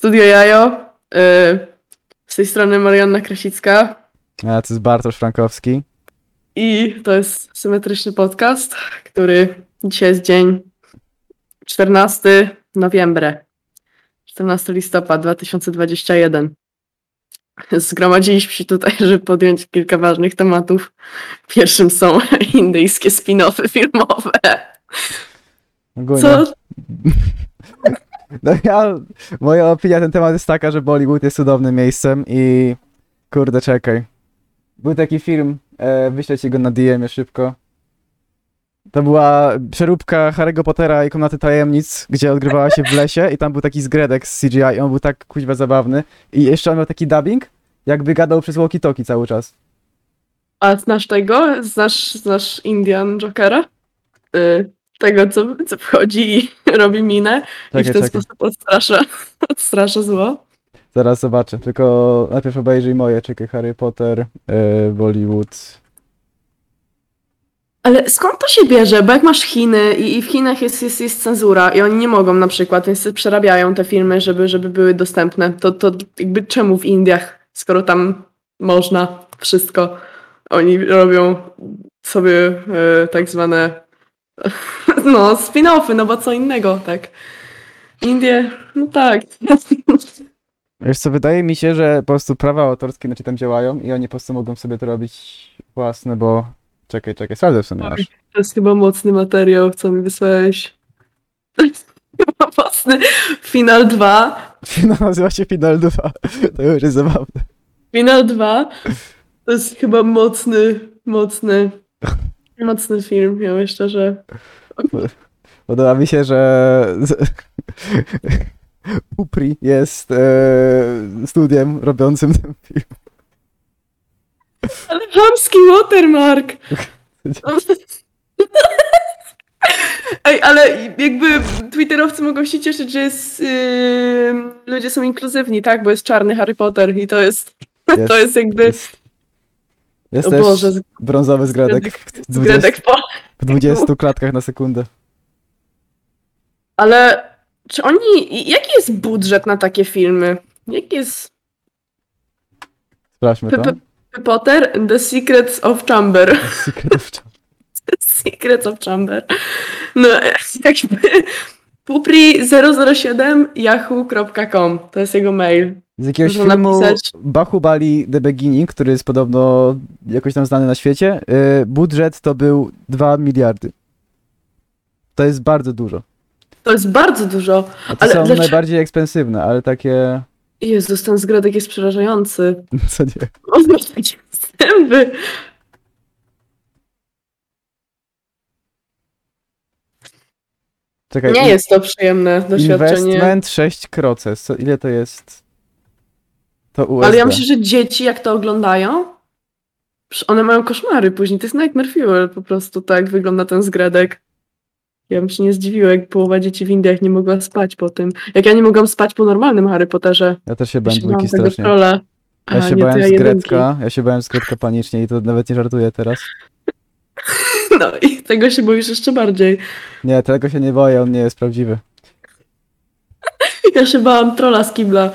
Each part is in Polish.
Studio Jajo. y, Z tej strony Marianna Krasicka. A to jest Bartosz Frankowski. I to jest symetryczny podcast, który dzisiaj jest dzień 14 nowiembre. 14 listopad 2021. Zgromadziliśmy się tutaj, żeby podjąć kilka ważnych tematów. Pierwszym są indyjskie spin-offy filmowe. Ogólnie. Co? No ja, moja opinia na ten temat jest taka, że Bollywood jest cudownym miejscem i kurde, czekaj. Był taki film, e, wyślę ci go na DM-ie szybko. To była przeróbka Harry'ego Pottera i Komnaty Tajemnic, gdzie odgrywała się w lesie i tam był taki zgredek z CGI i on był tak kuźwa zabawny. I jeszcze on miał taki dubbing, jakby gadał przez walkie-talkie cały czas. A znasz tego? Znasz, znasz Indian Jokera? Y, tego, co, co wchodzi i robi minę i Czekaj, w ten czekaj. sposób odstrasza, odstrasza zło. Zaraz zobaczę, tylko najpierw obejrzyj moje, czekaj, Harry Potter, e, Bollywood. Ale skąd to się bierze? Bo jak masz Chiny i, i w Chinach jest, jest, jest cenzura i oni nie mogą na przykład, więc przerabiają te filmy, żeby, żeby były dostępne. To, to jakby czemu w Indiach, skoro tam można wszystko, oni robią sobie e, tak zwane no spin-offy, no bo co innego, tak. Indie, no tak. Wiesz co, wydaje mi się, że po prostu prawa autorskie znaczy tam działają i oni po prostu mogą sobie to robić własne, bo... Czekaj, czekaj, sprawdzę w sumie aż. To jest chyba mocny materiał, co mi wysłałeś. To jest chyba mocny. Final 2. Film nazywa się Final 2. To już jest zabawne. Final 2 to jest chyba mocny, mocny, mocny film, ja myślę, że Podoba mi się, że... Upri jest e, studiem robiącym ten film. ale chamski watermark! Ej, ale jakby twitterowcy mogą się cieszyć, że jest, yy, ludzie są inkluzywni, tak? Bo jest czarny Harry Potter i to jest, Jest, to jest jakby, jest, jest o też Boże, z- brązowy zgredek w 20, zgredek po... w 20 klatkach na sekundę. Ale czy oni, jaki jest budżet na takie filmy? Jaki jest Sprawdźmy to. Potter the Secrets of Chamber? Secret of Chamber. Secrets of Chamber. No, jakby pupri007 yahoo.com to jest jego mail. Z jakiegoś Można filmu napisać- Bahubali The Beginning, który jest podobno jakoś tam znany na świecie, yy, budżet to był 2 miliardy. To jest bardzo dużo. To jest bardzo dużo. A to Ale są dlaczego- najbardziej ekspensywne, ale takie... Jezus, ten zgrodek jest przerażający. Co nie? On ma takie zęby. Czekaj, Nie jest to przyjemne doświadczenie. Investment 6 kroces. Co, ile to jest? To USD. Ale ja myślę, że dzieci jak to oglądają, one mają koszmary później. To jest nightmare fuel po prostu, tak wygląda ten zgredek. Ja bym się nie zdziwiła, jak połowa dzieci w Indiach nie mogła spać po tym. Jak ja nie mogłam spać po normalnym Harry Potterze. Ja też się Ja bałem się dwójki strasznie. trolla. Ja się nie, bałem ja z jedynki. Gretka. Ja się bałem z Gretka panicznie i to nawet nie żartuję teraz. No i tego się boisz jeszcze bardziej. Nie, tego się nie boję, on nie jest prawdziwy. Ja się bałam trolla z kibla.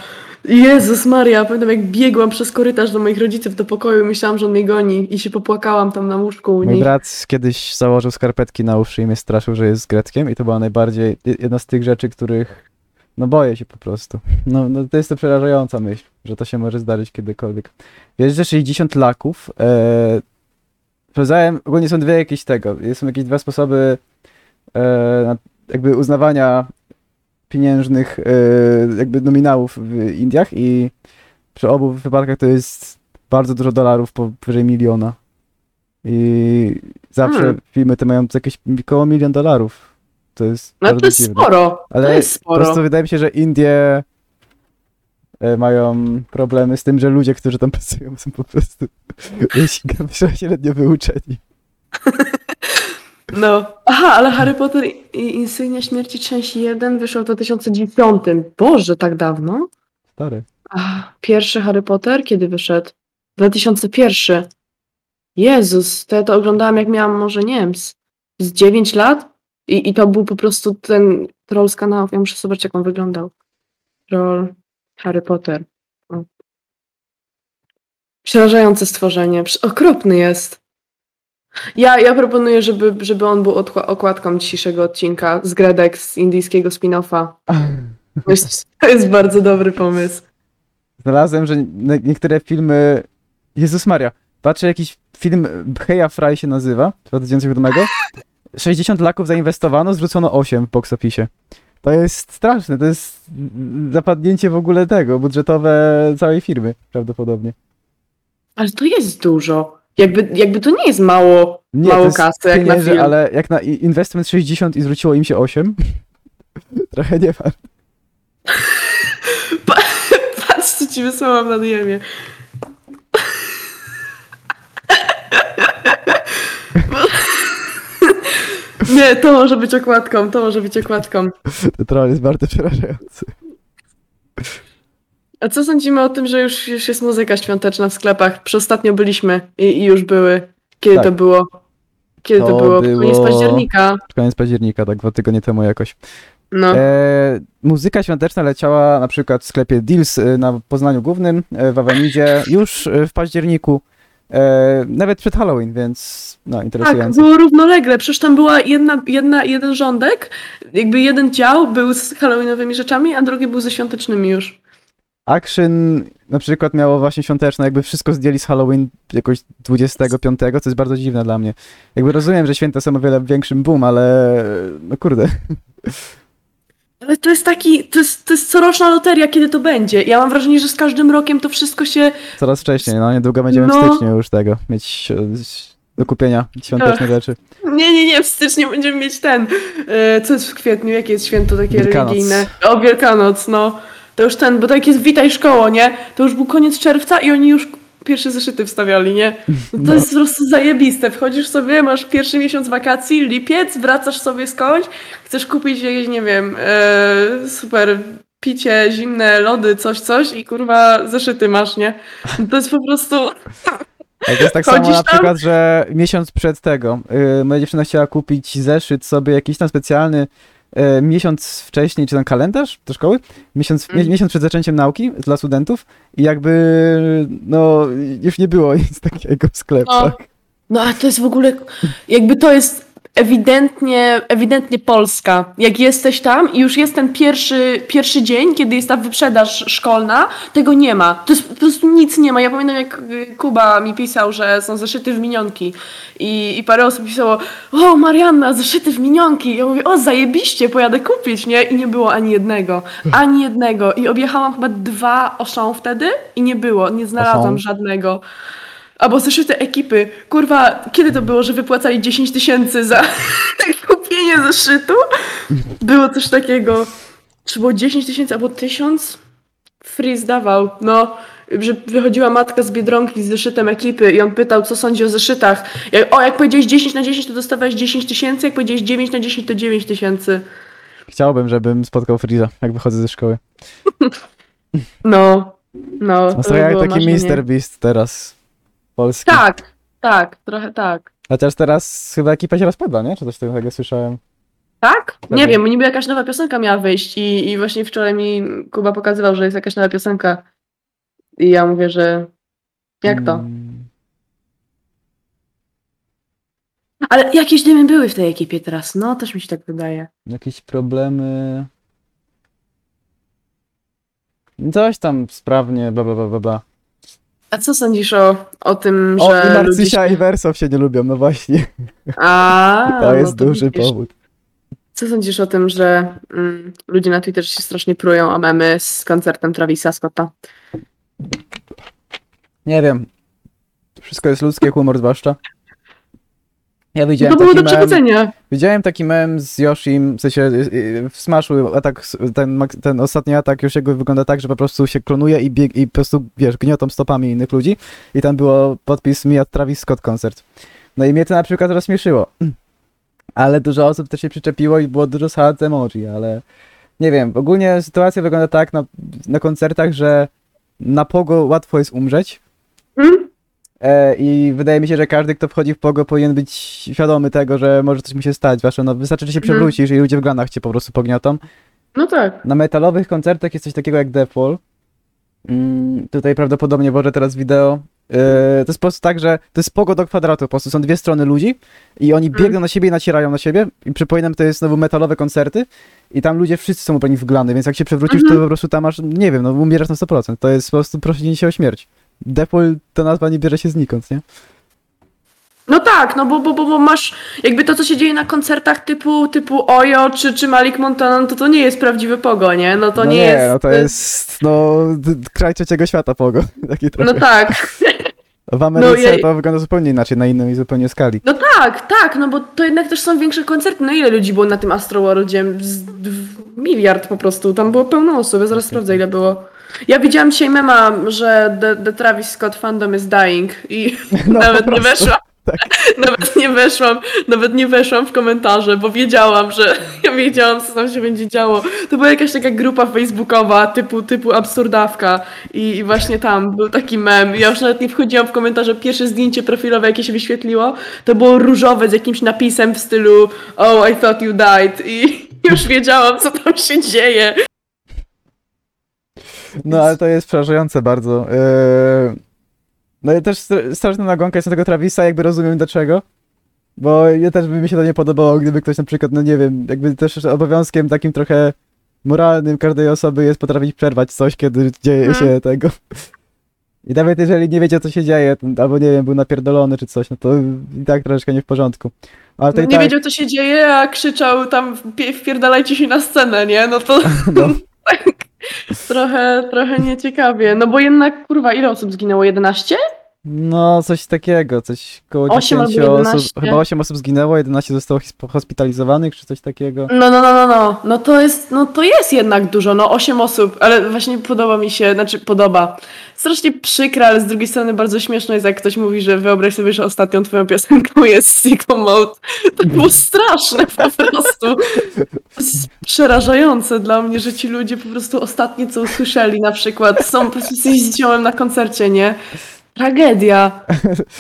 Jezus Maria, pamiętam jak biegłam przez korytarz do moich rodziców do pokoju i myślałam, że on mnie goni i się popłakałam tam na łóżku u Mój nich. brat kiedyś założył skarpetki na uszy i mnie straszył, że jest z Gretkiem i to była najbardziej, jedna z tych rzeczy, których, no boję się po prostu. No, no to jest to przerażająca myśl, że to się może zdarzyć kiedykolwiek. Wiesz, że 60 laków, e, sprawdzałem, ogólnie są dwie jakieś tego, są jakieś dwa sposoby e, jakby uznawania pieniężnych e, jakby nominałów w Indiach i przy obu wypadkach to jest bardzo dużo dolarów, powyżej miliona. I zawsze Hmm. filmy te mają jakieś koło milion dolarów. To jest No to jest dziwne. sporo. Ale to jest po prostu sporo. wydaje mi się, że Indie mają problemy z tym, że ludzie, którzy tam pracują są po prostu średnio wyuczeni. No. Aha, ale Harry Potter i Insygnia Śmierci część 1 wyszła w 2009. Boże, tak dawno? Stary. Ach, pierwszy Harry Potter kiedy wyszedł? 2001. Jezus, to ja to oglądałam jak miałam może, nie wiem, z, z 9 lat? I, I to był po prostu ten troll z kanałów. Ja muszę zobaczyć, jak on wyglądał. Troll Harry Potter. O. Przerażające stworzenie. Okropny jest. Ja, ja proponuję, żeby, żeby on był okładką dzisiejszego odcinka z Gredek z indyjskiego spin-offa. To jest bardzo dobry pomysł. Znalazłem, że nie- niektóre filmy. Jezus Maria. Patrzę, jakiś film Heja Fry się nazywa, 2007. 60 laków zainwestowano, zwrócono 8 w box office. To jest straszne, to jest zapadnięcie w ogóle tego, budżetowe całej firmy, prawdopodobnie. Ale to jest dużo. Jakby, jakby to nie jest mało, Nie, mało kasy jak na film. ale jak na investment 60 i zwróciło im się 8, trochę nie ma. Patrz, co ci wysłałam na DM-ie. Nie, to może być okładką, to może być okładką. To troll jest bardzo przerażający. A co sądzimy o tym, że już, już jest muzyka świąteczna w sklepach? Ostatnio byliśmy i, i już były. Kiedy Tak. to było? Kiedy to, To było? Pod Koniec było- października. Koniec października, tak dwa tygodnie temu jakoś. No. E, muzyka świąteczna leciała na przykład w sklepie Deals e, na Poznaniu Głównym, e, w Awenidzie, już e, w październiku, e, nawet przed Halloween, więc no, Tak, interesujące. było równolegle. Przecież tam była jedna, jedna, jeden rządek, jakby jeden dział był z halloweenowymi rzeczami, a drugi był ze świątecznymi już. Action na przykład miało właśnie świąteczne, jakby wszystko zdjęli z Halloween jakoś 25, co jest bardzo dziwne dla mnie. Jakby rozumiem, że święta są o wiele większym boom, ale no kurde. Ale to jest taki, to jest, to jest coroczna loteria, kiedy to będzie. Ja mam wrażenie, że z każdym rokiem to wszystko się... Coraz wcześniej, no niedługo będziemy No. w styczniu już tego, mieć do kupienia świąteczne rzeczy. Nie, nie, nie, w styczniu będziemy mieć ten... e, Co jest w kwietniu? Jakie jest święto takie Wielkanoc. religijne? O, Wielkanoc, no. To już ten, bo tak jest Witaj Szkoło, nie? To już był koniec czerwca i oni już pierwsze zeszyty wstawiali, nie? No to No. jest po prostu zajebiste. Wchodzisz sobie, masz pierwszy miesiąc wakacji, lipiec, wracasz sobie skądś, chcesz kupić jakieś, nie wiem, e, super picie, zimne lody, coś, coś i kurwa zeszyty masz, nie? No To jest po prostu... Ale to jest tak samo Chodzisz na tam? przykład, że miesiąc przed tego, yy, moja dziewczyna chciała kupić zeszyt sobie jakiś tam specjalny yy, miesiąc wcześniej, czy tam kalendarz do szkoły, miesiąc, Mm. mie- miesiąc przed zaczęciem nauki dla studentów i jakby, no, już nie było nic takiego w sklepach. No a to jest w ogóle, jakby to jest ewidentnie, ewidentnie Polska. Jak jesteś tam i już jest ten pierwszy, pierwszy dzień, kiedy jest ta wyprzedaż szkolna, tego nie ma. To jest po prostu nic nie ma. Ja pamiętam jak y, Kuba mi pisał, że są zeszyty w minionki i, i parę osób pisało, o Marianna, zeszyty w minionki. Ja mówię, o zajebiście, pojadę kupić, nie? I nie było ani jednego, ani jednego. I objechałam chyba dwa Auchan wtedy i nie było, nie znalazłam Auchan? żadnego. Albo zeszyty ekipy. Kurwa, kiedy to było, że wypłacali 10 tysięcy za kupienie zeszytu? Było coś takiego. Czy było 10 tysięcy albo 1000? Free zdawał. No, że wychodziła matka z Biedronki z zeszytem ekipy i on pytał, co sądzi o zeszytach. Jak, o, jak powiedziałeś 10 na 10, to dostawałeś 10 tysięcy, jak powiedziałeś 9 na 10, to 9 tysięcy. Chciałbym, żebym spotkał Freeza, jak wychodzę ze szkoły. No, no. To to jak taki marzenie. Mr. Beast teraz, polski. Tak, tak, trochę tak. Chociaż teraz chyba ekipa się rozpadła, nie? Czy coś takiego słyszałem? Tak? Nie Pewnie. wiem, niby jakaś nowa piosenka miała wyjść i, i właśnie wczoraj mi Kuba pokazywał, że jest jakaś nowa piosenka. I ja mówię, że jak to? Mm, Ale jakieś dymy były w tej ekipie teraz, no też mi się tak wydaje. Jakieś problemy. Coś tam sprawnie, bla bla bla bla. bla. A co sądzisz o, o tym, O, że i ludzie Marcysia się... i Wersow się nie lubią, no właśnie. A, to no jest duży widzisz. powód. Co sądzisz o tym, że mm, ludzie na Twitterze się strasznie prują o memy z koncertem Travisa Scotta? Nie wiem. Wszystko jest ludzkie, humor zwłaszcza. Ja To widziałem było taki do mem, przewidzenia. widziałem taki mem z Yoshim, w sensie y, y, w Smashu atak, ten, ten ostatni atak Yoshiego wygląda tak, że po prostu się klonuje i, bieg, i po prostu, wiesz, gniotą stopami innych ludzi i tam było podpis Mia Travis Scott koncert. No i mnie to na przykład rozśmieszyło. Ale dużo osób też się przyczepiło i było dużo sad emoji, ale nie wiem, ogólnie sytuacja wygląda tak na, na koncertach, że na pogo łatwo jest umrzeć, Mm? E, I wydaje mi się, że każdy, kto wchodzi w pogo, powinien być świadomy tego, że może coś mu się stać. Zwłaszcza no, wystarczy, że się Mhm. przewrócisz i ludzie w glanach cię po prostu pogniotą. No tak. Na metalowych koncertach jest coś takiego jak Deathwall. Mm, tutaj prawdopodobnie włożę teraz wideo. Yy, to jest po prostu tak, że to jest pogo do kwadratu, po prostu są dwie strony ludzi i oni Mhm. biegną na siebie i nacierają na siebie i przypominam, to jest znowu metalowe koncerty i tam ludzie wszyscy są ubrani w glany, więc jak się przewrócisz, Mhm. to po prostu tam masz, nie wiem, no umierasz na 100%. To jest po prostu proszenie się o śmierć. Depol, ta nazwa nie bierze się znikąd, nie? No tak, no bo, bo, bo, bo masz jakby to, co się dzieje na koncertach typu, typu Ojo czy, czy Malik Montana, no to to nie jest prawdziwy pogo, nie? No to no nie, jest... no to jest, no, kraj trzeciego świata pogo, taki trochę. No tak, W Ameryce jej- to wygląda zupełnie inaczej, na innej zupełnie skali. no tak, tak, no bo to jednak też są większe koncerty. No ile ludzi było na tym Astroworldzie? Miliard po prostu, tam było pełno osób, ja zaraz sprawdzę ile było. Ja widziałam dzisiaj mema, że the, the Travis Scott fandom is dying i No, nawet nie weszłam. tak. Nawet nie weszłam, nawet nie weszłam w komentarze, bo wiedziałam, że ja wiedziałam, co tam się będzie działo. To była jakaś taka grupa facebookowa typu, typu absurdawka i, i właśnie tam był taki mem. Ja już nawet nie wchodziłam w komentarze. Pierwsze zdjęcie profilowe, jakie się wyświetliło, to było różowe z jakimś napisem w stylu Oh, I thought you died i już wiedziałam, co tam się dzieje. No ale to jest przerażające bardzo. Yy... No i też stra- straszna nagonka jest na tego Travisa, jakby rozumiem dlaczego. Bo ja też by mi się to nie podobało, gdyby ktoś na przykład, no nie wiem, jakby też obowiązkiem takim trochę moralnym każdej osoby jest potrafić przerwać coś, kiedy dzieje Mhm. się tego. I nawet jeżeli nie wiedział, co się dzieje, albo nie wiem, był napierdolony czy coś, no to i tak troszeczkę nie w porządku. Ale Nie tak, wiedział, co się dzieje, a krzyczał tam "Wpie- wpierdalajcie się na scenę, nie? No to no, tak trochę, trochę nieciekawie. No bo jednak, kurwa, ile osób zginęło? 11? No coś takiego, coś koło Osiem 10 albo osób, 11. chyba 8 osób zginęło, 11 zostało his- hospitalizowanych czy coś takiego. No, no, no, no, no. No to jest, no to jest jednak dużo, no 8 osób, ale właśnie podoba mi się, znaczy podoba. Strasznie przykre, ale z drugiej strony bardzo śmieszne jest, jak ktoś mówi, że wyobraź sobie, że ostatnią twoją piosenką jest Sicko Mode. To było straszne po prostu. To jest przerażające dla mnie, że ci ludzie po prostu ostatnie, co usłyszeli na przykład, są po prostu z ziołem na koncercie, nie? Tragedia.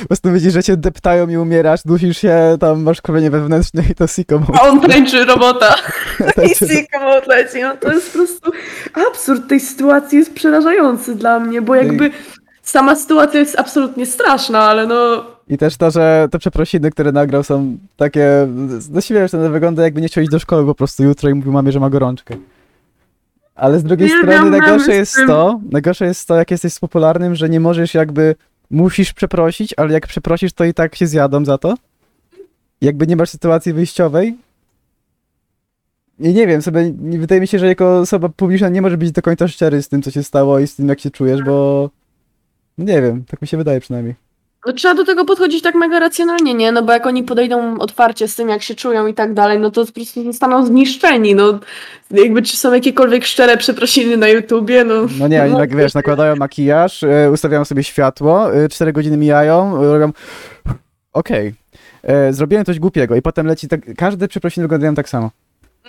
Po prostu widzisz, że cię deptają i umierasz, dusisz się, tam masz krwawienie wewnętrzne i to siko A on tańczy robota. I Sicko Mode leci. No to jest po prostu absurd tej sytuacji jest przerażający dla mnie, bo jakby sama sytuacja jest absolutnie straszna, ale no I też to, że te przeprosiny, które nagrał są takie, no śmieszne, to wygląda jakby nie chciał iść do szkoły po prostu jutro i mówił mamie, że ma gorączkę. Ale z drugiej Uwielbiam strony najgorsze z jest to, najgorsze jest to, jak jesteś popularnym, że nie możesz jakby, musisz przeprosić, ale jak przeprosisz, to i tak się zjadą za to. Jakby nie masz sytuacji wyjściowej. I nie wiem, sobie, nie, wydaje mi się, że jako osoba publiczna nie możesz być do końca szczery z tym, co się stało i z tym, jak się czujesz, bo nie wiem, tak mi się wydaje przynajmniej. No, trzeba do tego podchodzić tak mega racjonalnie, nie? No bo jak oni podejdą otwarcie z tym, jak się czują i tak dalej, no to po prostu zostaną zniszczeni, no. Jakby czy są jakiekolwiek szczere przeprosiny na YouTubie, no. No nie, oni tak, wiesz, nakładają makijaż, y, ustawiają sobie światło, 4 godziny mijają, y, robią okej, y, zrobiłem coś głupiego i potem leci tak, każde przeprosiny wyglądają tak samo.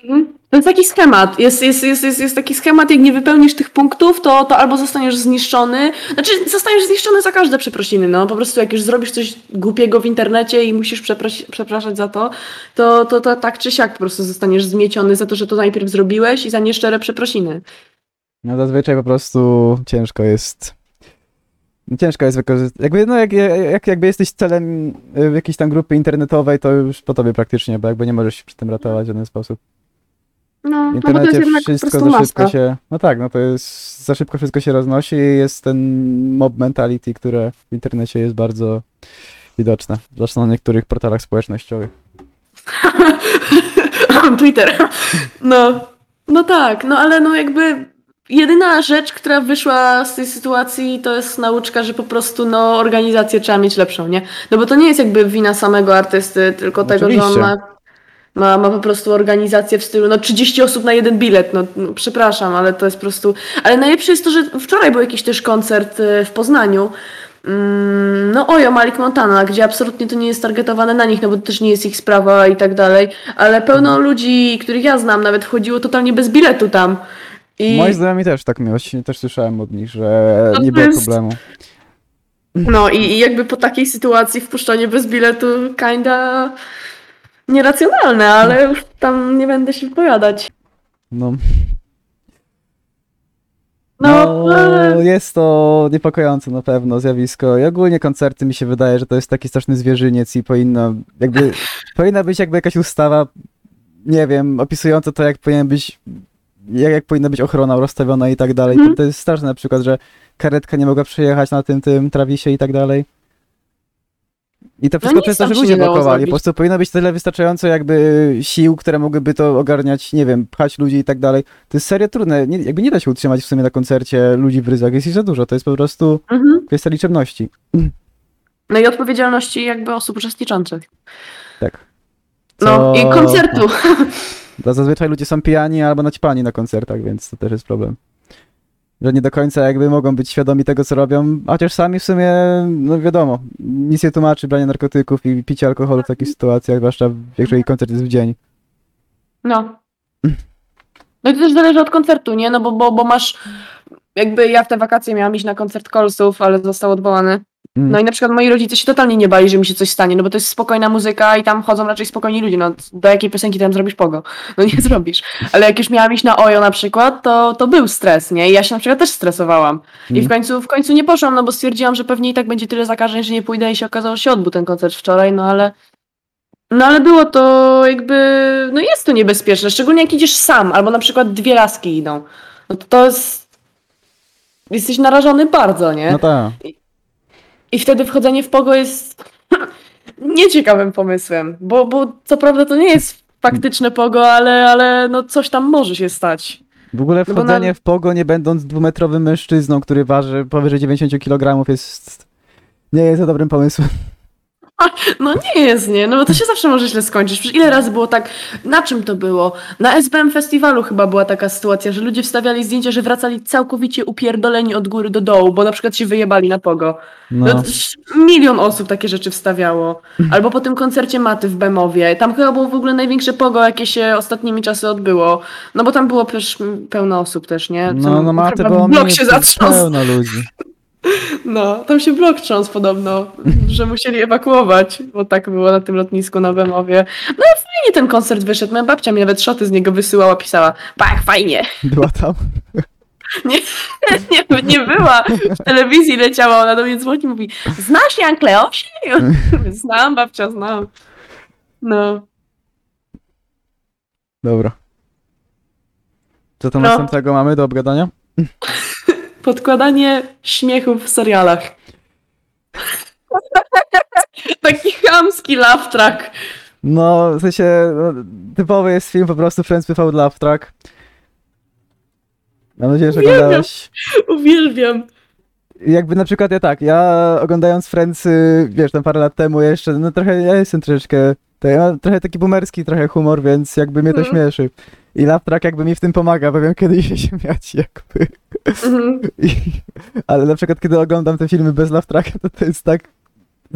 Mhm. To jest taki schemat. Jest, jest, jest, jest, jest taki schemat, jak nie wypełnisz tych punktów, to, to albo zostaniesz zniszczony. Znaczy, zostaniesz zniszczony za każde przeprosiny. No po prostu, jak już zrobisz coś głupiego w internecie i musisz przepraszać za to, to, to, to tak czy siak po prostu zostaniesz zmieciony za to, że to najpierw zrobiłeś i za nieszczere przeprosiny. No zazwyczaj po prostu ciężko jest, ciężko jest wykorzystać, jakby, no jak, jak, jakby jesteś celem y, jakiejś tam grupy internetowej, to już po tobie praktycznie, bo jakby nie możesz się przy tym ratować w żaden sposób. No, no bo to jest jednak wszystko za szybko maska. się, no tak, no to jest, za szybko wszystko się roznosi i jest ten mob mentality, które w internecie jest bardzo widoczne, zresztą na niektórych portalach społecznościowych. Twitter. No, no tak, no ale no jakby jedyna rzecz, która wyszła z tej sytuacji, to jest nauczka, że po prostu no organizację trzeba mieć lepszą, nie? No bo to nie jest jakby wina samego artysty, tylko tego, że on ma, ma, ma po prostu organizację w stylu, no 30 osób na jeden bilet, no, no przepraszam, ale to jest po prostu... Ale najlepsze jest to, że wczoraj był jakiś też koncert y, w Poznaniu, Mm, No ojo, Malik Montana, gdzie absolutnie to nie jest targetowane na nich, no bo to też nie jest ich sprawa i tak dalej, ale pełno Mhm. ludzi, których ja znam, nawet wchodziło totalnie bez biletu tam. I Moi znajomi też tak miło, też słyszałem od nich, że No nie było jest- problemu. no i, i jakby po takiej sytuacji wpuszczanie bez biletu kinda nieracjonalne, ale już tam nie będę się wypowiadać. No. No, ale... jest to niepokojące na pewno zjawisko. I ogólnie koncerty mi się wydaje, że to jest taki straszny zwierzyniec i powinno, jakby, powinna być jakby jakaś ustawa, nie wiem, opisująca to, jak powinien być, jak, jak powinna być ochrona rozstawiona i tak dalej. Mhm. To, to jest straszne na przykład, że karetka nie mogła przejechać na tym, tym trawisie i tak dalej. I to wszystko nic przez to, że ludzie blokowali. Po prostu powinno być tyle wystarczająco jakby sił, które mogłyby to ogarniać, nie wiem, pchać ludzi i tak dalej. To jest serio trudne. Nie, jakby nie da się utrzymać w sumie na koncercie ludzi w ryzach. Jest ich za dużo. To jest po prostu Mhm. kwestia liczebności. No i odpowiedzialności jakby osób uczestniczących. Tak. No i koncertu. Bo zazwyczaj ludzie są pijani albo naćpani na koncertach, więc to też jest problem. Że nie do końca jakby mogą być świadomi tego, co robią, chociaż sami w sumie, no wiadomo, nic nie tłumaczy branie narkotyków i picie alkoholu w takich sytuacjach, zwłaszcza jeżeli koncert jest w dzień. No. No i to też zależy od koncertu, nie? No bo, bo, bo masz. Jakby ja w te wakacje miałam iść na koncert Colsów, ale został odwołany. Mm. No i na przykład moi rodzice się totalnie nie bali, że mi się coś stanie, no bo to jest spokojna muzyka i tam chodzą raczej spokojni ludzie. No do jakiej piosenki tam zrobisz pogo? No nie zrobisz. Ale jak już miałam iść na Ojo na przykład, to, to był stres, nie? I ja się na przykład też stresowałam. I w Mm. końcu, w końcu nie poszłam, no bo stwierdziłam, że pewnie i tak będzie tyle zakażeń, że nie pójdę i się okazało, że się odbył ten koncert wczoraj, no ale. No ale było to jakby. No jest to niebezpieczne, szczególnie jak idziesz sam, albo na przykład dwie laski idą. No to to jest. Jesteś narażony bardzo, nie? No tak. I wtedy wchodzenie w pogo jest nieciekawym pomysłem, bo, bo co prawda to nie jest faktyczne pogo, ale, ale no coś tam może się stać. W ogóle No wchodzenie na- w pogo, nie będąc dwumetrowym mężczyzną, który waży powyżej 90 kg jest... Nie jest to dobrym pomysłem. No nie jest, nie? No bo to się zawsze może źle skończyć. Przecież ile razy było tak, na czym to było? Na SBM Festiwalu chyba była taka sytuacja, że ludzie wstawiali zdjęcia, że wracali całkowicie upierdoleni od góry do dołu, bo na przykład się wyjebali na pogo. No. No. milion osób takie rzeczy wstawiało. Albo po tym koncercie Maty w Bemowie. Tam chyba było w ogóle największe pogo, jakie się ostatnimi czasy odbyło. No bo tam było mm, pełno osób też, nie? No, Tam no maty, chyba bo blok się zatrząsł. pełno ludzi. No, tam się blok trząsł podobno, że musieli ewakuować, bo tak było na tym lotnisku na Bemowie. No i fajnie ten koncert wyszedł. Moja babcia mi nawet szoty z niego wysyłała, pisała, tak, fajnie. Była tam. Nie, nie była. W telewizji leciała, ona do mnie dzwoni i mówi, znasz Jan Kleosi? Znam, babcia, znam. No. Dobra. Co to No. następnego mamy do obgadania? Podkładanie śmiechu w serialach. Taki chamski laugh track. No, w sensie, no, typowy jest film po prostu Friends Without Love Track. Mam nadzieję, że Uwielbiam. oglądałeś. Uwielbiam. Jakby na przykład ja tak, ja oglądając Friends, wiesz, tam parę lat temu jeszcze, no trochę, ja jestem troszeczkę, to ja mam trochę taki boomerski trochę humor, więc jakby mnie to Mhm. śmieszy. I Love Track jakby mi w tym pomaga, bo wiem kiedy się śmiać jakby. Mhm. I, ale na przykład kiedy oglądam te filmy bez Love Tracka, to to jest tak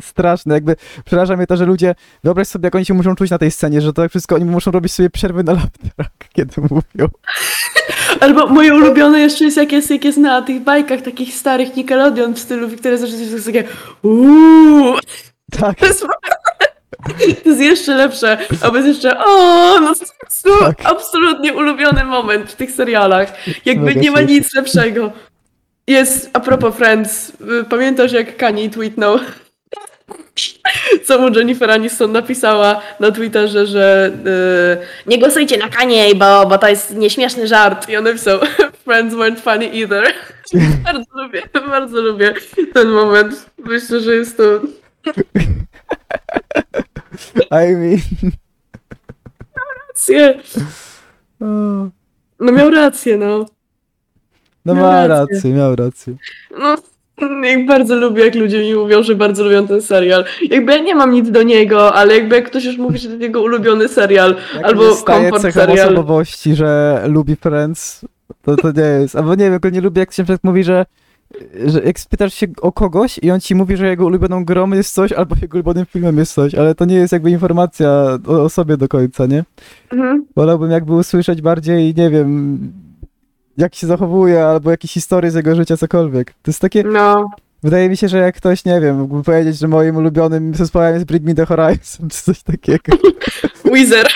straszne, jakby przeraża mnie to, że ludzie, wyobraź sobie jak oni się muszą czuć na tej scenie, że to wszystko, oni muszą robić sobie przerwy na Love Track, kiedy mówią. Albo moje ulubione jeszcze jest jak jest, jak jest na tych bajkach takich starych Nickelodeon w stylu Wiktoria Zaczyna jest takie uuu. Tak, To jest, to jest jeszcze lepsze. Albo jest jeszcze o, no to Tak. absolutnie ulubiony moment w tych serialach. Jakby Mega nie ma nic lepszego. Jest, a propos Friends, y, pamiętasz jak Kanye tweetnął, co mu Jennifer Aniston napisała na Twitterze, że y, nie głosujcie na Kanye, bo, bo to jest nieśmieszny żart. I on napisał, Friends weren't funny either. bardzo lubię, bardzo lubię ten moment. Myślę, że jest to I mean... rację. o, No miał rację, no. No Miał ma rację. rację, miał rację. No, jak bardzo lubię, jak ludzie mi mówią, że bardzo lubią ten serial. Jakby ja nie mam nic do niego, ale jakby jak ktoś już mówi, że to jego ulubiony serial, Jak albo komfort serial. osobowości, że lubi Friends, to to nie jest. Albo nie wiem, go nie lubię, jak się mówi, że, że jak spytasz się o kogoś i on ci mówi, że jego ulubioną grą jest coś, albo jego ulubionym filmem jest coś, ale to nie jest jakby informacja o, o sobie do końca, nie? Mhm. Wolałbym jakby usłyszeć bardziej, nie wiem, jak się zachowuje, albo jakieś historie z jego życia, cokolwiek. To jest takie, No, wydaje mi się, że jak ktoś, nie wiem, mógłby powiedzieć, że moim ulubionym zespołem jest Bring Me The Horizon, czy coś takiego. Weezer.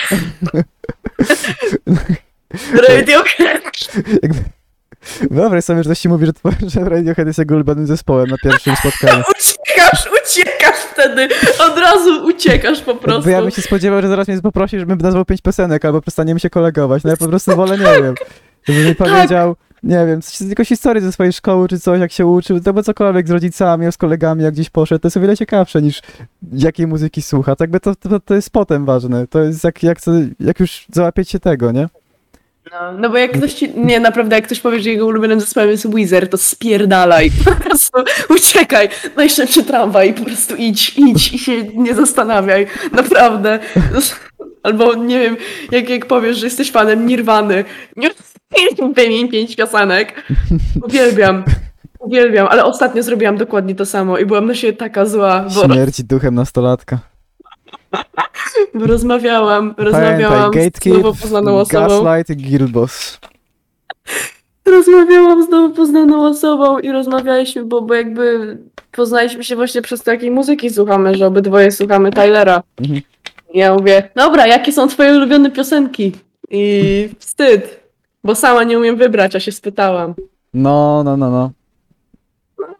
Radiohead. Wyobraź sobie, że ktoś ci mówi, że, że Radiohead jest jego ulubionym zespołem na pierwszym spotkaniu. Uciekasz, uciekasz wtedy. Od razu uciekasz po prostu. Bo ja bym się spodziewał, że zaraz mnie poprosi, żebym nazwał pięć piosenek, albo przestaniemy się kolegować. No ja po prostu wolę, nie wiem. Żeby mi powiedział, nie wiem, coś, jakąś historię ze swojej szkoły, czy coś, jak się uczył, albo cokolwiek z rodzicami, z kolegami, jak gdzieś poszedł, to jest o wiele ciekawsze niż jakiej muzyki słucha. Tak by to, to, to jest potem ważne. To jest jak, jak, jak już załapiecie tego, nie? No, no bo jak ktoś ci, nie naprawdę, jak ktoś powie, że jego ulubionym zespołem jest Wizard, to spierdalaj, po prostu uciekaj, najszybszy tramwaj, po prostu idź, idź i się nie zastanawiaj, naprawdę. Albo nie wiem, jak, jak powiesz, że jesteś fanem Nirwany, nie wymień pięć piosenek, uwielbiam. Uwielbiam, ale ostatnio zrobiłam dokładnie to samo i byłam na siebie taka zła, bo, Śmierci duchem nastolatka. Rozmawiałam, rozmawiałam Pamiętaj, z nowo poznaną osobą. Gaslight i Guildboss. Rozmawiałam z nowo poznaną osobą i rozmawialiśmy, bo, bo jakby poznaliśmy się właśnie przez to, jakiej muzyki słuchamy, że obydwoje słuchamy Tylera. Mhm. I ja mówię, dobra, jakie są twoje ulubione piosenki? I wstyd, bo sama nie umiem wybrać, a się spytałam. No, no, no, no.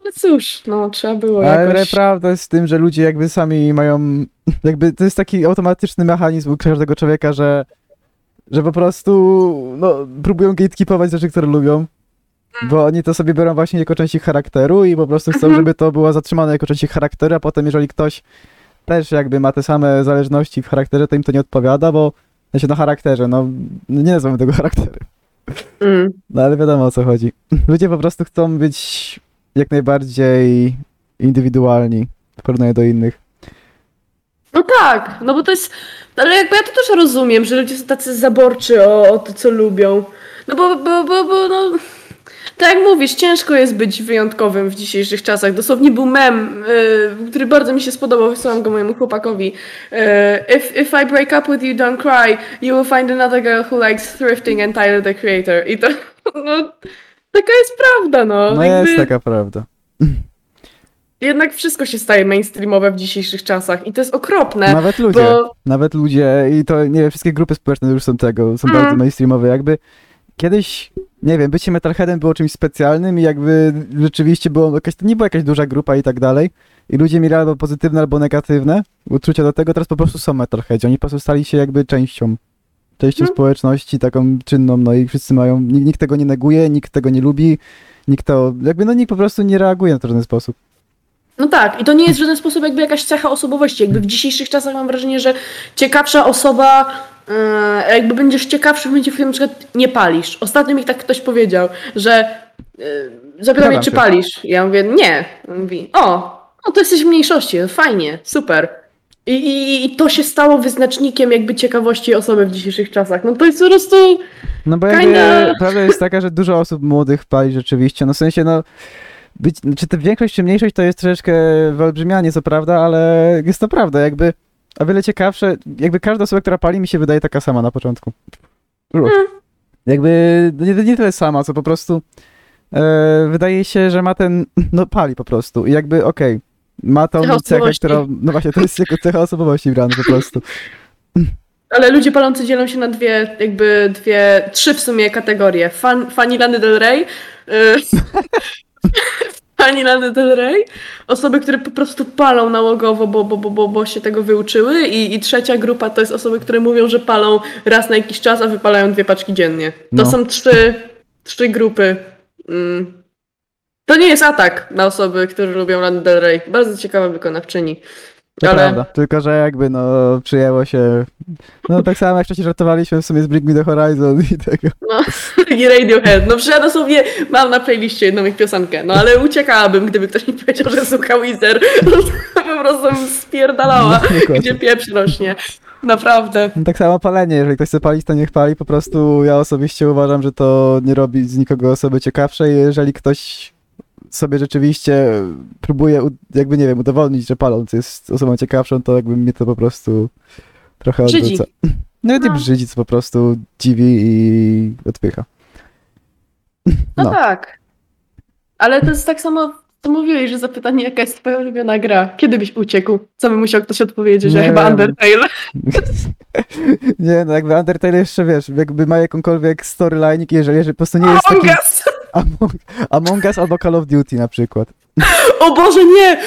No ale cóż, no trzeba było Ale jakoś... prawda jest z tym, że ludzie jakby sami mają, jakby to jest taki automatyczny mechanizm u każdego człowieka, że, że po prostu no, próbują gatekeepować rzeczy, które lubią, bo oni to sobie biorą właśnie jako część ich charakteru i po prostu chcą, Mhm. żeby to było zatrzymane jako część ich charakteru, a potem jeżeli ktoś też jakby ma te same zależności w charakterze, to im to nie odpowiada, bo znaczy na charakterze, no nie nazywamy tego charakterem. Mm. No ale wiadomo o co chodzi. Ludzie po prostu chcą być jak najbardziej indywidualni w porównaniu do innych. No tak, no bo to jest. Ale jakby ja to też rozumiem, że ludzie są tacy zaborczy o, o to, co lubią. No bo, bo, bo, bo no. Tak jak mówisz, ciężko jest być wyjątkowym w dzisiejszych czasach. Dosłownie był mem, y, który bardzo mi się spodobał, wysłałam go mojemu chłopakowi. Y, if, if I break up with you, don't cry, you will find another girl who likes thrifting and Tyler the Creator. I to, no, taka jest prawda, no. No Jakby jest taka prawda. Jednak wszystko się staje mainstreamowe w dzisiejszych czasach i to jest okropne. Nawet ludzie, bo- nawet ludzie i to nie wiem, wszystkie grupy społeczne już są tego, są Mm. bardzo mainstreamowe. Jakby kiedyś, nie wiem, bycie metalheadem było czymś specjalnym i jakby rzeczywiście było jakaś, to nie była jakaś duża grupa i tak dalej. I ludzie mieli albo pozytywne, albo negatywne uczucia do tego, teraz po prostu są metalheadzi. Oni po prostu stali się jakby częścią, częścią Mm. społeczności, taką czynną, no i wszyscy mają, nikt, nikt tego nie neguje, nikt tego nie lubi, nikt to, jakby no nikt po prostu nie reaguje na to w żaden sposób. No tak, i to nie jest w żaden sposób jakby jakaś cecha osobowości. Jakby w dzisiejszych czasach mam wrażenie, że ciekawsza osoba, e, jakby będziesz ciekawszy w momencie, w którym na przykład nie palisz. Ostatnio mi tak ktoś powiedział, że e, zapytał mnie, czy palisz. Ja mówię, nie. On mówi, o, no to jesteś w mniejszości, fajnie, super. I, i, I to się stało wyznacznikiem jakby ciekawości osoby w dzisiejszych czasach. No to jest po prostu... No bo jakby Kinda. prawda jest taka, że dużo osób młodych pali rzeczywiście, no w sensie no być, czy to większość czy mniejszość to jest troszeczkę wyolbrzymianie, co prawda, ale jest to prawda, jakby o wiele ciekawsze, jakby każda osoba, która pali mi się wydaje taka sama na początku. Uch. Jakby nie, nie tyle sama, co po prostu e, wydaje się, że ma ten, no pali po prostu i jakby okej, ma tą cechę, którą, no właśnie, to jest jako cecha osobowości brany po prostu. Ale ludzie palący dzielą się na dwie, jakby dwie, trzy w sumie kategorie. Fan, fani Lany Del Rey, y, fani Lany Del Rey, osoby, które po prostu palą nałogowo, bo, bo, bo, bo, się tego wyuczyły i, i trzecia grupa to jest osoby, które mówią, że palą raz na jakiś czas, a wypalają dwie paczki dziennie. To No. są trzy, trzy grupy. To nie jest atak na osoby, które lubią Lany Del Rey. Bardzo ciekawa wykonawczyni. To Ale- prawda, tylko że jakby no przyjęło się, no tak samo jak wcześniej żartowaliśmy w sumie z Bring Me The Horizon i tego. No, i Radiohead. No przecież ja dosłownie mam na playliście jedną ich piosenkę, no ale uciekałabym, gdyby ktoś mi powiedział, że słucha Weezer. No, to po prostu spierdalała, No, gdzie pieprz rośnie. Naprawdę. No, Tak samo palenie, jeżeli ktoś chce palić, to niech pali, po prostu ja osobiście uważam, że to nie robi z nikogo osoby ciekawszej, jeżeli ktoś sobie rzeczywiście próbuje, u- jakby nie wiem, udowodnić, że paląc jest osobą ciekawszą, to jakby mnie to po prostu trochę Brzydzi. odrzuca. No nie No. brzydzi, co po prostu dziwi i odpycha. No, No. tak. Ale to jest tak samo, co mówiłeś, że zapytanie, jaka jest twoja ulubiona gra. Kiedy byś uciekł? Co by musiał ktoś odpowiedzieć, że Nie chyba. Undertale. nie, no jakby Undertale jeszcze, wiesz, jakby ma jakąkolwiek storyline, jeżeli, jeżeli po prostu nie jest taki... Among Us! Among, Us albo Call of Duty na przykład. O Boże, nie!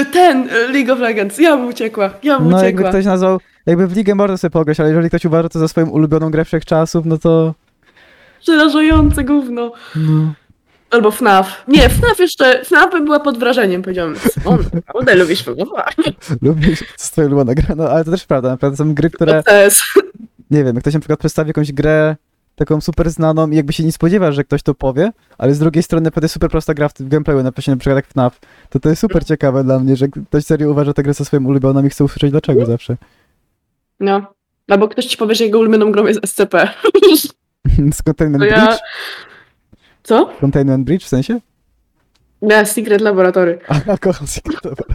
Y, Ten, y, League of Legends. Ja bym uciekła, ja bym No jakby uciekła. ktoś nazwał, jakby w ligę można sobie pograć, ale jeżeli ktoś uważa to za swoją ulubioną grę wszechczasów, no to... Przerażające gówno. No. Albo FNAF. Nie, FNAF jeszcze, FNAF by była pod wrażeniem, powiedziałam. On naprawdę lubisz FNAF. Lubisz, to jest twoja ulubiona gra, no ale to też prawda, naprawdę są gry, które, nie wiem, jak ktoś na przykład przedstawi jakąś grę taką super znaną i jakby się nie spodziewasz, że ktoś to powie, ale z drugiej strony naprawdę super prosta gra w gameplayu, na przykład, na przykład jak FNAF, to to jest super ciekawe dla mnie, że ktoś serio uważa tę grę za swoją ulubioną i chce usłyszeć dlaczego zawsze. No. Albo ktoś ci powie, że jego ulubioną grą jest SCP. Z Containment To ja... Bridge? Co? Containment Bridge w sensie? Nie, Secret Laboratory. A, kocham Secret Laboratory.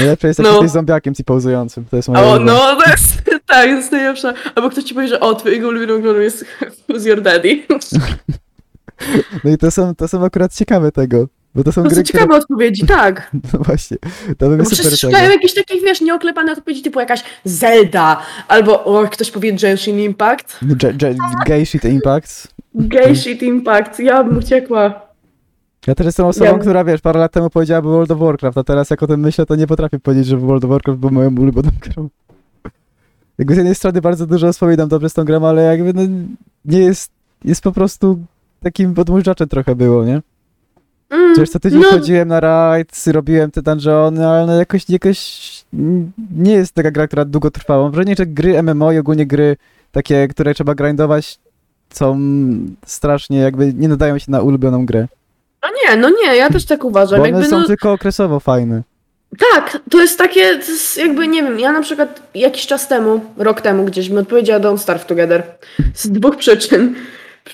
Najlepsze jest jak No. jesteś zombiakiem ci pauzującym, to jest moje O, no, to jest, tak, to jest najlepsza. Albo ktoś ci powie, że o, twojego ulubioną grą jest Who's Your Daddy. No i to są, to są akurat ciekawe tego, bo to są To gry, są ciekawe odpowiedzi, tak. które... No właśnie, to by Bo super szukają jakichś takich, wiesz, nieoklepanych odpowiedzi typu jakaś Zelda, albo o, ktoś powie Genshin Impact, Shit Impact. Gay Shit Impact, ja bym uciekła. Ja też jestem osobą, Ja- która wiesz, parę lat temu powiedziałaby World of Warcraft, a teraz jak o tym myślę, to nie potrafię powiedzieć, że World of Warcraft był moją ulubioną grą. Jakby z jednej strony bardzo dużo wspominam dobrze z tą grą, ale jakby no, nie jest, jest po prostu takim podmużdżaczem trochę było, nie? Mm, Przecież co tydzień no, chodziłem na raids, robiłem te dungeony, ale no jakoś, jakoś nie jest taka gra, która długo trwała. Mam wrażenie, że gry MMO i ogólnie gry takie, które trzeba grindować są strasznie jakby nie nadają się na ulubioną grę. No nie, no nie, ja też tak uważam. Bo one Jakby, są no, tylko okresowo fajne. Tak, to jest takie, to jest jakby, nie wiem, ja na przykład jakiś czas temu, rok temu gdzieś mi odpowiedziała Don't Starve Together. Z dwóch przyczyn.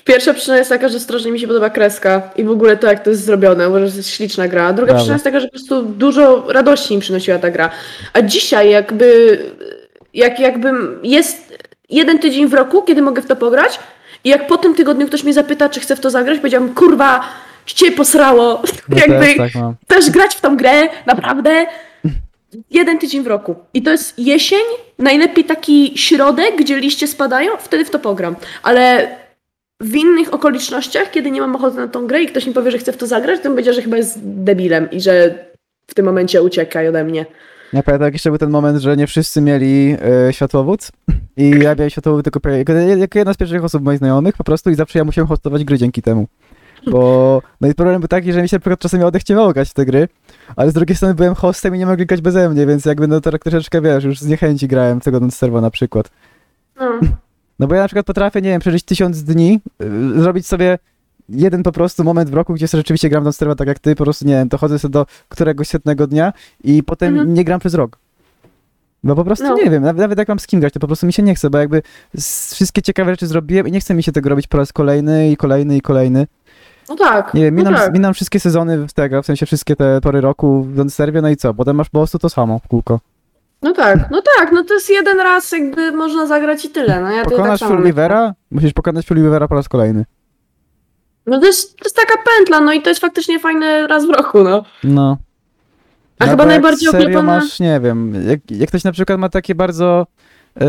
Pierwsza przyczyna jest taka, że strasznie mi się podoba kreska i w ogóle to, jak to jest zrobione, uważam, że to jest śliczna gra. Druga Brawo. przyczyna jest taka, że po prostu dużo radości mi przynosiła ta gra. A dzisiaj jakby, jak jakbym, jest jeden tydzień w roku, kiedy mogę w to pograć i jak po tym tygodniu ktoś mnie zapyta, czy chcę w to zagrać, powiedziałam, kurwa, cię posrało. No jakby, też tak mam. chcesz grać w tą grę, naprawdę, jeden tydzień w roku. I to jest jesień, najlepiej taki środek, gdzie liście spadają, wtedy w to pogram. Ale w innych okolicznościach, kiedy nie mam ochoty na tą grę i ktoś mi powie, że chce w to zagrać, to powiedział, że chyba jest debilem i że w tym momencie uciekaj ode mnie. Ja pamiętam, jak jeszcze był ten moment, że nie wszyscy mieli e, światłowód i ja miałem światłowód tylko jako jedna z pierwszych osób moich znajomych po prostu i zawsze ja musiałem hostować gry dzięki temu. Bo no i problem był taki, że mi się na przykład czasami odechciewało grać w te gry, ale z drugiej strony byłem hostem i nie mogli grać beze mnie, więc jakby no to tak troszeczkę, wiesz, już z niechęci grałem tego serwa na przykład. No. No bo ja na przykład potrafię, nie wiem, przeżyć tysiąc dni, y, zrobić sobie jeden po prostu moment w roku, gdzie sobie rzeczywiście gram serwa tak jak ty, po prostu, nie wiem, to chodzę sobie do któregoś setnego dnia i potem Mhm. nie gram przez rok. Bo po prostu No. nie wiem, nawet, nawet jak mam z kim grać, to po prostu mi się nie chce, bo jakby wszystkie ciekawe rzeczy zrobiłem i nie chce mi się tego robić po raz kolejny i kolejny i kolejny. No tak. Nie wiem, no minam, tak. minam wszystkie sezony tego, w sensie wszystkie te pory roku w serwie, no i co? Potem masz po prostu to samo w kółko. No tak, no tak, no to jest jeden raz jakby można zagrać i tyle. No ja Pokonasz tak Fullweavera, musisz pokonać Fullweavera po raz kolejny. No to jest, to jest taka pętla, no i to jest faktycznie fajne raz w roku, no. No. A No chyba najbardziej oklepana... masz, nie wiem, jak, jak ktoś na przykład ma takie bardzo e,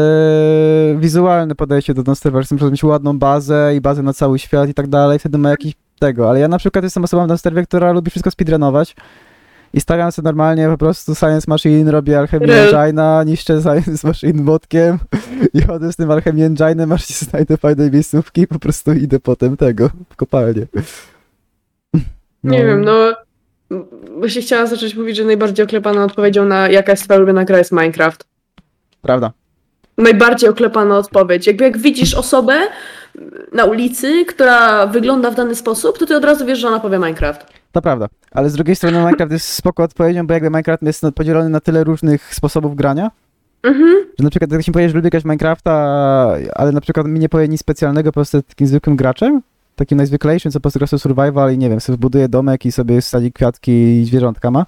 wizualne podejście do Donsterwa, że chce na przykład mieć ładną bazę i bazę na cały świat i tak dalej, wtedy ma jakiś tego, ale ja na przykład jestem osobą w Donsterwie, która lubi wszystko speedrunować i stawiam sobie normalnie po prostu Science Machine, robię Alchemy. Engine'a, niszczę Science Machine motkiem i chodzę z tym Alchemy Engine'em, aż się znajdę fajnej miejscówki i po prostu idę potem tego, w kopalnię. Nie wiem, no... Właśnie chciałam zacząć mówić, że najbardziej oklepaną odpowiedzią na jaka jest twoja ulubiona gra jest Minecraft. Prawda. Najbardziej oklepana odpowiedź. Jakby jak widzisz osobę na ulicy, która wygląda w dany sposób, to ty od razu wiesz, że ona powie Minecraft. To prawda, ale z drugiej strony Minecraft jest spoko odpowiedzią, bo jakby Minecraft jest no, podzielony na tyle różnych sposobów grania, Mhm. że na przykład jak ktoś mi powie, że lubi grać Minecrafta, ale na przykład mi nie powie nic specjalnego, po prostu takim zwykłym graczem, takim najzwyklejszym, co po prostu gra survival i nie wiem, sobie buduje domek i sobie sadzi kwiatki i zwierzątka ma,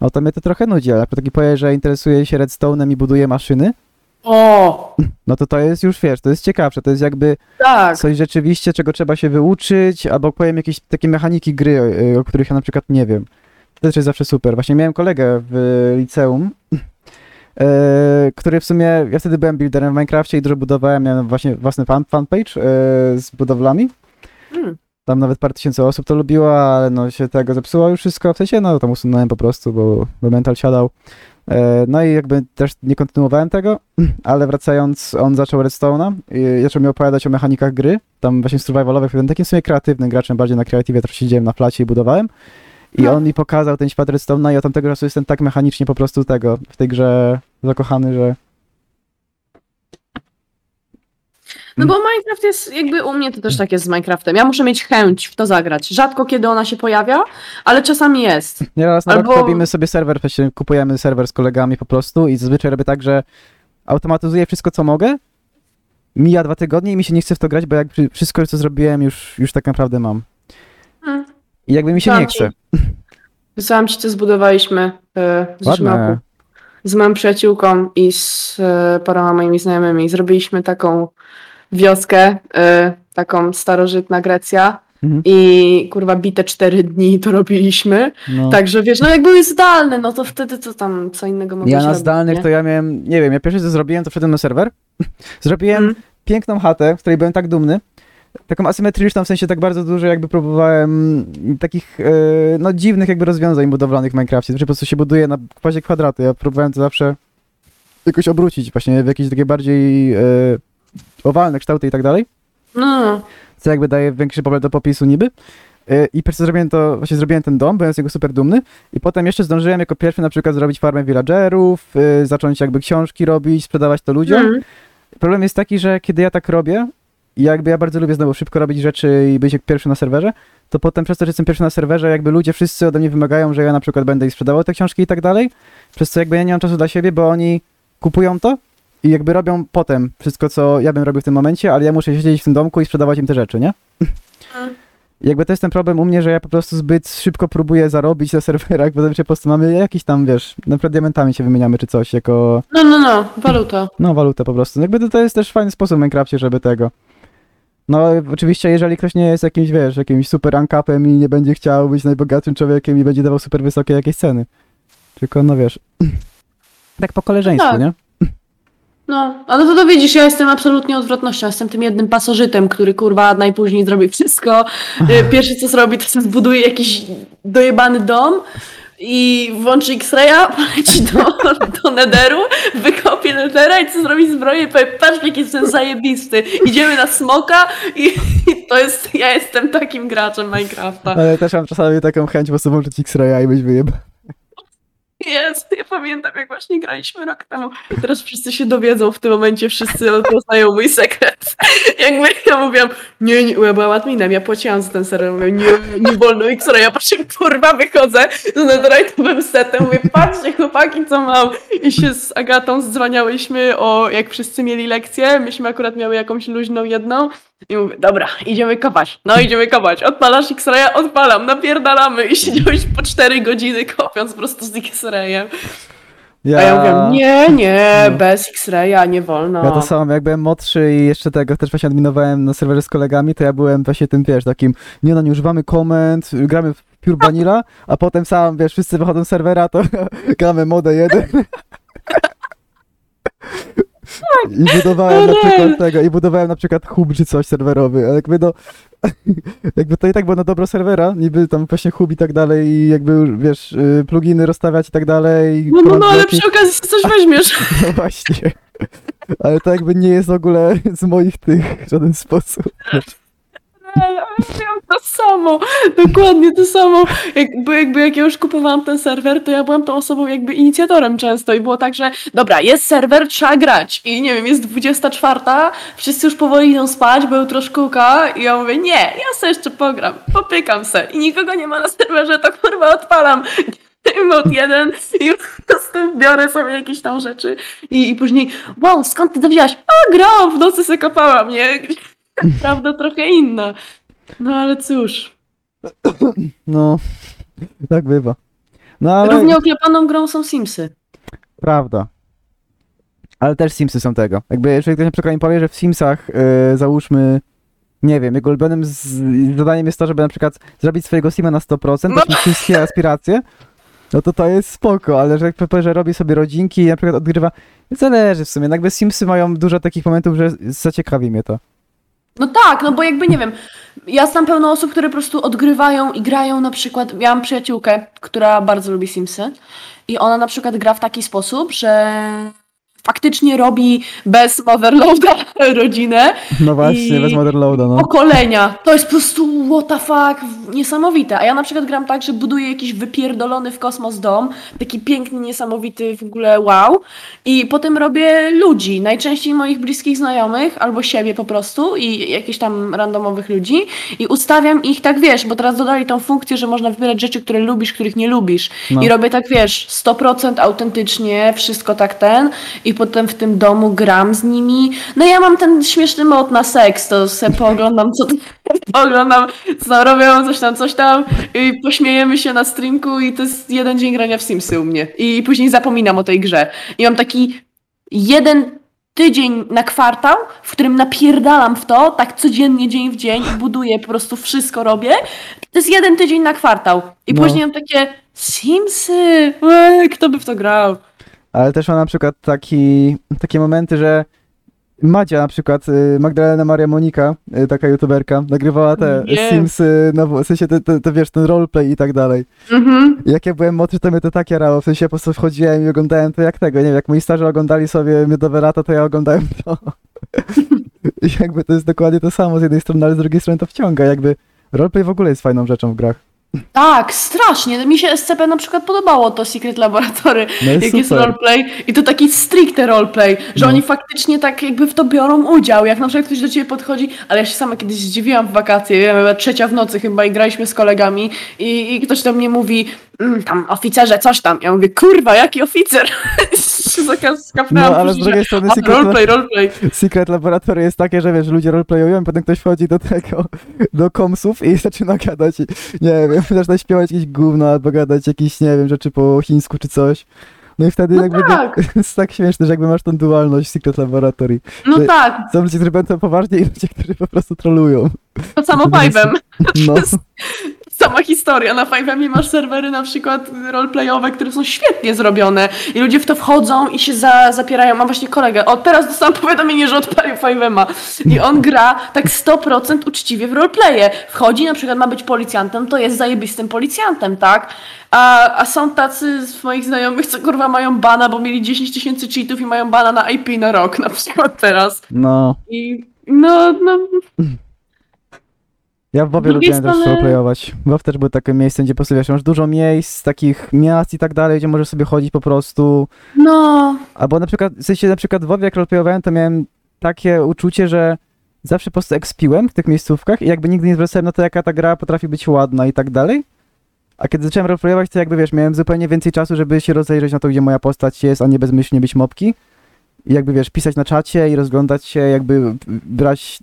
no to mnie to trochę nudzi, ale jak taki powie, że interesuje się redstone'em i buduje maszyny, O, no to to jest już, wiesz, to jest ciekawsze, to jest jakby tak. coś rzeczywiście, czego trzeba się wyuczyć, albo powiem jakieś takie mechaniki gry, y, o których ja na przykład nie wiem. To też jest zawsze super. Właśnie miałem kolegę w liceum, e, który w sumie, ja wtedy byłem builderem w Minecrafcie i dużo budowałem, miałem właśnie własny fan, fanpage e, z budowlami tam nawet parę tysięcy osób to lubiło, ale no się tego zepsuło już wszystko, w sensie no tam usunąłem po prostu, bo, bo mental siadał. E, No i jakby też nie kontynuowałem tego, ale wracając, on zaczął Redstone'a i zaczął mi opowiadać o mechanikach gry, tam właśnie survivalowych, byłem takim w sumie kreatywnym graczem, bardziej na kreatywie, trochę siedziałem na placie i budowałem. I No. on mi pokazał ten świat Redstone'a i od tamtego czasu jestem tak mechanicznie po prostu tego, w tej grze zakochany, że No bo Minecraft jest jakby u mnie to też tak jest z Minecraftem. Ja muszę mieć chęć w to zagrać. Rzadko kiedy ona się pojawia, ale czasami jest. Nie raz na Albo- rok robimy sobie serwer, kupujemy serwer z kolegami po prostu i zazwyczaj robię tak, że automatyzuję wszystko, co mogę. Mija dwa tygodnie i mi się nie chce w to grać, bo jak wszystko, co zrobiłem, już, już tak naprawdę mam. Hmm. I jakby mi się nie Dam ci. chce. Wysłałam ci, co zbudowaliśmy e, w zeszłym roku. Z moją przyjaciółką i z e, paroma moimi znajomymi. Zrobiliśmy taką wioskę, e, taką starożytna Grecja. Mhm. I kurwa bite cztery dni to robiliśmy. No. Także wiesz, no jak były zdalne, no to wtedy to tam co innego mogłeś Ja na robić, zdalnych nie? to ja miałem, nie wiem, ja pierwsze co zrobiłem, to wszedłem na serwer. Zrobiłem Mm. piękną chatę, w której byłem tak dumny. Taką asymetryczną, w sensie tak bardzo dużo jakby próbowałem takich, e, no dziwnych jakby rozwiązań budowlanych w Minecrafcie. Znaczy po prostu się buduje na kwazie kwadraty. Ja próbowałem to zawsze jakoś obrócić właśnie w jakieś takie bardziej e, owalne kształty i tak dalej. No, no, no. Co jakby daje większy pole do popisu niby. E, I pierwsze zrobiłem to, właśnie zrobiłem ten dom, byłem z niego super dumny. I potem jeszcze zdążyłem jako pierwszy na przykład zrobić farmę villagerów, e, zacząć jakby książki robić, sprzedawać to ludziom. Mm. Problem jest taki, że kiedy ja tak robię, jakby ja bardzo lubię znowu szybko robić rzeczy i być jak pierwszy na serwerze, to potem przez to, że jestem pierwszy na serwerze, jakby ludzie wszyscy ode mnie wymagają, że ja na przykład będę ich sprzedawał te książki i tak dalej, przez co jakby ja nie mam czasu dla siebie, bo oni kupują to i jakby robią potem wszystko, co ja bym robił w tym momencie, ale ja muszę siedzieć w tym domku i sprzedawać im te rzeczy, nie? Mm. Jakby to jest ten problem u mnie, że ja po prostu zbyt szybko próbuję zarobić na serwerach, bo zazwyczaj po prostu mamy jakiś tam, wiesz, na przykład diamentami się wymieniamy czy coś, jako no, no, no, waluta. no, walutę po prostu. Jakby to, to jest też fajny sposób w Minecrafcie, żeby tego. No, oczywiście, jeżeli ktoś nie jest jakimś, wiesz, jakimś super uncapem i nie będzie chciał być najbogatszym człowiekiem i będzie dawał super wysokie jakieś ceny. Tylko, no wiesz, tak po koleżeństwu, Tak. nie? No, ale to, to widzisz, ja jestem absolutnie odwrotnością. Jestem tym jednym pasożytem, który kurwa najpóźniej zrobi wszystko. Y, Pierwsze co zrobi, to sobie zbuduje jakiś dojebany dom i włączy X-raya, poleci do, do Netheru, wykopie Nethera i co zrobi zbroję i powie, patrz jaki jestem zajebisty. Idziemy na smoka i, i to jest, ja jestem takim graczem Minecrafta. Ale też mam czasami taką chęć po prostu włączyć X-Raya i być wyjeba. Jest, ja pamiętam jak właśnie graliśmy rok temu. Teraz wszyscy się dowiedzą w tym momencie, wszyscy poznają mój sekret. Jakby ja mówiłam, nie, nie, ja byłam adminem, ja płaciłam za ten serial, mówię, nie, nie wolno X-ray, ja po czym kurwa wychodzę z netherite'owym setem, mówię, patrzcie chłopaki co mam. I się z Agatą zdzwaniałyśmy o, jak wszyscy mieli lekcje, myśmy akurat miały jakąś luźną jedną. I mówię, dobra, idziemy kopać. No idziemy kopać. Odpalasz X-raya, odpalam, napierdalamy i siedziałeś po 4 godziny kopiąc po prostu z X-rayem. A ja mówię, nie, nie, No. bez X-raya nie wolno. Ja to samo, jak byłem młodszy i jeszcze tego też właśnie adminowałem na serwerze z kolegami, to ja byłem właśnie tym, wiesz, takim, nie no, nie używamy komend, gramy w Pure Vanilla, a potem sam, wiesz, wszyscy wychodzą z serwera, to gramy modę 1. I budowałem na przykład tego, i budowałem na przykład hub czy coś serwerowy, ale jakby no, jakby to i tak było na dobro serwera, niby tam właśnie hub i tak dalej i jakby, wiesz, y, pluginy rozstawiać i tak dalej. No, no, no, ale przy okazji coś weźmiesz. No właśnie. Ale to jakby nie jest w ogóle z moich tych w żaden sposób. Miałam to samo, dokładnie to samo. Jakby, jakby jak ja już kupowałam ten serwer, to ja byłam tą osobą jakby inicjatorem często i było tak, że dobra, jest serwer, trzeba grać i nie wiem, jest 24, wszyscy już powoli idą spać, bo jutro szkółka i ja mówię, nie, ja sobie jeszcze pogram, popykam se i nikogo nie ma na serwerze, to kurwa odpalam mod jeden i po prostu biorę sobie jakieś tam rzeczy i, i później, wow, skąd ty to wziąłeś? A, grałam, w nocy se kopałam, nie? Prawda trochę inna. No ale cóż. No, tak bywa. No ale Równie oklepaną grą są Simsy. prawda. Ale też Simsy są tego. Jakby jeżeli ktoś na przykład mi powie, że w Simsach e, załóżmy, nie wiem, jego ulubionym zadaniem jest to, żeby na przykład zrobić swojego Sima na 100%, No. mieć wszystkie aspiracje, no to to jest spoko, ale że jak powie, że robi sobie rodzinki i na przykład odgrywa, zależy w sumie, jakby Simsy mają dużo takich momentów, że zaciekawi mnie to. No tak, no bo jakby nie wiem, ja znam pełno osób, które po prostu odgrywają i grają na przykład, miałam przyjaciółkę, która bardzo lubi Simsy i ona na przykład gra w taki sposób, że faktycznie robi bez motherloada rodzinę No właśnie, bez Motherloada, no. pokolenia. To jest po prostu what the fuck, niesamowite. A ja na przykład gram tak, że buduję jakiś wypierdolony w kosmos dom, taki piękny, niesamowity w ogóle wow. I potem robię ludzi, najczęściej moich bliskich znajomych, albo siebie po prostu i jakichś tam randomowych ludzi i ustawiam ich tak, wiesz, bo teraz dodali tą funkcję, że można wybierać rzeczy, które lubisz, których nie lubisz. No. I robię tak, wiesz, 100% autentycznie, wszystko tak ten i potem w tym domu gram z nimi. No ja mam ten śmieszny mod na seks, to sobie pooglądam, co pooglądam, co robią, coś tam, coś tam i pośmiejemy się na streamku i to jest jeden dzień grania w Simsy u mnie. I później zapominam o tej grze. I mam taki jeden tydzień na kwartał, w którym napierdalam w to, tak codziennie, dzień w dzień i buduję, po prostu wszystko robię. To jest jeden tydzień na kwartał. I No. później mam takie Simsy, eee, kto by w to grał? Ale też mam na przykład taki, takie momenty, że Madzia na przykład, y, Magdalena Maria Monika, y, taka youtuberka, nagrywała te Nie. Sims, y, no w sensie, te, te, te, wiesz, ten roleplay i tak dalej. Mhm. I Jak ja byłem młodszy, to mnie to tak jarało, w sensie po prostu wchodziłem i oglądałem to jak tego, nie wiem, jak moi starzy oglądali sobie Miodowe Lata, to ja oglądałem to. I jakby to jest dokładnie to samo z jednej strony, ale z drugiej strony to wciąga, jakby roleplay w ogóle jest fajną rzeczą w grach. Tak, strasznie. Mi się SCP na przykład podobało to Secret Laboratory, No jest jak jest super. roleplay i to taki stricte roleplay, że No. oni faktycznie tak jakby w to biorą udział, jak na przykład ktoś do ciebie podchodzi, ale ja się sama kiedyś zdziwiłam w wakacje, wiem, była trzecia w nocy chyba i graliśmy z kolegami i, i ktoś do mnie mówi, mm, tam oficerze, coś tam. Ja mówię, kurwa, jaki oficer? się zaka- skapnęłam No, ale z drugiej strony Secret roleplay, roleplay. Secret Laboratory jest takie, że wiesz, ludzie roleplayują, potem ktoś wchodzi do tego, do komsów i zaczyna gadać, i, nie wiem, zaczyna śpiewać jakieś gówno, albo gadać jakieś, nie wiem, rzeczy po chińsku czy coś. No i wtedy No jakby tak. to jest tak śmieszne, że jakby masz tą dualność Secret Laboratory. No Że- tak, Są ludzie, którzy będą poważnie i ludzie, którzy po prostu trolują. to samo Five'em. No, Sama historia. Na Five'emie masz serwery na przykład roleplayowe, które są świetnie zrobione i ludzie w to wchodzą i się za, zapierają. Mam właśnie kolegę. O, teraz dostałam powiadomienie, że odpalił Five'ema i on gra tak 100% uczciwie w roleplaye. Wchodzi, na przykład ma być policjantem, to jest zajebistym policjantem, tak? A, a są tacy z moich znajomych, co kurwa mają bana, bo mieli 10 tysięcy cheatów i mają bana na IP na rok na przykład teraz. no. I no, no, Ja w drugiej lubiłem też strony- roleplayować. WoW też był takie miejsce, gdzie po prostu wiesz, masz dużo miejsc, takich miast i tak dalej, gdzie możesz sobie chodzić po prostu. no, Albo na przykład, w sensie na przykład w WoWie jak roleplayowałem, to miałem takie uczucie, że zawsze po prostu ekspiłem w tych miejscówkach i jakby nigdy nie zwracałem na to, jaka ta gra potrafi być ładna i tak dalej. A kiedy zacząłem roleplayować, to jakby wiesz, miałem zupełnie więcej czasu, żeby się rozejrzeć na to, gdzie moja postać jest, a nie bezmyślnie być mopki. I jakby wiesz, pisać na czacie i rozglądać się, jakby brać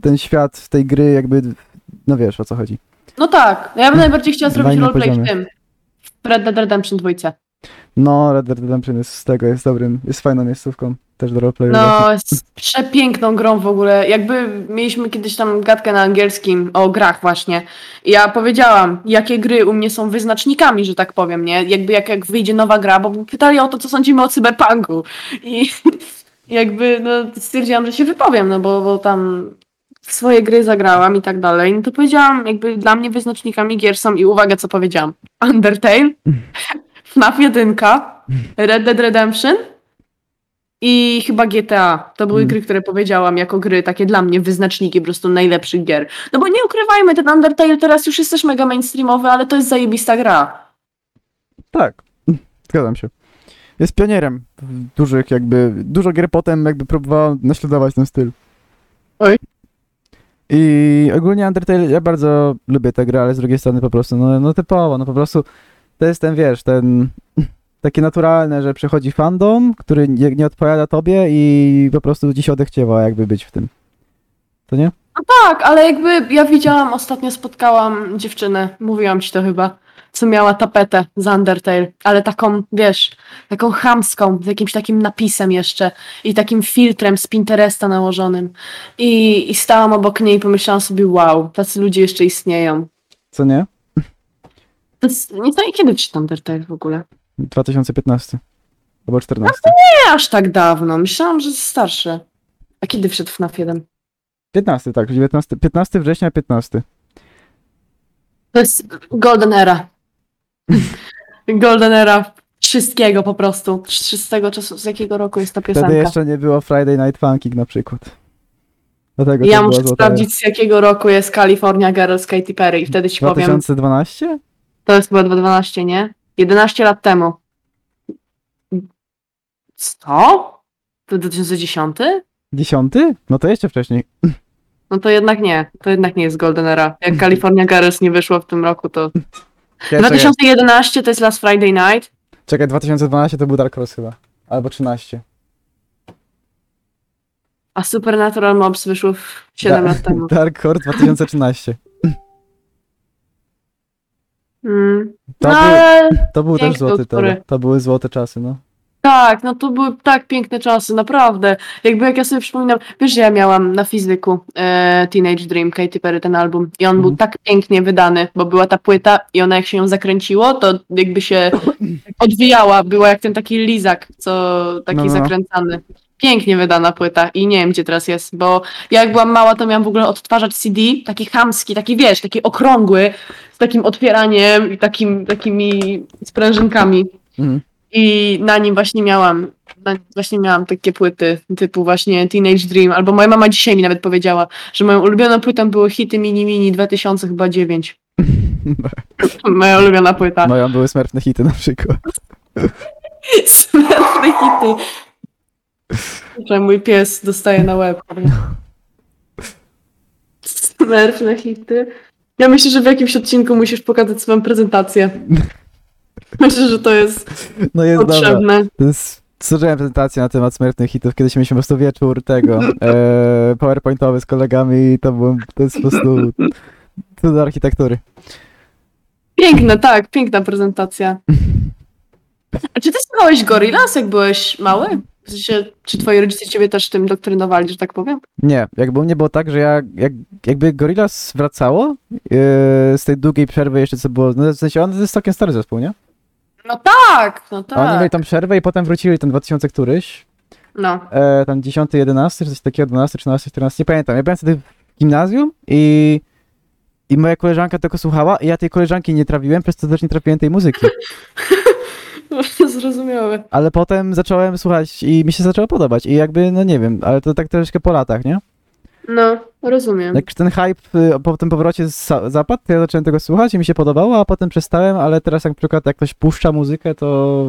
ten świat tej gry, jakby, no wiesz o co chodzi. No tak, ja bym najbardziej chciała zrobić roleplay w poziomie. tym. W Red Dead Redemption 2. No, Red Dead Redemption jest z tego, jest dobrym, jest fajną miejscówką też do roleplayu. No, jest przepiękną grą w ogóle. Jakby mieliśmy kiedyś tam gadkę na angielskim o grach właśnie. I ja powiedziałam, jakie gry u mnie są wyznacznikami, że tak powiem, nie? Jakby jak, jak wyjdzie nowa gra, bo pytali o to, co sądzimy o cyberpunku. I jakby no, stwierdziłam, że się wypowiem, no bo, bo tam swoje gry zagrałam i tak dalej. No to powiedziałam, jakby dla mnie wyznacznikami gier są i uwaga, co powiedziałam. Undertale, FNAF 1, Red Dead Redemption i chyba GTA. To były Mm. gry, które powiedziałam jako gry takie dla mnie wyznaczniki po prostu najlepszych gier. No bo nie ukrywajmy, ten Undertale teraz już jest też mega mainstreamowy, ale to jest zajebista gra. Tak, zgadzam się. Jest pionierem w dużych jakby, dużo gier potem jakby próbowała naśladować ten styl. Oj. I ogólnie Undertale, ja bardzo lubię tę grę, ale z drugiej strony po prostu, no, no typowo, no po prostu to jest ten, wiesz, ten takie naturalne, że przychodzi fandom, który nie, nie odpowiada tobie i po prostu się odechciewa jakby być w tym. To nie? Tak, ale jakby ja widziałam, ostatnio spotkałam dziewczynę, mówiłam ci to chyba, co miała tapetę z Undertale, ale taką, wiesz, taką chamską, z jakimś takim napisem jeszcze i takim filtrem z Pinteresta nałożonym. I, i stałam obok niej i pomyślałam sobie, wow, tacy ludzie jeszcze istnieją. Co nie? To jest, nie znam kiedy czytam Undertale w ogóle. 2015. Albo 14. Nie aż tak dawno, myślałam, że jest starszy. A kiedy wszedł FNAF 1? 15, tak, 19, 15 września, 15. To jest golden era. Golden era wszystkiego po prostu. Z tego czasu, z jakiego roku jest ta Wtedy piosenka? jeszcze nie było Friday Night Funking na przykład. Dlatego Ja muszę sprawdzić, z jakiego roku jest California Girls Katy Perry i wtedy ci era. powiem. 2012? To jest chyba 2012, nie? 11 lat temu. Co? To 2010? 10? No to jeszcze wcześniej. No to jednak nie. To jednak nie jest Golden Era. Jak California Girls nie wyszło w tym roku, to... Czekaj, 2011 to jest Last Friday Night. czekaj, 2012 to był Dark Horse chyba. Albo 13. A Supernatural Mobs wyszło w 7 Da- lat temu. Dark Horse 2013. Mm. To, No był, ale to był też piękne złoty utwory. tele. To były złote czasy, no. Tak, no to były tak piękne czasy, naprawdę. Jakby jak ja sobie przypominam, wiesz, że ja miałam na fizyku e, Teenage Dream, Katy Perry, ten album i on był Mhm. tak pięknie wydany, bo była ta płyta i ona jak się ją zakręciło, to jakby się odwijała, była jak ten taki lizak, co taki No, no. zakręcany. Pięknie wydana płyta i nie wiem, gdzie teraz jest, bo ja jak byłam mała, to miałam w ogóle odtwarzacz CD, taki chamski, taki wiesz, taki okrągły, z takim otwieraniem i takim, takimi sprężynkami. Mhm. I na nim właśnie miałam, na, właśnie miałam takie płyty typu właśnie Teenage Dream, albo moja mama dzisiaj mi nawet powiedziała, że moją ulubioną płytą były hity Mini Mini 2009. Moja ulubiona płyta. I były smurfne hity na przykład. Smętne hity. Że mój pies dostaje na łeb. Smętne hity. Ja myślę, że w jakimś odcinku musisz pokazać swoją prezentację. Myślę, że to jest No jest dobra. potrzebne. To jest... Słuchałem prezentację na temat smurfnych hitów, kiedyś mieliśmy po prostu wieczór tego, e, powerpointowy z kolegami i to, było, to jest po prostu cud architektury. Piękne, tak, piękna prezentacja. A czy ty słuchałeś Gorillaz, jak byłeś mały? W sensie, czy twoi rodzice ciebie też tym doktrynowali, że tak powiem? Nie, jakby u mnie było tak, że ja, jak, jakby Gorillaz wracało e, z tej długiej przerwy jeszcze co było, no w sensie on jest całkiem stary zespół, nie? No tak, no A Oni mieli tak. tą przerwę i potem wrócili ten 2000 któryś, No. e, tam 10, 11, czy coś takiego, 12, 13, 14, nie pamiętam. Ja byłem wtedy w gimnazjum i, i moja koleżanka tego słuchała i ja tej koleżanki nie trafiłem, przez to też nie trafiłem tej muzyki. Zrozumiałe. Ale potem zacząłem słuchać i mi się zaczęło podobać i jakby, no nie wiem, ale to tak troszeczkę po latach, nie? No, rozumiem. Jak ten hype y, po tym powrocie zapadł, ja zacząłem tego słuchać i mi się podobało, a potem przestałem, ale teraz jak na przykład jak ktoś puszcza muzykę, to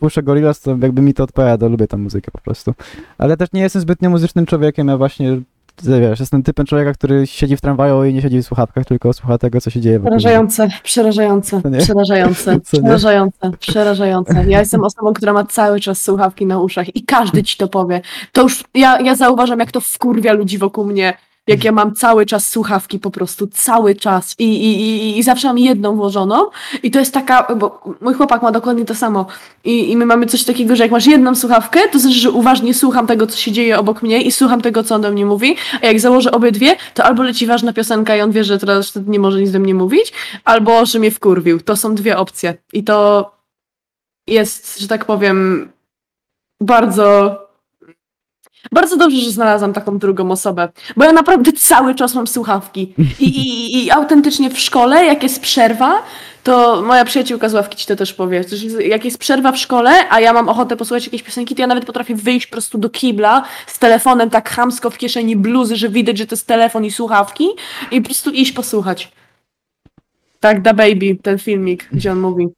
puszcza Gorillaz, to jakby mi to odpowiada, lubię tę muzykę po prostu. Ale też nie jestem zbytnio muzycznym człowiekiem, ja właśnie, wiesz, jestem typem człowieka, który siedzi w tramwaju i nie siedzi w słuchawkach, tylko słucha tego, co się dzieje. Przerażające, przerażające, przerażające, przerażające, przerażające. Ja jestem osobą, która ma cały czas słuchawki na uszach i każdy ci to powie. To już, ja, ja zauważam, jak to wkurwia ludzi wokół mnie, jak ja mam cały czas słuchawki po prostu, cały czas i, i, i, i zawsze mam jedną włożoną i to jest taka, bo mój chłopak ma dokładnie to samo i, i my mamy coś takiego, że jak masz jedną słuchawkę, to znaczy, że uważnie słucham tego, co się dzieje obok mnie i słucham tego, co on do mnie mówi, a jak założę obydwie, to albo leci ważna piosenka i on wie, że teraz nie może nic do mnie mówić, albo że mnie wkurwił. To są dwie opcje. I to jest, że tak powiem, bardzo. Bardzo dobrze, że znalazłam taką drugą osobę, bo ja naprawdę cały czas mam słuchawki. I, i, i autentycznie w szkole, jak jest przerwa, to moja przyjaciółka z ławki ci to też powie. Jak jest przerwa w szkole, a ja mam ochotę posłuchać jakiejś piosenki, to ja nawet potrafię wyjść po prostu do kibla z telefonem tak chamsko w kieszeni bluzy, że widać, że to jest telefon i słuchawki i po prostu iść posłuchać. Tak, Da Baby, ten filmik, gdzie on mówi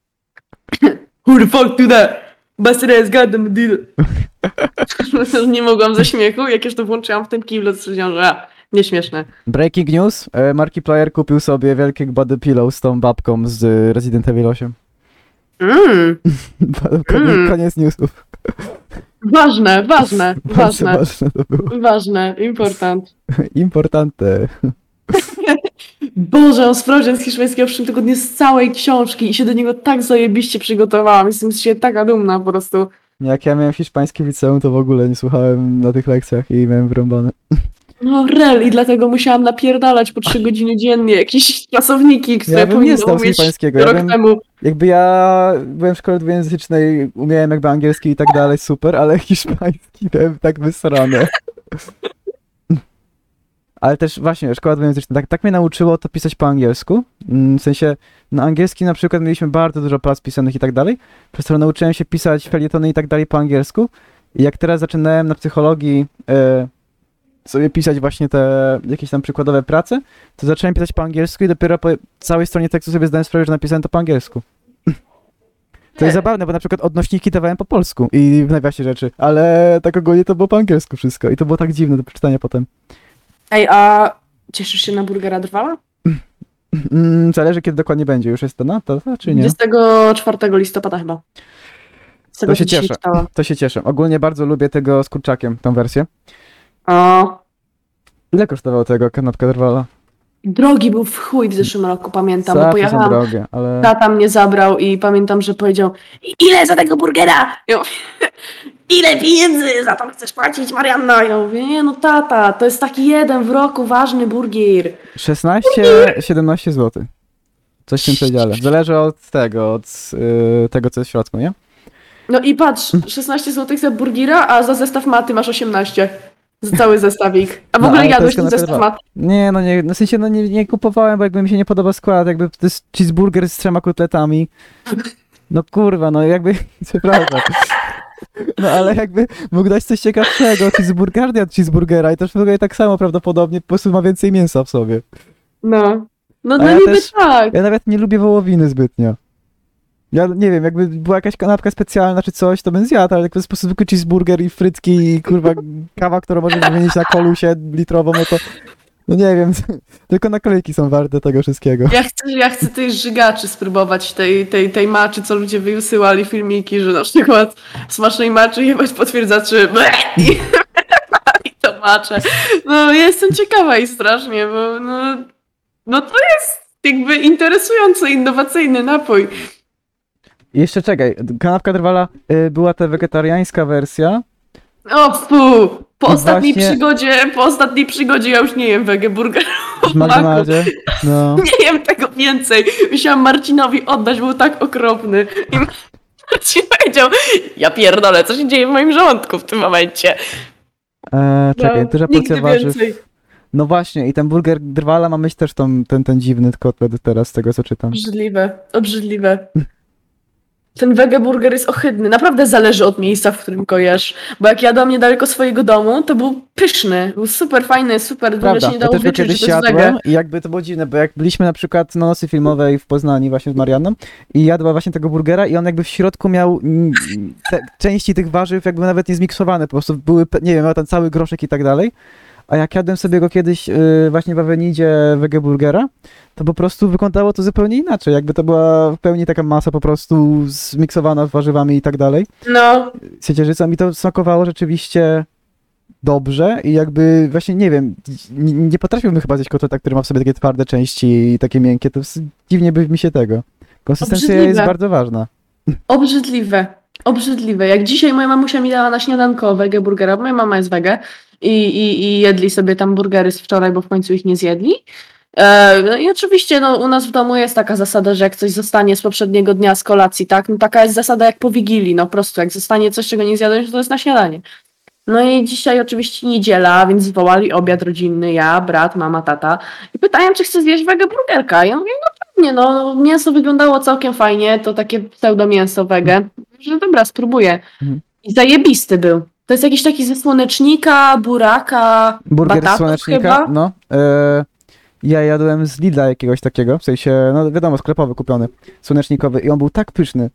Who the fuck do that? Got them deal. Nie mogłam ze śmiechu, jak już to włączyłam w tym kiblu, to stwierdziłam, że a, nieśmieszne. Breaking news, e, Markiplier kupił sobie wielkie body pillow z tą babką z Resident Evil 8. Mm, koniec, Mm. koniec newsów. ważne, ważne, ważne, ważne to było. ważne, important. Importante. Boże, on sprawdzian z hiszpańskiego w przyszłym tygodniu z całej książki i się do niego tak zajebiście przygotowałam. Jestem z siebie taka dumna po prostu. Jak ja miałem hiszpański w liceum, to w ogóle nie słuchałem na tych lekcjach i miałem wrąbane. No rel i dlatego musiałam napierdalać po trzy godziny dziennie jakieś czasowniki, które Ja z umieć hiszpańskiego, ja rok bym- temu. Jakby ja byłem w szkole dwujęzycznej, umiałem jakby angielski i tak dalej, super, ale hiszpański miałem tak wysrane. Ale też właśnie, szkoła dwujęzyczna, tak, tak mnie nauczyło to pisać po angielsku. Mm, W sensie, na angielski na przykład mieliśmy bardzo dużo prac pisanych i tak dalej, przez to nauczyłem się pisać felietony i tak dalej po angielsku. I jak teraz zaczynałem na psychologii e, sobie pisać właśnie te jakieś tam przykładowe prace, to zacząłem pisać po angielsku i dopiero po całej stronie tekstu sobie zdałem sprawę, że napisałem to po angielsku. To jest zabawne, bo na przykład odnośniki dawałem po polsku i w nawiasie rzeczy, ale tak ogólnie to było po angielsku wszystko i to było tak dziwne do przeczytania potem. Ej, a cieszysz się na burgera drwala? Mm, zależy kiedy dokładnie będzie, już jest to na to, to czy nie? 24 listopada chyba. Z tego, To się dzisiaj cieszę. czytałam. To się cieszę. Ogólnie bardzo lubię tego z kurczakiem, tą wersję. O, Ile kosztowało tego kanapka drwala? Drogi był w chuj w zeszłym roku, pamiętam, bo Zapy są pojechałam, drogie, ale... tata mnie zabrał i pamiętam, że powiedział "I- ile za tego burgera? Ja mówię, ile pieniędzy za to chcesz płacić, Marianna? Ja mówię, nie no tata, to jest taki jeden w roku ważny burger. 16-17 zł. Coś w tym przedziale. Zależy od tego, od y, tego, co jest w środku, nie? No i patrz, 16 zł za burgera, a za zestaw maty masz 18. Cały zestawik. A w No, ogóle jadłeś ten zestaw maty? Nie, no nie, no w sensie, no nie, nie kupowałem, bo jakby mi się nie podoba skład, jakby to jest cheeseburger z trzema kotletami. No kurwa, no jakby, przepraszam. No ale jakby mógł dać coś ciekawszego, cheeseburger nie od cheeseburgera i też w ogóle tak samo prawdopodobnie, po prostu ma więcej mięsa w sobie. No. No, no ja niby też- tak. Ja nawet nie lubię wołowiny zbytnio. Ja nie wiem, jakby była jakaś kanapka specjalna czy coś, to bym zjadł, ale jak to jest po zwykły cheeseburger i frytki i kurwa kawa, którą możesz wymienić na kolusie litrową, no to no nie wiem, tylko naklejki są warte tego wszystkiego. Ja chcę, ja chcę tej żygaczy spróbować, tej, tej, tej maczy, co ludzie wysyłali filmiki, że na przykład smacznej maczy jebać potwierdzaczy i to macze. No ja jestem ciekawa i strasznie, bo no, no to jest jakby interesujący, innowacyjny napój. Jeszcze czekaj, kanapka drwala y, była ta wegetariańska wersja, O fu! Po I ostatniej właśnie- przygodzie, po ostatniej przygodzie ja już nie jem wegeburgerów w McDonaldzie. No. Nie jem tego więcej. Musiałam Marcinowi oddać, był tak okropny. I Marcin powiedział, ja pierdolę, co się dzieje w moim żołądku w tym momencie. E, czekaj, No, duża nigdy porcja warzyw. więcej. No właśnie, i ten burger drwala ma mieć też tą, ten, ten dziwny kotlet teraz, z tego co czytam. Obrzydliwe, obrzydliwe. Ten wegeburger jest ohydny. Naprawdę zależy od miejsca, w którym go jesz. Bo jak jadłam niedaleko swojego domu, to był pyszny. Był super fajny, super. Prawda, się nie ja dało go wyczuć, kiedyś że to i jakby to było dziwne, bo jak byliśmy na przykład na nocy filmowej w Poznaniu właśnie z Marianną i jadła właśnie tego burgera i on jakby w środku miał te części tych warzyw jakby nawet nie zmiksowane, po prostu były, nie wiem, miał tam cały groszek i tak dalej. A jak jadłem sobie go kiedyś yy, właśnie w Avenidzie Wegeburgera, to po prostu wyglądało to zupełnie inaczej. Jakby to była w pełni taka masa po prostu zmiksowana z warzywami i tak dalej. No, Siecierzycą i to smakowało rzeczywiście dobrze i jakby właśnie nie wiem, nie, nie potrafiłbym chyba zjeść kotleta, który ma w sobie takie twarde części i takie miękkie, to dziwnie by mi się tego. Konsystencja jest Obrzydliwe. bardzo ważna. Obrzydliwe. Obrzydliwe. Jak dzisiaj moja mamusia mi dała na śniadanko wege burgera, bo moja mama jest wege i, i, i jedli sobie tam burgery z wczoraj, bo w końcu ich nie zjedli. E, no I oczywiście no, u nas w domu jest taka zasada, że jak coś zostanie z poprzedniego dnia z kolacji, tak? No taka jest zasada jak po Wigilii, no po prostu jak zostanie coś, czego nie zjadłeś, to jest na śniadanie. No i dzisiaj oczywiście niedziela, więc zwołali obiad rodzinny, ja, brat, mama, tata i pytałem, czy chcę zjeść wege burgerka. Ja mówię, no pewnie, no mięso wyglądało całkiem fajnie, to takie pseudo mięso wege, że dobra, spróbuję. Mhm. I zajebisty był. To jest jakiś taki ze słonecznika, buraka, Burger z batatów słonecznika, chyba. no. E, ja jadłem z Lidla jakiegoś takiego, w sensie, no wiadomo, sklepowy kupiony, słonecznikowy i on był tak pyszny.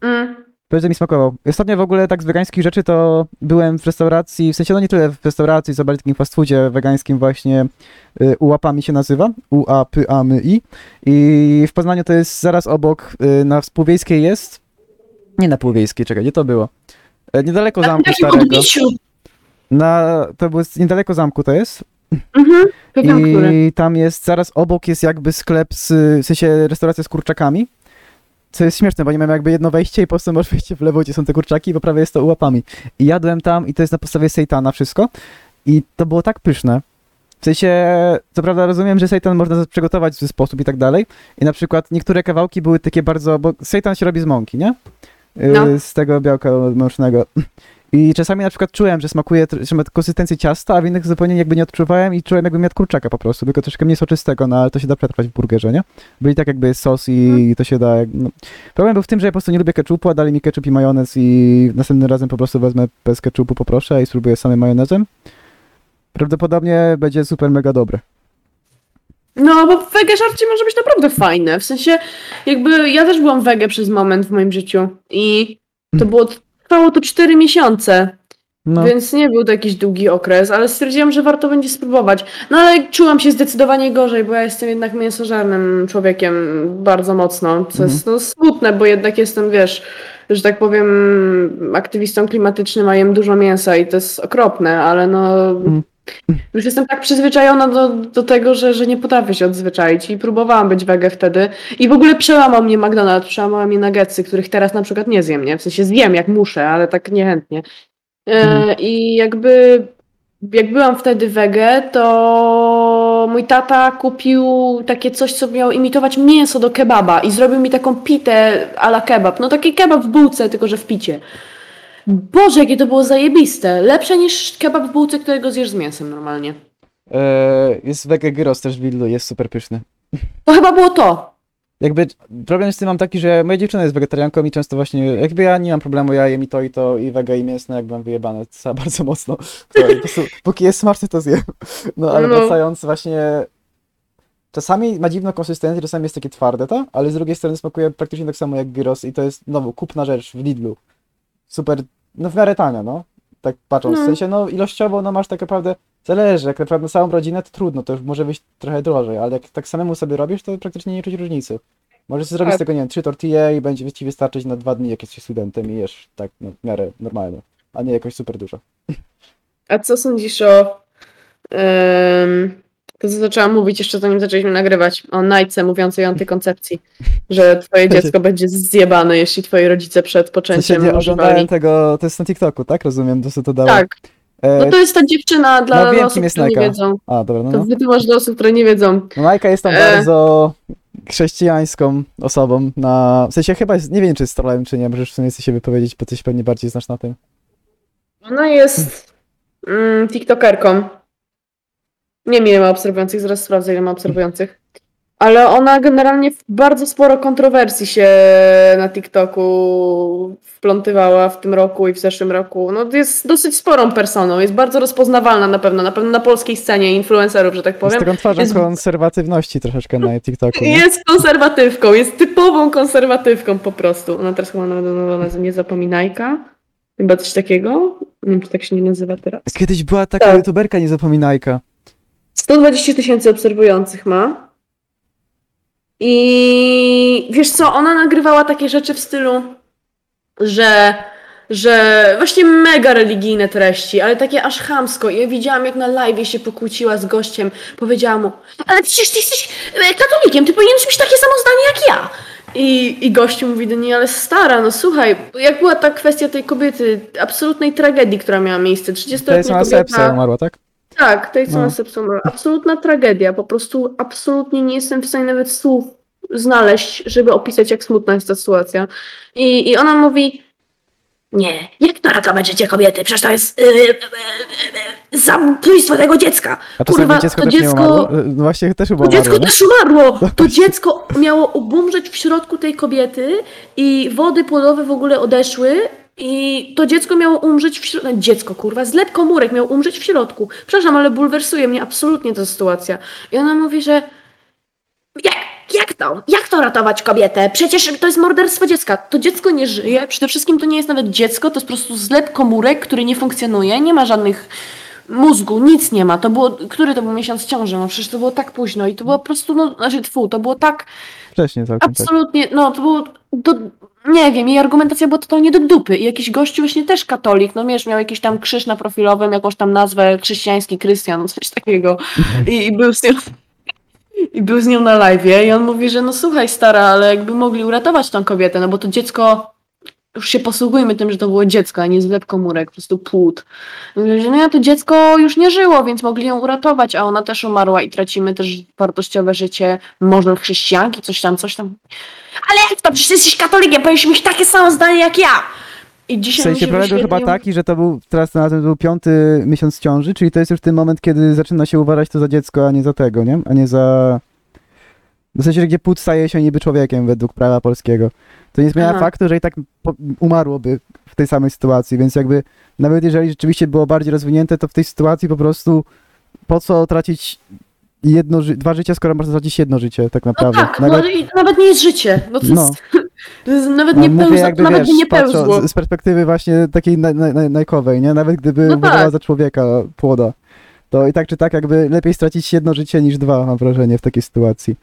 Mm. Bardzo mi smakował. Ostatnio w ogóle tak z wegańskich rzeczy to byłem w restauracji, w sensie no nie tyle w restauracji, co bardziej takim fast foodzie wegańskim właśnie y, Ułapami się nazywa, u a p a m i i w Poznaniu to jest zaraz obok, y, na Współwiejskiej jest, nie na Półwiejskiej, czekaj, gdzie to było? E, Niedaleko zamku starego. Na, to było niedaleko zamku to jest Mhm. Który. i tam jest, zaraz obok jest jakby sklep, z, w sensie restauracja z kurczakami. Co jest śmieszne, bo nie mam jakby jedno wejście i po prostu masz wejście w lewo, gdzie są te kurczaki i po prawej jest to ułapami. I jadłem tam i to jest na podstawie sejtana wszystko. I to było tak pyszne. W sensie, co prawda rozumiem, że seitan można przygotować w ten sposób i tak dalej. I na przykład niektóre kawałki były takie bardzo, bo seitan się robi z mąki, nie? Y, No. Z tego białka mącznego. I czasami na przykład czułem, że smakuje, że ma konsystencję ciasta, a w innych zupełnie jakby nie odczuwałem i czułem jakbym miał kurczaka po prostu, tylko troszkę mniej soczystego, no ale to się da przetrwać w burgerze, nie? Byli tak jakby jest sos i to się da, no. Problem był w tym, że ja po prostu nie lubię ketchupu, a dali mi ketchup i majonez i następnym razem po prostu wezmę bez ketchupu, poproszę i spróbuję samym majonezem. Prawdopodobnie będzie super mega dobre. No, bo wege żarcie może być naprawdę fajne. W sensie, jakby ja też byłam wege przez moment w moim życiu i to było, trwało to 4 miesiące, No, więc nie był to jakiś długi okres, ale stwierdziłam, że warto będzie spróbować. No ale czułam się zdecydowanie gorzej, bo ja jestem jednak mięsożarnym człowiekiem bardzo mocno, co jest no, smutne, bo jednak jestem, wiesz, że tak powiem, aktywistą klimatycznym, a jem dużo mięsa i to jest okropne, ale no... Mhm. Już jestem tak przyzwyczajona do, do tego, że, że nie potrafię się odzwyczaić i próbowałam być wege wtedy. I w ogóle przełamał mnie McDonald's, przełamał mnie nuggetsy, których teraz na przykład nie zjem, nie? W sensie zjem jak muszę, ale tak niechętnie. E, Mhm. I jakby jak byłam wtedy wege, to mój tata kupił takie coś, co miało imitować mięso do kebaba i zrobił mi taką pitę a la kebab. No taki kebab w bułce, tylko że w picie. Boże, jakie to było zajebiste. Lepsze niż kebab w bułce, którego zjesz z mięsem normalnie. e, jest wege gyros też w Lidlu, jest super pyszny. To chyba było to. Jakby problem z tym mam taki, że moja dziewczyna jest wegetarianką i często właśnie, jakby ja nie mam problemu, ja jem i to i to i wege i mięsne, jakby mam wyjebane za bardzo mocno. To, i po prostu, póki jest smaczne, to zjem. No ale No. wracając właśnie, czasami ma dziwną konsystencję, czasami jest takie twarde to, ale z drugiej strony smakuje praktycznie tak samo jak gyros i to jest znowu kupna rzecz w Lidlu. Super, no w miarę tania, no. Tak patrząc, w No. sensie no ilościowo no masz tak naprawdę, zależy, jak naprawdę całą rodzinę to trudno, to już może być trochę drożej, ale jak tak samemu sobie robisz, to praktycznie nie czuć różnicy. Możesz zrobić z Tak. tego, nie wiem, trzy tortille i będzie ci wystarczyć na dwa dni, jak jesteś studentem i jesz tak no, w miarę normalnie, a nie jakoś super dużo. A co sądzisz o. Um, to zaczęłam mówić jeszcze zanim zaczęliśmy nagrywać, o Najce mówiącej o antykoncepcji, że twoje dziecko będzie zjebane, jeśli twoi rodzice przed W sensie poczęciem nie używali. oglądałem tego, to jest na TikToku, tak? Rozumiem, to co to dało. Tak, E, no to jest ta dziewczyna dla no wiem, osób, jest które nie Najka. wiedzą. A, dobra, no, To no. wytłumacz dla osób, które nie wiedzą. no Majka jest tam E. bardzo chrześcijańską osobą, na... w sensie chyba jest, nie wiem, czy jest trolem, czy nie, możesz w sumie się wypowiedzieć, bo ty się pewnie bardziej znasz na tym. Ona jest mm, TikTokerką. Nie wiem, ile ma obserwujących, zaraz sprawdzę, ile ma obserwujących. Ale ona generalnie w bardzo sporo kontrowersji się na TikToku wplątywała w tym roku i w zeszłym roku. No jest dosyć sporą personą, jest bardzo rozpoznawalna na pewno, na pewno na polskiej scenie influencerów, że tak Jest powiem. taką twarzą jest- konserwatywności troszeczkę na TikToku. Nie? Jest konserwatywką, jest typową konserwatywką po prostu. Ona teraz chyba nawet nazywa nie zapominajka. Chyba coś takiego. Nie wiem, czy tak się nie nazywa teraz. Kiedyś była taka Tak. youtuberka niezapominajka. 120 tysięcy obserwujących ma. I wiesz co, ona nagrywała takie rzeczy w stylu, że, że właśnie mega religijne treści, ale takie aż chamsko. I ja widziałam, jak na live się pokłóciła z gościem. Powiedziała mu, ale przecież ty jesteś e, katolikiem, ty powinieneś mieć takie samo zdanie jak ja. I, I gościu mówi do niej, ale stara, no słuchaj, jak była ta kwestia tej kobiety, absolutnej tragedii, która miała miejsce, 30 To jest ona sepsia umarła, tak? Tak, to jest No. no. Absolutna tragedia. Po prostu absolutnie nie jestem w stanie nawet słów znaleźć, żeby opisać, jak smutna jest ta sytuacja. I, i ona mówi, nie, jak to ratować kobiety? Przecież to jest yy, yy, yy, zabójstwo tego dziecka. A czasami Kurwa, dziecko to dziecko- umarło? E, No właśnie też chyba To dziecko umarło, nie? też umarło. To dziecko miało obumrzeć w środku tej kobiety i wody płodowe w ogóle odeszły i to dziecko miało umrzeć w środku. Dziecko, kurwa, zlep komórek miał umrzeć w środku. Przepraszam, ale bulwersuje mnie absolutnie ta sytuacja. I ona mówi, że jak, jak to? Jak to ratować kobietę? Przecież to jest morderstwo dziecka. To dziecko nie żyje. Przede wszystkim to nie jest nawet dziecko, to jest po prostu zlep komórek, który nie funkcjonuje, nie ma żadnych mózgu, nic nie ma. To było, który to był miesiąc ciąży? No przecież to było tak późno i to było po prostu, no, znaczy tfu, to było tak Wcześniej całkiem tak. absolutnie, no to było do, nie wiem, jej argumentacja była totalnie do dupy i jakiś gościu właśnie też katolik, no wiesz, miał jakiś tam krzyż na profilowym, jakąś tam nazwę chrześcijański Krystian, coś takiego i, i był z nią i był z nią na live i on mówi, że no słuchaj stara, ale jakby mogli uratować tą kobietę, no bo to dziecko już się posługujmy tym, że to było dziecko, a nie zlep komórek, po prostu płód. No ja to dziecko już nie żyło, więc mogli ją uratować, a ona też umarła i tracimy też wartościowe życie, może chrześcijanki, coś tam, coś tam. Ale jak to? Przecież jesteś katolikiem, powinieneś mieć takie samo zdanie jak ja. I W dzisiaj mi sensie problem był chyba taki, że to był, teraz na tym był piąty miesiąc ciąży, czyli to jest już ten moment, kiedy zaczyna się uważać to za dziecko, a nie za tego, nie? A nie za... W sensie, gdzie płód staje się niby człowiekiem według prawa polskiego. To nie zmienia Aha. faktu, że i tak po- umarłoby w tej samej sytuacji, więc jakby nawet jeżeli rzeczywiście było bardziej rozwinięte, to w tej sytuacji po prostu po co tracić jedno, ży- dwa życia, skoro można stracić jedno życie tak No naprawdę. tak, nawet, no, i nawet nie jest życie. No to, No. jest, to jest nawet no, nie jakby, nawet by nie pełzło. z perspektywy właśnie takiej naj, naj, naj, najkowej, nie? Nawet gdyby No uważała tak. za człowieka płoda, to i tak czy tak jakby lepiej stracić jedno życie niż dwa, mam wrażenie, w takiej sytuacji.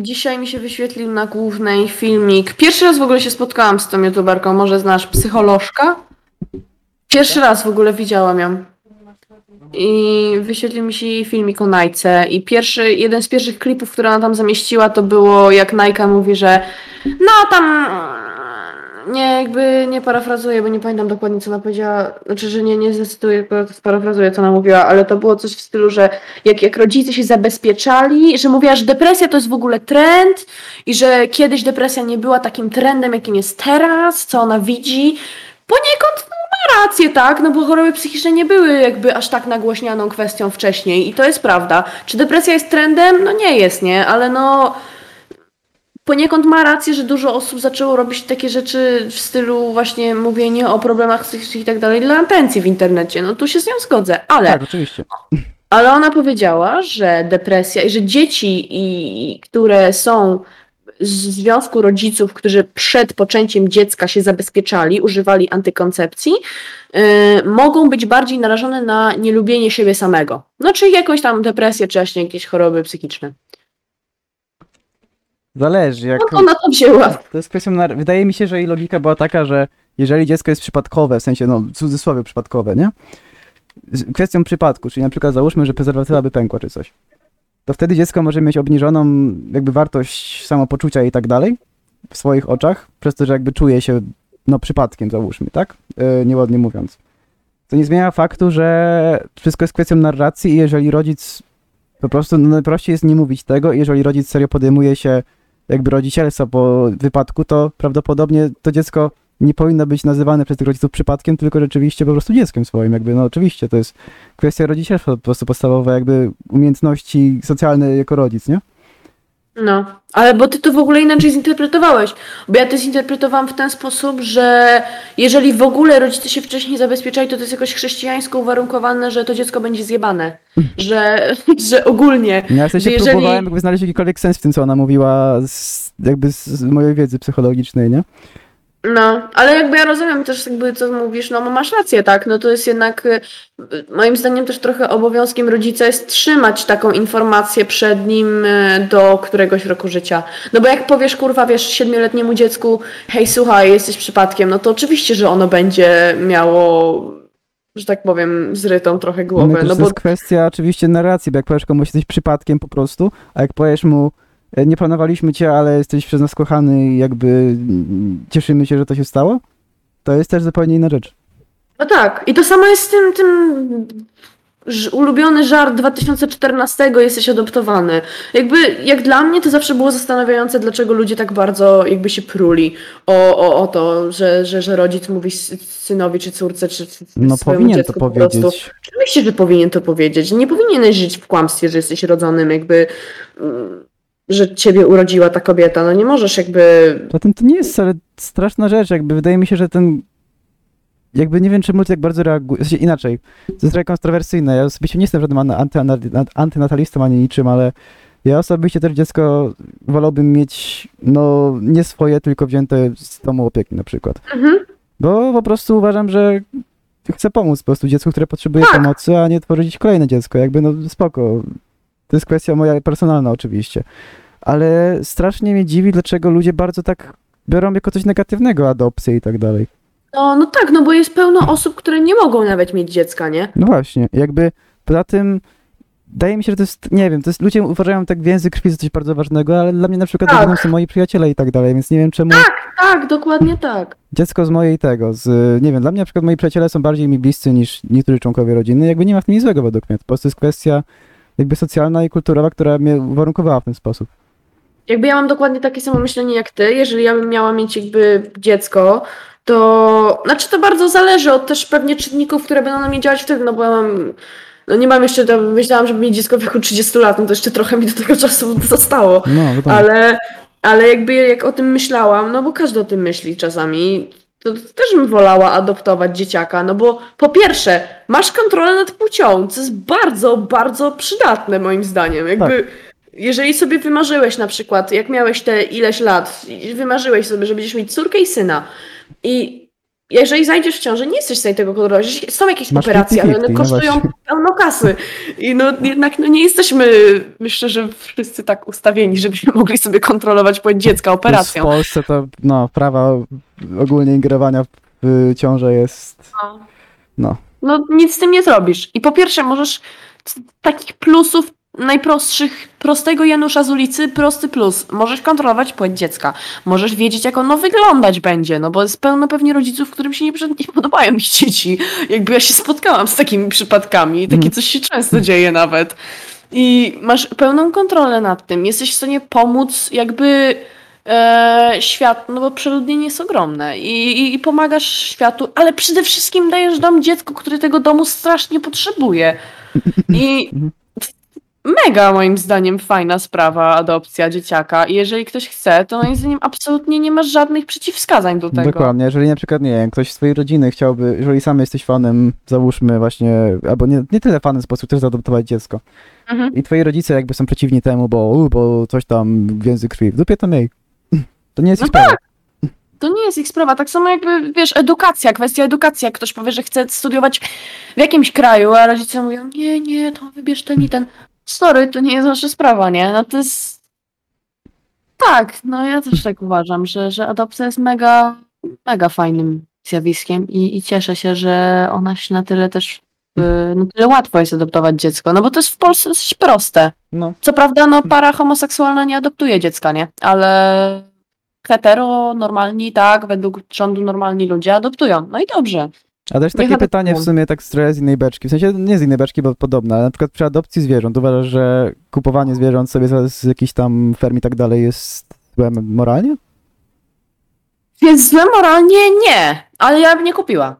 Dzisiaj mi się wyświetlił na głównej filmik. Pierwszy raz w ogóle się spotkałam z tą youtuberką, może znasz psycholożka? Pierwszy raz w ogóle widziałam ją. I wyświetlił mi się jej filmik o Najce. I pierwszy, jeden z pierwszych klipów, które ona tam zamieściła, to było jak Najka mówi, że no tam nie, jakby nie parafrazuję, bo nie pamiętam dokładnie, co ona powiedziała. Znaczy, że nie, nie zdecyduję, tylko sparafrazuję, co ona mówiła, ale to było coś w stylu, że jak, jak rodzice się zabezpieczali, że mówiła, że depresja to jest w ogóle trend i że kiedyś depresja nie była takim trendem, jakim jest teraz, co ona widzi. Poniekąd no, ma rację, tak, no bo choroby psychiczne nie były jakby aż tak nagłośnianą kwestią wcześniej i to jest prawda. Czy depresja jest trendem? No nie jest, nie, ale no poniekąd ma rację, że dużo osób zaczęło robić takie rzeczy w stylu właśnie mówienie o problemach psychicznych i tak dalej dla atencji w internecie. No tu się z nią zgodzę, ale Tak, oczywiście. ale ona powiedziała, że depresja i że dzieci, i, które są z związku rodziców, którzy przed poczęciem dziecka się zabezpieczali, używali antykoncepcji, yy, mogą być bardziej narażone na nielubienie siebie samego. No, czyli jakąś tam depresję, czy właśnie jakieś choroby psychiczne. Zależy, jak... No to wzięła. To jest kwestią, nar- wydaje mi się, że jej logika była taka, że jeżeli dziecko jest przypadkowe, w sensie, no, w cudzysłowie przypadkowe, nie? Kwestią przypadku, czyli na przykład załóżmy, że prezerwatywa by pękła czy coś, to wtedy dziecko może mieć obniżoną jakby wartość samopoczucia i tak dalej w swoich oczach, przez to, że jakby czuje się, no, przypadkiem załóżmy, tak? Yy, nieładnie mówiąc. To nie zmienia faktu, że wszystko jest kwestią narracji i jeżeli rodzic po prostu, no, najprościej jest nie mówić tego i jeżeli rodzic serio podejmuje się jakby rodzicielstwa po wypadku, to prawdopodobnie to dziecko nie powinno być nazywane przez tych rodziców przypadkiem, tylko rzeczywiście po prostu dzieckiem swoim. Jakby, no oczywiście, to jest kwestia rodzicielstwa, po prostu podstawowe jakby umiejętności socjalne jako rodzic, nie? No, ale bo ty to w ogóle inaczej zinterpretowałeś. Bo ja to zinterpretowałam w ten sposób, że jeżeli w ogóle rodzice się wcześniej zabezpieczali, to to jest jakoś chrześcijańsko uwarunkowane, że to dziecko będzie zjebane. Że, że ogólnie. Ja w sensie Że jeżeli- próbowałem jakby znaleźć jakikolwiek sens w tym, co ona mówiła, z, jakby z, z mojej wiedzy psychologicznej, nie? No, ale jakby ja rozumiem też jakby co mówisz, no masz rację, tak, no to jest jednak y, moim zdaniem też trochę obowiązkiem rodzica jest trzymać taką informację przed nim y, do któregoś roku życia. No bo jak powiesz, kurwa, wiesz, siedmioletniemu dziecku, hej, słuchaj, jesteś przypadkiem, no to oczywiście, że ono będzie miało, że tak powiem, zrytą trochę No, głowę, też no to bo jest kwestia oczywiście narracji, bo jak powiesz komuś jesteś przypadkiem po prostu, a jak powiesz mu nie planowaliśmy cię, ale jesteś przez nas kochany i jakby mm, cieszymy się, że to się stało, to jest też zupełnie inna rzecz. No tak, i to samo jest z tym, tym ulubiony żart 2014, jesteś adoptowany. Jakby, jak dla mnie to zawsze było zastanawiające, dlaczego ludzie tak bardzo jakby się pruli o, o, o to, że, że, że rodzic mówi synowi czy córce, czy czy No powinien dziecku to po prostu. powiedzieć. Oczywiście, że powinien to powiedzieć. Nie powinieneś żyć w kłamstwie, że jesteś rodzonym jakby, mm, że ciebie urodziła ta kobieta. No nie możesz jakby... Zatem to nie jest wcale straszna rzecz, jakby wydaje mi się, że ten jakby nie wiem, czemu ty tak bardzo reaguje, w sensie inaczej, to jest trochę kontrowersyjne, ja osobiście nie jestem żadnym antynatalistą ani niczym, ale ja osobiście też dziecko wolałbym mieć, no, nie swoje, tylko wzięte z domu opieki na przykład. Mhm. Bo po prostu uważam, że chcę pomóc po prostu dziecku, które potrzebuje Tak. pomocy, a nie tworzyć kolejne dziecko. Jakby no spoko. To jest kwestia moja personalna oczywiście. Ale strasznie mnie dziwi, dlaczego ludzie bardzo tak biorą jako coś negatywnego adopcję i tak dalej. No, no tak, no bo jest pełno osób, które nie mogą nawet mieć dziecka, nie? No właśnie, jakby poza tym Wydaje mi się, że to jest, nie wiem, to jest, ludzie uważają tak więzy krwi za coś bardzo ważnego, ale dla mnie na przykład Tak. są moi przyjaciele i tak dalej, więc nie wiem czemu Tak, dokładnie tak. dziecko z mojej tego, z, nie wiem, dla mnie na przykład moi przyjaciele są bardziej mi bliscy niż niektórzy członkowie rodziny, jakby nie ma w tym nic złego według mnie, to po prostu jest kwestia jakby socjalna i kulturowa, która mnie uwarunkowała w ten sposób. Jakby ja mam dokładnie takie samo myślenie jak ty, jeżeli ja bym miała mieć jakby dziecko, to znaczy to bardzo zależy od też pewnie czynników, które będą na mnie działać wtedy, no bo ja mam, no nie mam jeszcze, to myślałam, żeby mieć dziecko w wieku 30 lat, no to jeszcze trochę mi do tego czasu zostało, No, ale, ale jakby jak o tym myślałam, no bo każdy o tym myśli czasami, to też bym wolała adoptować dzieciaka, no bo po pierwsze, masz kontrolę nad płcią, co jest bardzo, bardzo przydatne moim zdaniem. Jakby, jeżeli sobie wymarzyłeś na przykład, jak miałeś te ileś lat, wymarzyłeś sobie, że będziesz mieć córkę i syna i jeżeli zajdziesz w ciąży, nie jesteś w stanie tego kontrolować. Są jakieś Masz operacje, ale one 50-50, no kosztują właśnie. pełno kasy. I no jednak no, nie jesteśmy, myślę, że wszyscy tak ustawieni, żebyśmy mogli sobie kontrolować płeć dziecka operacją. W Polsce to, no, prawa ogólnie ingerowania w ciążę jest, no. No nic z tym nie zrobisz. I po pierwsze możesz takich plusów najprostszych, prostego Janusza z ulicy, prosty plus. Możesz kontrolować płeć dziecka. Możesz wiedzieć, jak ono wyglądać będzie, no bo jest pełno pewnie rodziców, którym się nie, nie podobają ich dzieci. Jakby ja się spotkałam z takimi przypadkami. Takie Mhm. coś się często dzieje nawet. I masz pełną kontrolę nad tym. Jesteś w stanie pomóc jakby e, świat, no bo przeludnienie jest ogromne i, i, i pomagasz światu, ale przede wszystkim dajesz dom dziecku, który tego domu strasznie potrzebuje. I mega moim zdaniem fajna sprawa adopcja dzieciaka i jeżeli ktoś chce, to moim zdaniem absolutnie nie masz żadnych przeciwwskazań do tego. Dokładnie, jeżeli na przykład, nie wiem, ktoś z swojej rodziny chciałby, jeżeli sam jesteś fanem, załóżmy właśnie, albo nie, nie tyle fanem, po prostu chcesz zaadoptować dziecko Mhm. i twoi rodzice jakby są przeciwni temu, bo, bo coś tam więzy krwi, w dupie to miej. To nie jest No ich sprawa. To nie jest ich sprawa. Tak samo jakby, wiesz, edukacja, kwestia edukacji. Jak ktoś powie, że chce studiować w jakimś kraju, a rodzice mówią, nie, nie, to wybierz ten i ten. Sorry, to nie jest wasza sprawa, nie? No to jest... Tak, no ja też tak uważam, że, że adopcja jest mega, mega fajnym zjawiskiem i, i cieszę się, że ona się na tyle też, y, na tyle łatwo jest adoptować dziecko, no bo to jest w Polsce dosyć proste. No, Co prawda, no para homoseksualna nie adoptuje dziecka, nie? Ale hetero, normalni, tak, według rządu normalni ludzie adoptują. No i dobrze. A też takie pytanie w sumie tak trochę z innej beczki, w sensie nie z innej beczki, bo podobne, ale na przykład przy adopcji zwierząt uważasz, że kupowanie zwierząt sobie z, jakichś tam ferm i tak dalej jest złem moralnie? Więc złe moralnie nie, ale ja bym nie kupiła.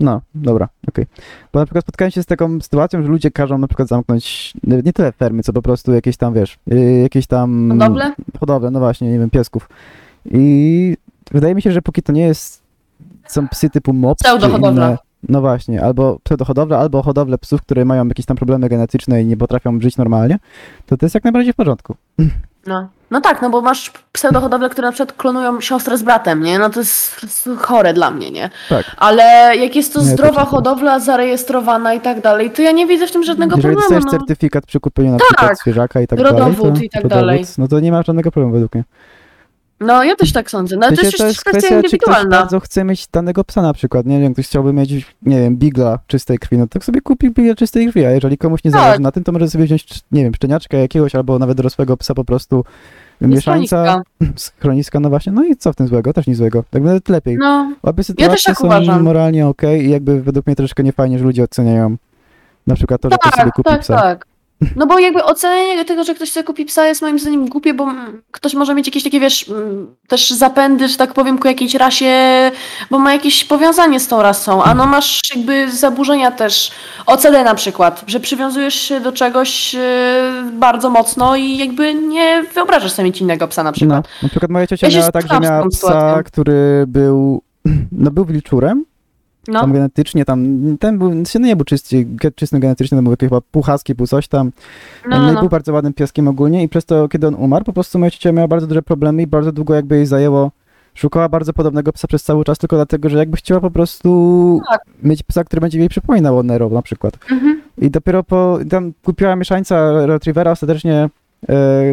No, dobra, okej. Bo na przykład spotkałem się z taką sytuacją, że ludzie każą na przykład zamknąć nie tyle fermy, co po prostu jakieś tam, wiesz, yy, jakieś tam... Hodowle? Hodowle, no właśnie, nie wiem, piesków. I wydaje mi się, że póki to nie jest, są psy typu mops czy Pseudohodowla. inne, no właśnie, albo pseudohodowla, albo hodowle psów, które mają jakieś tam problemy genetyczne i nie potrafią żyć normalnie, to to jest jak najbardziej w porządku. No. no tak, no bo masz pseudohodowle, które na przykład klonują siostrę z bratem, nie? No to jest po prostu chore dla mnie, nie? Tak. Ale jak jest to Nie, to zdrowa prawda. hodowla, zarejestrowana i tak dalej, to ja nie widzę w tym żadnego Jeżeli problemu. dostajesz No. certyfikat przy kupieniu na Tak. przykład zwierzaka i tak Rodowód dalej, to, i tak to dalej. no to nie ma żadnego problemu według mnie. No ja też tak sądzę. No ale to to jest kwestia kwestia, czy ktoś indywidualna. bardzo chce mieć danego psa na przykład, nie wiem, ktoś chciałby mieć, nie wiem, bigla czystej krwi, no to sobie kupi bigla czystej krwi, a jeżeli komuś nie Tak. zależy na tym, to może sobie wziąć, nie wiem, szczeniaczka jakiegoś albo nawet dorosłego psa po prostu mieszańca schroniska. no właśnie, no i co w tym złego? Też nic złego, tak nawet lepiej. No, Obie sytuacje też tak są uważam. moralnie okej i jakby według mnie troszkę niefajnie, że ludzie oceniają na przykład to, że ktoś sobie tak, kupi tak, psa. tak. No bo jakby ocenianie tego, że ktoś sobie kupi psa jest moim zdaniem głupie, bo ktoś może mieć jakieś takie, wiesz, też zapędy, że tak powiem, ku jakiejś rasie, bo ma jakieś powiązanie z tą rasą, a no masz jakby zaburzenia też, OCD na przykład, że przywiązujesz się do czegoś e, bardzo mocno i jakby nie wyobrażasz sobie mieć innego psa na No, przykład. na przykład moja ciocia Ja miała tak, że miała psa, sytuacją. który był, no był wilczurem, No, tam genetycznie, tam, ten był, nie był czysty, czysty genetycznie, to był jakiś chyba pół husky, pół coś tam, no, no, no, i no. był bardzo ładnym pieskiem ogólnie i przez to, kiedy on umarł, po prostu moja ciocia miała bardzo duże problemy i bardzo długo jakby jej zajęło, szukała bardzo podobnego psa przez cały czas, tylko dlatego, że jakby chciała po prostu Tak. mieć psa, który będzie jej przypominał o Nero na przykład. Mhm. I dopiero po, tam kupiła mieszańca Retrievera ostatecznie, e,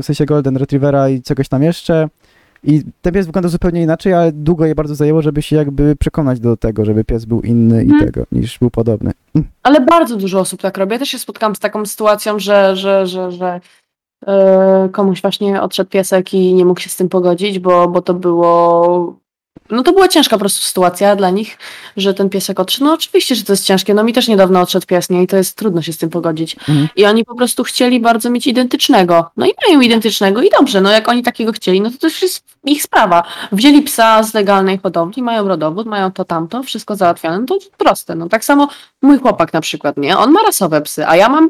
w sensie Golden Retrievera i czegoś tam jeszcze. I ten pies wygląda zupełnie inaczej, ale długo jej bardzo zajęło, żeby się jakby przekonać do tego, żeby pies był inny i Mhm. tego, niż był podobny. Ale bardzo dużo osób tak robi. Ja też się spotkałam z taką sytuacją, że, że, że, że e, komuś właśnie odszedł piesek i nie mógł się z tym pogodzić, bo, bo to było no to była ciężka po prostu sytuacja dla nich, że ten piesek odszedł. No oczywiście, że to jest ciężkie. No mi też niedawno odszedł pies, nie? I to jest trudno się z tym pogodzić. Mhm. I oni po prostu chcieli bardzo mieć identycznego. No i mają identycznego i dobrze, no jak oni takiego chcieli, no to też jest ich sprawa. Wzięli psa z legalnej hodowli, mają rodowód, mają to tamto, wszystko załatwione, no to proste. No tak samo mój chłopak na przykład, nie? On ma rasowe psy, a ja mam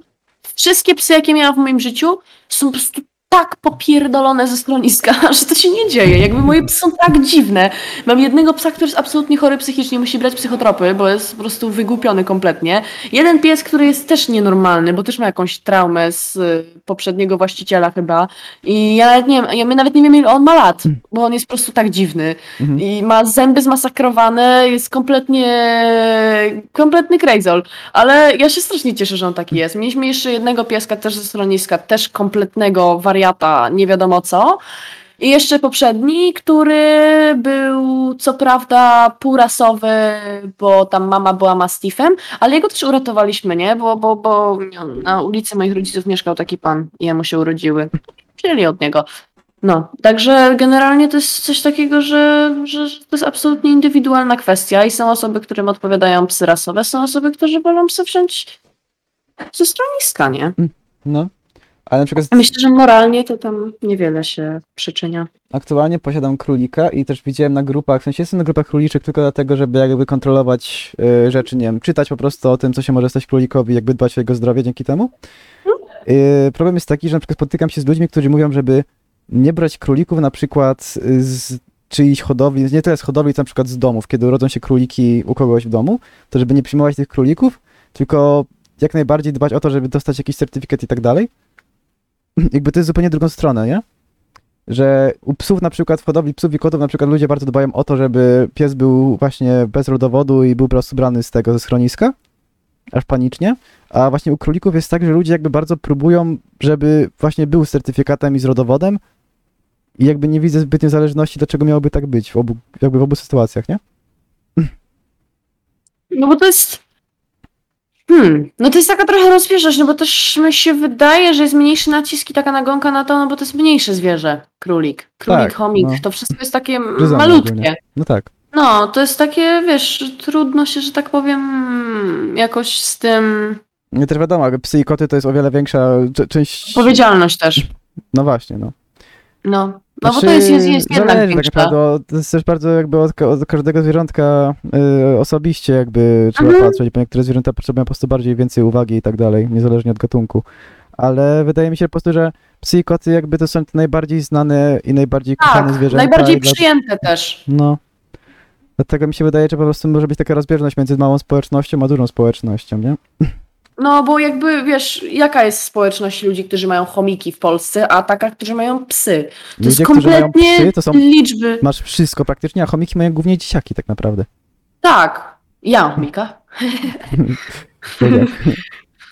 wszystkie psy, jakie miałam w moim życiu, są po prostu tak popierdolone ze schroniska, że to się nie dzieje. Jakby moje psy są tak dziwne. Mam jednego psa, który jest absolutnie chory psychicznie, musi brać psychotropy, bo jest po prostu wygłupiony kompletnie. Jeden pies, który jest też nienormalny, bo też ma jakąś traumę z y, poprzedniego właściciela chyba. I ja nawet nie wiem, ja- my nawet nie wiemy, ile on ma lat, bo on jest po prostu tak dziwny. Mhm. I ma zęby zmasakrowane, jest kompletnie, kompletny krejzol. Ale ja się strasznie cieszę, że on taki jest. Mieliśmy jeszcze jednego pieska też ze schroniska, też kompletnego wariata, nie wiadomo co. I jeszcze poprzedni, który był co prawda półrasowy, bo tam mama była mastiffem, ale jego też uratowaliśmy, nie? Bo, bo, bo na ulicy moich rodziców mieszkał taki pan i jemu się urodziły. Wzięli od niego. No, także generalnie to jest coś takiego, że, że, to jest absolutnie indywidualna kwestia i są osoby, którym odpowiadają psy rasowe, są osoby, którzy wolą psy wziąć ze stroniska, nie? No. Ale na przykład Myślę, że moralnie to tam niewiele się przyczynia. aktualnie posiadam królika i też widziałem na grupach, w sensie jestem na grupach króliczych tylko dlatego, żeby jakby kontrolować y, rzeczy, nie wiem, czytać po prostu o tym, co się może stać królikowi, jakby dbać o jego zdrowie dzięki temu. Y, problem jest taki, że na przykład spotykam się z ludźmi, którzy mówią, żeby nie brać królików na przykład z czyjś hodowli, nie tyle z hodowli, co na przykład z domów, kiedy urodzą się króliki u kogoś w domu, to żeby nie przyjmować tych królików, tylko jak najbardziej dbać o to, żeby dostać jakiś certyfikat i tak dalej. Jakby to jest zupełnie drugą stronę, nie? Że u psów na przykład, w hodowli psów i kotów na przykład ludzie bardzo dbają o to, żeby pies był właśnie bez rodowodu i był po prostu brany z tego, ze schroniska, aż panicznie. A właśnie u królików jest tak, że ludzie jakby bardzo próbują, żeby właśnie był z certyfikatem i z rodowodem i jakby nie widzę zbytnio zależności, dlaczego miałoby tak być w obu, jakby w obu sytuacjach, nie? No bo to jest. Hmm, no to jest taka trochę rozbieżność, no bo też mi się wydaje, że jest mniejszy nacisk i taka nagonka na to, no bo to jest mniejsze zwierzę, królik. Królik, Tak, chomik, no. to wszystko jest takie malutkie. ogólnie. No tak. No, to jest takie, wiesz, trudno się, że tak powiem, jakoś z tym. Nie też wiadomo, psy i koty to jest o wiele większa część... Odpowiedzialność też. No właśnie, no. No, no bo Znaczy, to jest, jest, jest jednak zależy tak naprawdę, to jest też bardzo jakby od, od każdego zwierzątka y, osobiście jakby trzeba Mhm. patrzeć, bo niektóre zwierzęta potrzebują po prostu bardziej więcej uwagi i tak dalej, niezależnie od gatunku. Ale wydaje mi się po prostu, że psy i koty jakby to są te najbardziej znane i najbardziej kochane Tak, zwierzęta. najbardziej i dla- przyjęte też. No. Dlatego mi się wydaje, że po prostu może być taka rozbieżność między małą społecznością a dużą społecznością, nie? No, bo jakby, wiesz, jaka jest społeczność ludzi, którzy mają chomiki w Polsce, a taka, którzy mają psy. To jest Ludzie, którzy mają kompletnie psy, to są- liczby. Masz wszystko praktycznie, a chomiki mają głównie dzieciaki tak naprawdę. Tak, ja mam chomika.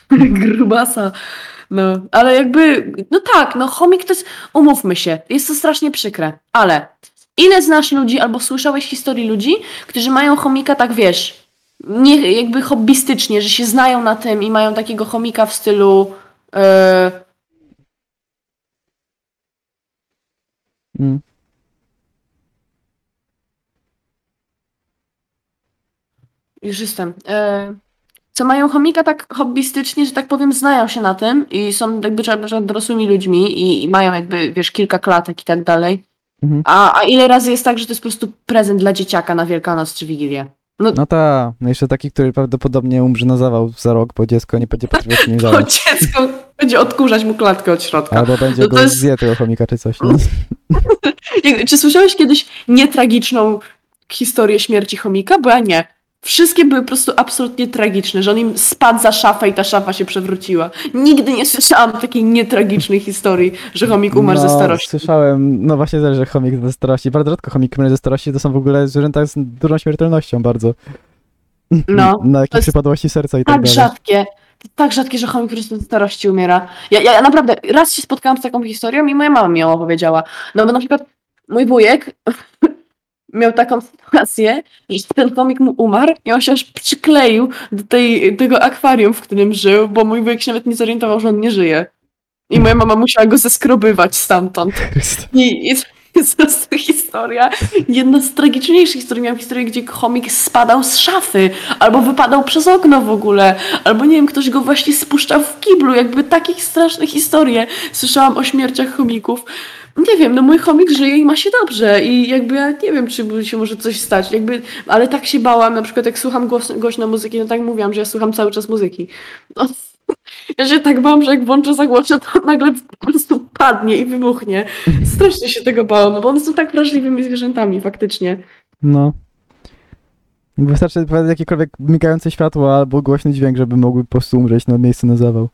Grubasa. No, ale jakby, no tak, no chomik to jest, umówmy się, jest to strasznie przykre, ale ile znasz ludzi, albo słyszałeś historii ludzi, którzy mają chomika tak, wiesz, nie, jakby hobbystycznie, że się znają na tym i mają takiego chomika w stylu Mm. już jestem, e, co mają chomika tak hobbystycznie, że tak powiem, znają się na tym i są jakby dorosłymi ludźmi i, i mają jakby, wiesz, kilka klatek i tak dalej. Mhm. A, a ile razy jest tak, że to jest po prostu prezent dla dzieciaka na Wielkanoc czy Wigilię? No, No ta, no jeszcze taki, który prawdopodobnie umrze na zawał za rok, bo dziecko nie będzie potrzebować to zająć. dziecko będzie odkurzać mu klatkę od środka. Albo będzie No go jest- zje tego chomika czy coś. No. Czy słyszałeś kiedyś nietragiczną historię śmierci chomika? Bo ja nie. Wszystkie były po prostu absolutnie tragiczne, że on im spadł za szafę i ta szafa się przewróciła. Nigdy nie słyszałam takiej nietragicznej historii, że chomik umarł ze No, starości. Słyszałem, no właśnie też, że chomik ze starości. Bardzo rzadko chomiki umierają ze starości, to są w ogóle zwierzęta z dużą śmiertelnością bardzo. No, Na jakieś przypadłości serca i tak tak dalej. rzadkie. Tak rzadkie, że chomik po prostu ze starości umiera. Ja, ja, ja naprawdę raz się spotkałam z taką historią i moja mama mi ją opowiedziała. No bo na przykład mój wujek miał taką sytuację, że ten chomik mu umarł i on się aż przykleił do tej, tego akwarium, w którym żył, bo mój wujek się nawet nie zorientował, że on nie żyje. I moja mama musiała go zeskrobywać stamtąd. I, i jest po prostu historia. Jedna z tragiczniejszych historii. Miałam historię, gdzie chomik spadał z szafy, albo wypadał przez okno w ogóle, albo nie wiem, ktoś go właśnie spuszczał w kiblu. Jakby takich strasznych historii słyszałam o śmierciach chomików. Nie wiem, no mój chomik żyje i ma się dobrze i jakby ja nie wiem, czy się może coś stać, jakby, ale tak się bałam, na przykład jak słucham głośno muzyki, no tak mówiłam, że ja słucham cały czas muzyki. No, ja się tak bałam, że jak włączę za głośno, to nagle po prostu padnie i wybuchnie. Strasznie się tego bałam, bo one są tak wrażliwymi zwierzętami faktycznie. No. Wystarczy jakiekolwiek migające światło albo głośny dźwięk, żeby mogły po prostu umrzeć na miejscu na zawał.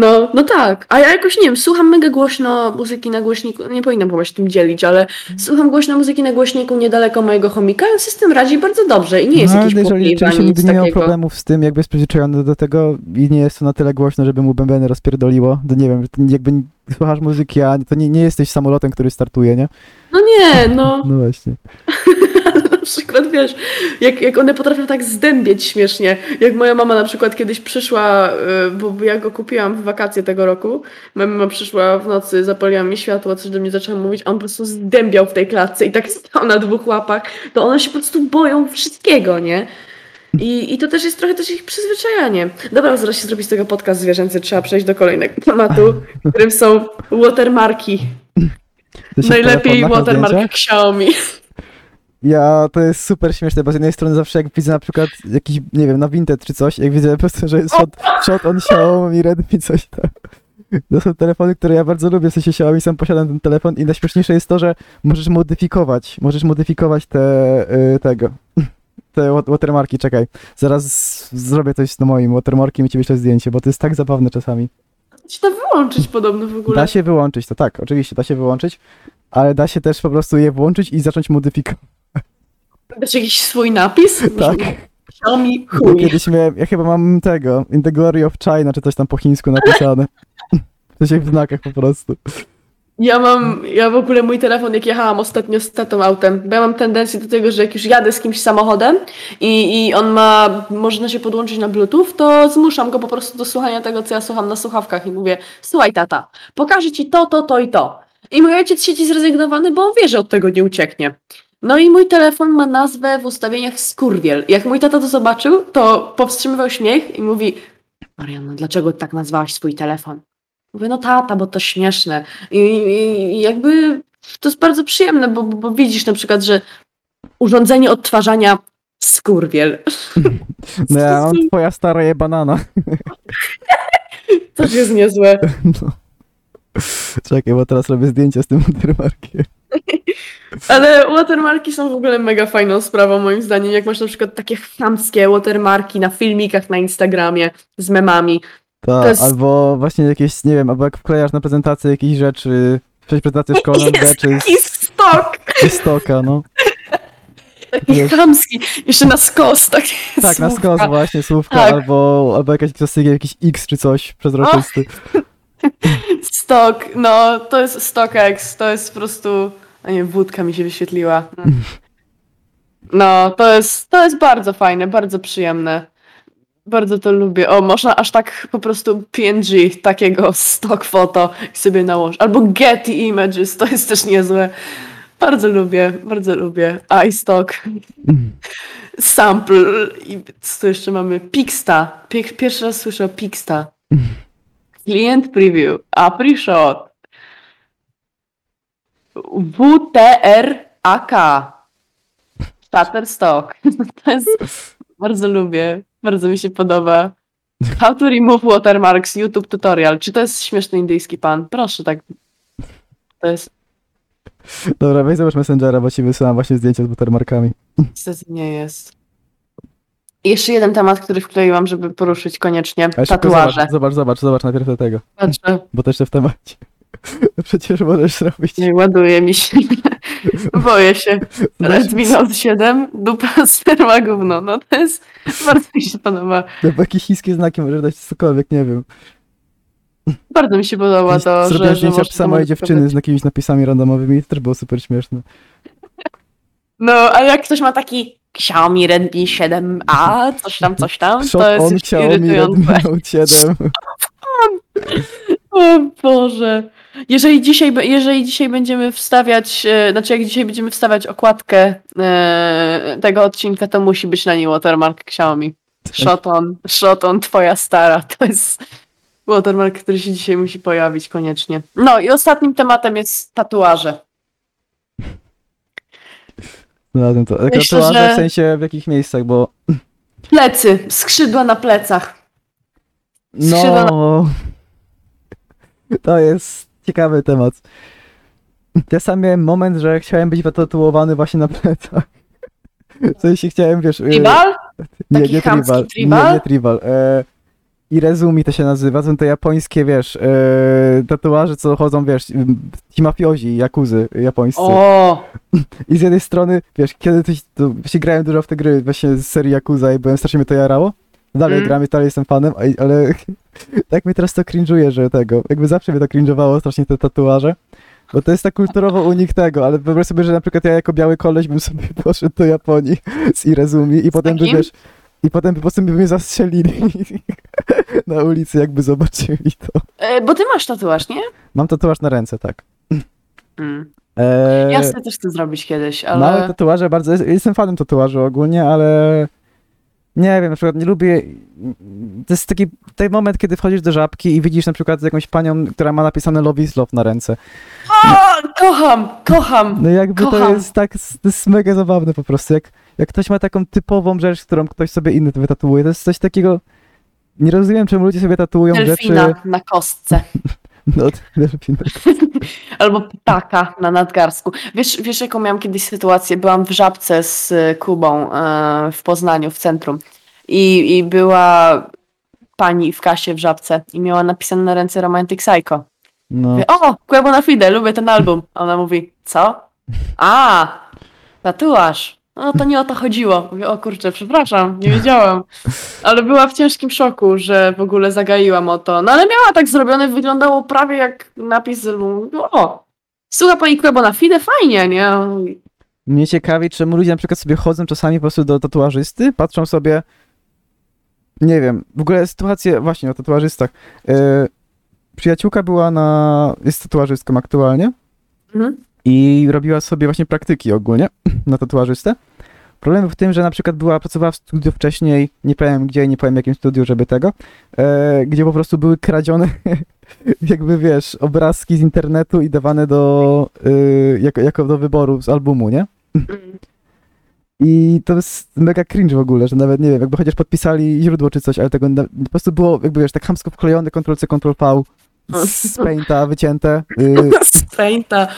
No, no tak. A ja jakoś nie wiem, słucham mega głośno muzyki na głośniku. Nie powinnam chyba się tym dzielić, ale słucham głośno muzyki na głośniku niedaleko mojego chomika i on się z tym radzi bardzo dobrze i nie jest no, jakiś jeżeli oczywiście nigdy nie miał problemów z tym, jakby jest przyzwyczajony do tego i nie jest to na tyle głośno, żeby mu bębeny rozpierdoliło, to nie wiem, jakby słuchasz muzyki, a to nie, nie jesteś samolotem, który startuje, nie? No nie, no. No właśnie. na przykład wiesz, jak, jak one potrafią tak zdębieć śmiesznie. Jak moja mama na przykład kiedyś przyszła, y, bo ja go kupiłam w wakacje tego roku. Moja mama przyszła w nocy, zapaliła mi światło, coś do mnie zaczęła mówić, a on po prostu zdębiał w tej klatce i tak stał na dwóch łapach. To one się po prostu boją wszystkiego, nie? I, I to też jest trochę też ich przyzwyczajanie. Dobra, zaraz się zrobi z tego podcast zwierzęcy, trzeba przejść do kolejnego tematu, którym są watermarki. Najlepiej telefonach na watermark zdjęciach? Xiaomi. Ja, to jest super śmieszne, bo z jednej strony zawsze jak widzę na przykład jakiś, nie wiem, na Vinted czy coś, jak widzę po prostu, że jest shot, shot on Xiaomi, Redmi, coś tam. To są telefony, które ja bardzo lubię, w sensie Xiaomi, sam posiadam ten telefon i najśmieszniejsze jest to, że możesz modyfikować, możesz modyfikować te, y, tego, te wa- watermarki, czekaj. Zaraz zrobię coś z moim watermarkiem i ci wyślę zdjęcie, bo to jest tak zabawne czasami. się da wyłączyć podobno w ogóle. Da się wyłączyć, to tak, oczywiście, da się wyłączyć, ale da się też po prostu je włączyć i zacząć modyfikować. Dać jakiś swój napis? Tak. Xiaomi Ja chuj. kiedyś miałem, ja chyba mam tego, In the Glory of China, czy coś tam po chińsku napisane. To się w znakach po prostu. Ja mam, ja w ogóle mój telefon, jak jechałam ostatnio z tatą autem, bo ja mam tendencję do tego, że jak już jadę z kimś samochodem i, i on ma, można się podłączyć na bluetooth, to zmuszam go po prostu do słuchania tego, co ja słucham na słuchawkach i mówię, słuchaj tata, pokażę ci to, to, to i to. I mój ojciec siedzi zrezygnowany, bo on wie, że od tego nie ucieknie. No i mój telefon ma nazwę w ustawieniach Skurwiel. Jak mój tata to zobaczył, to powstrzymywał śmiech i mówi Marianna, dlaczego tak nazwałaś swój telefon? Mówię, no tata, bo to śmieszne. I, i, jakby to jest bardzo przyjemne, bo, bo, widzisz na przykład, że urządzenie odtwarzania skurwiel. No ja mam twoja stara je banana. Też jest niezłe. No. Czekaj, bo teraz robię zdjęcie z tym watermarkiem. Ale watermarki są w ogóle mega fajną sprawą moim zdaniem. Jak masz na przykład takie chamskie watermarki na filmikach na Instagramie z memami. Tak, jest- albo właśnie jakieś, nie wiem, albo jak wklejasz na prezentację jakieś rzeczy, przejść prezentację szkolną, Jest rzeczy taki stok! stoka, no. Taki Jest. chamski. Jeszcze na skos. Tak, Tak, na skos właśnie, słówka, Tak. albo, albo jakaś klasyka, jakiś X czy coś przezroczysty. Stok, no to jest StockX, to jest po prostu. A nie, wódka mi się wyświetliła. No, to jest, to jest bardzo fajne, bardzo przyjemne. Bardzo to lubię. O, można aż tak po prostu PNG, takiego stock foto sobie nałożyć. Albo Getty Images, to jest też niezłe. Bardzo lubię, bardzo lubię. iStock, Sample i co jeszcze mamy? Pixta. Pie- Pierwszy raz słyszę o Pixta. Client Preview, April Shot, WTRAK, Shutterstock. To jest, bardzo lubię, bardzo mi się podoba. How to remove watermarks, YouTube tutorial. Czy to jest śmieszny indyjski pan? Proszę, tak. To jest, Dobra, weź zobacz Messengera, bo ci wysyłam właśnie zdjęcia z watermarkami. niestety nie jest. I jeszcze jeden temat, który wkleiłam, żeby poruszyć koniecznie. Ale szybko Tatuaże. Zobacz, zobacz, zobacz, zobacz najpierw do tego, Patrzę. bo też w temacie. Przecież możesz zrobić. Nie ładuje mi się. Boję się. Redmi Note 7, dupa sperma gówno. No to jest, bardzo mi się podoba. Albo jakieś chińskie znaki możesz dać cokolwiek, nie wiem. Bardzo mi się podoba to, Zrobiłem że, zdjęcia można samej dziewczyny z jakimiś napisami randomowymi to też było super śmieszne. No, a jak ktoś ma taki Xiaomi Redmi 7A, coś tam, coś tam, Shot to jest on Xiaomi Redmi. Note 7. O Boże. Jeżeli dzisiaj, jeżeli dzisiaj będziemy wstawiać, e, znaczy jak dzisiaj będziemy wstawiać okładkę e, tego odcinka, to musi być na niej watermark Xiaomi. Shoton, Shoton, twoja stara. To jest watermark, który się dzisiaj musi pojawić koniecznie. No i ostatnim tematem jest tatuaże. Znalazłem to. Myślę, Tatuaże że- w sensie w jakich miejscach, bo Plecy, skrzydła na plecach. Skrzydła no... To jest ciekawy temat. Ja sam miałem moment, że chciałem być wytatuowany właśnie na plecach. W sensie chciałem, wiesz... y, Tribal? Nie, Taki nie tribal. tribal? Nie, nie tribal. E, Irezumi to się nazywa, są te japońskie, wiesz, e, tatuaże, co chodzą, wiesz, ci mafiozi, jakuzy japońscy. O, I z jednej strony, wiesz, kiedy to właśnie grałem dużo w te gry właśnie z serii Yakuza i byłem strasznie mnie to jarało. Dalej Mm. gram i dalej jestem fanem, ale tak mnie teraz to cringe'uje, że tego, jakby zawsze mnie to cringe'owało strasznie te tatuaże. Bo to jest tak kulturowo unik tego, ale wyobraź sobie, że na przykład ja jako biały koleś bym sobie poszedł do Japonii z Irezumi i potem by, takim? wiesz, i potem po prostu by mnie zastrzelili na ulicy, jakby zobaczyli to. e, bo ty masz tatuaż, nie? Mam tatuaż na ręce, tak. Mm. Eee, Ja sobie też chcę zrobić kiedyś, ale... Małe tatuaże bardzo. Jestem fanem tatuażu ogólnie, ale. Nie wiem, na przykład nie lubię. To jest taki ten moment, kiedy wchodzisz do żabki i widzisz na przykład jakąś panią, która ma napisane Love is Love na ręce. O, kocham, kocham. No jakby to Kocham. jest tak. To jest mega zabawne po prostu. Jak, jak ktoś ma taką typową rzecz, którą ktoś sobie inny wytatuuje, to jest coś takiego. Nie rozumiem, czemu ludzie sobie tatuują Delfina rzeczy. na kostce. No, delfina. Albo ptaka na nadgarstku. Wiesz, wiesz, jaką miałam kiedyś sytuację? Byłam w Żabce z y, Kubą e, w Poznaniu, w centrum. I, I była pani w kasie w Żabce i miała napisane na ręce Romantic Psycho. No. Mówię, o, Quebo na Fide, lubię ten album. A ona mówi, co? A, tatuaż. No to nie o to chodziło. Mówię, o kurczę, przepraszam, nie wiedziałam. Ale była w ciężkim szoku, że w ogóle zagaiłam o to. No ale miała tak zrobione, wyglądało prawie jak napis z albumu. O, słucha pani Quebo na Fide, fajnie, nie? Mnie ciekawi, czemu ludzie na przykład sobie chodzą czasami po prostu do tatuażysty, patrzą sobie, nie wiem, w ogóle sytuacje właśnie o tatuażystach. E, przyjaciółka była na, jest tatuażystką aktualnie Mhm. I robiła sobie właśnie praktyki ogólnie na tatuażystę. Problem w tym, że na przykład była, pracowała w studiu wcześniej, nie powiem gdzie, nie powiem jakim studiu, żeby tego, e, gdzie po prostu były kradzione, jakby wiesz, obrazki z internetu i dawane do, y, jako, jako do wyboru z albumu, nie? I to jest mega cringe w ogóle, że nawet nie wiem, jakby chociaż podpisali źródło czy coś, ale tego na, po prostu było, jakby wiesz, tak chamsko wklejone Ctrl-C, Ctrl-V z Painta wycięte. Y, Z Painta.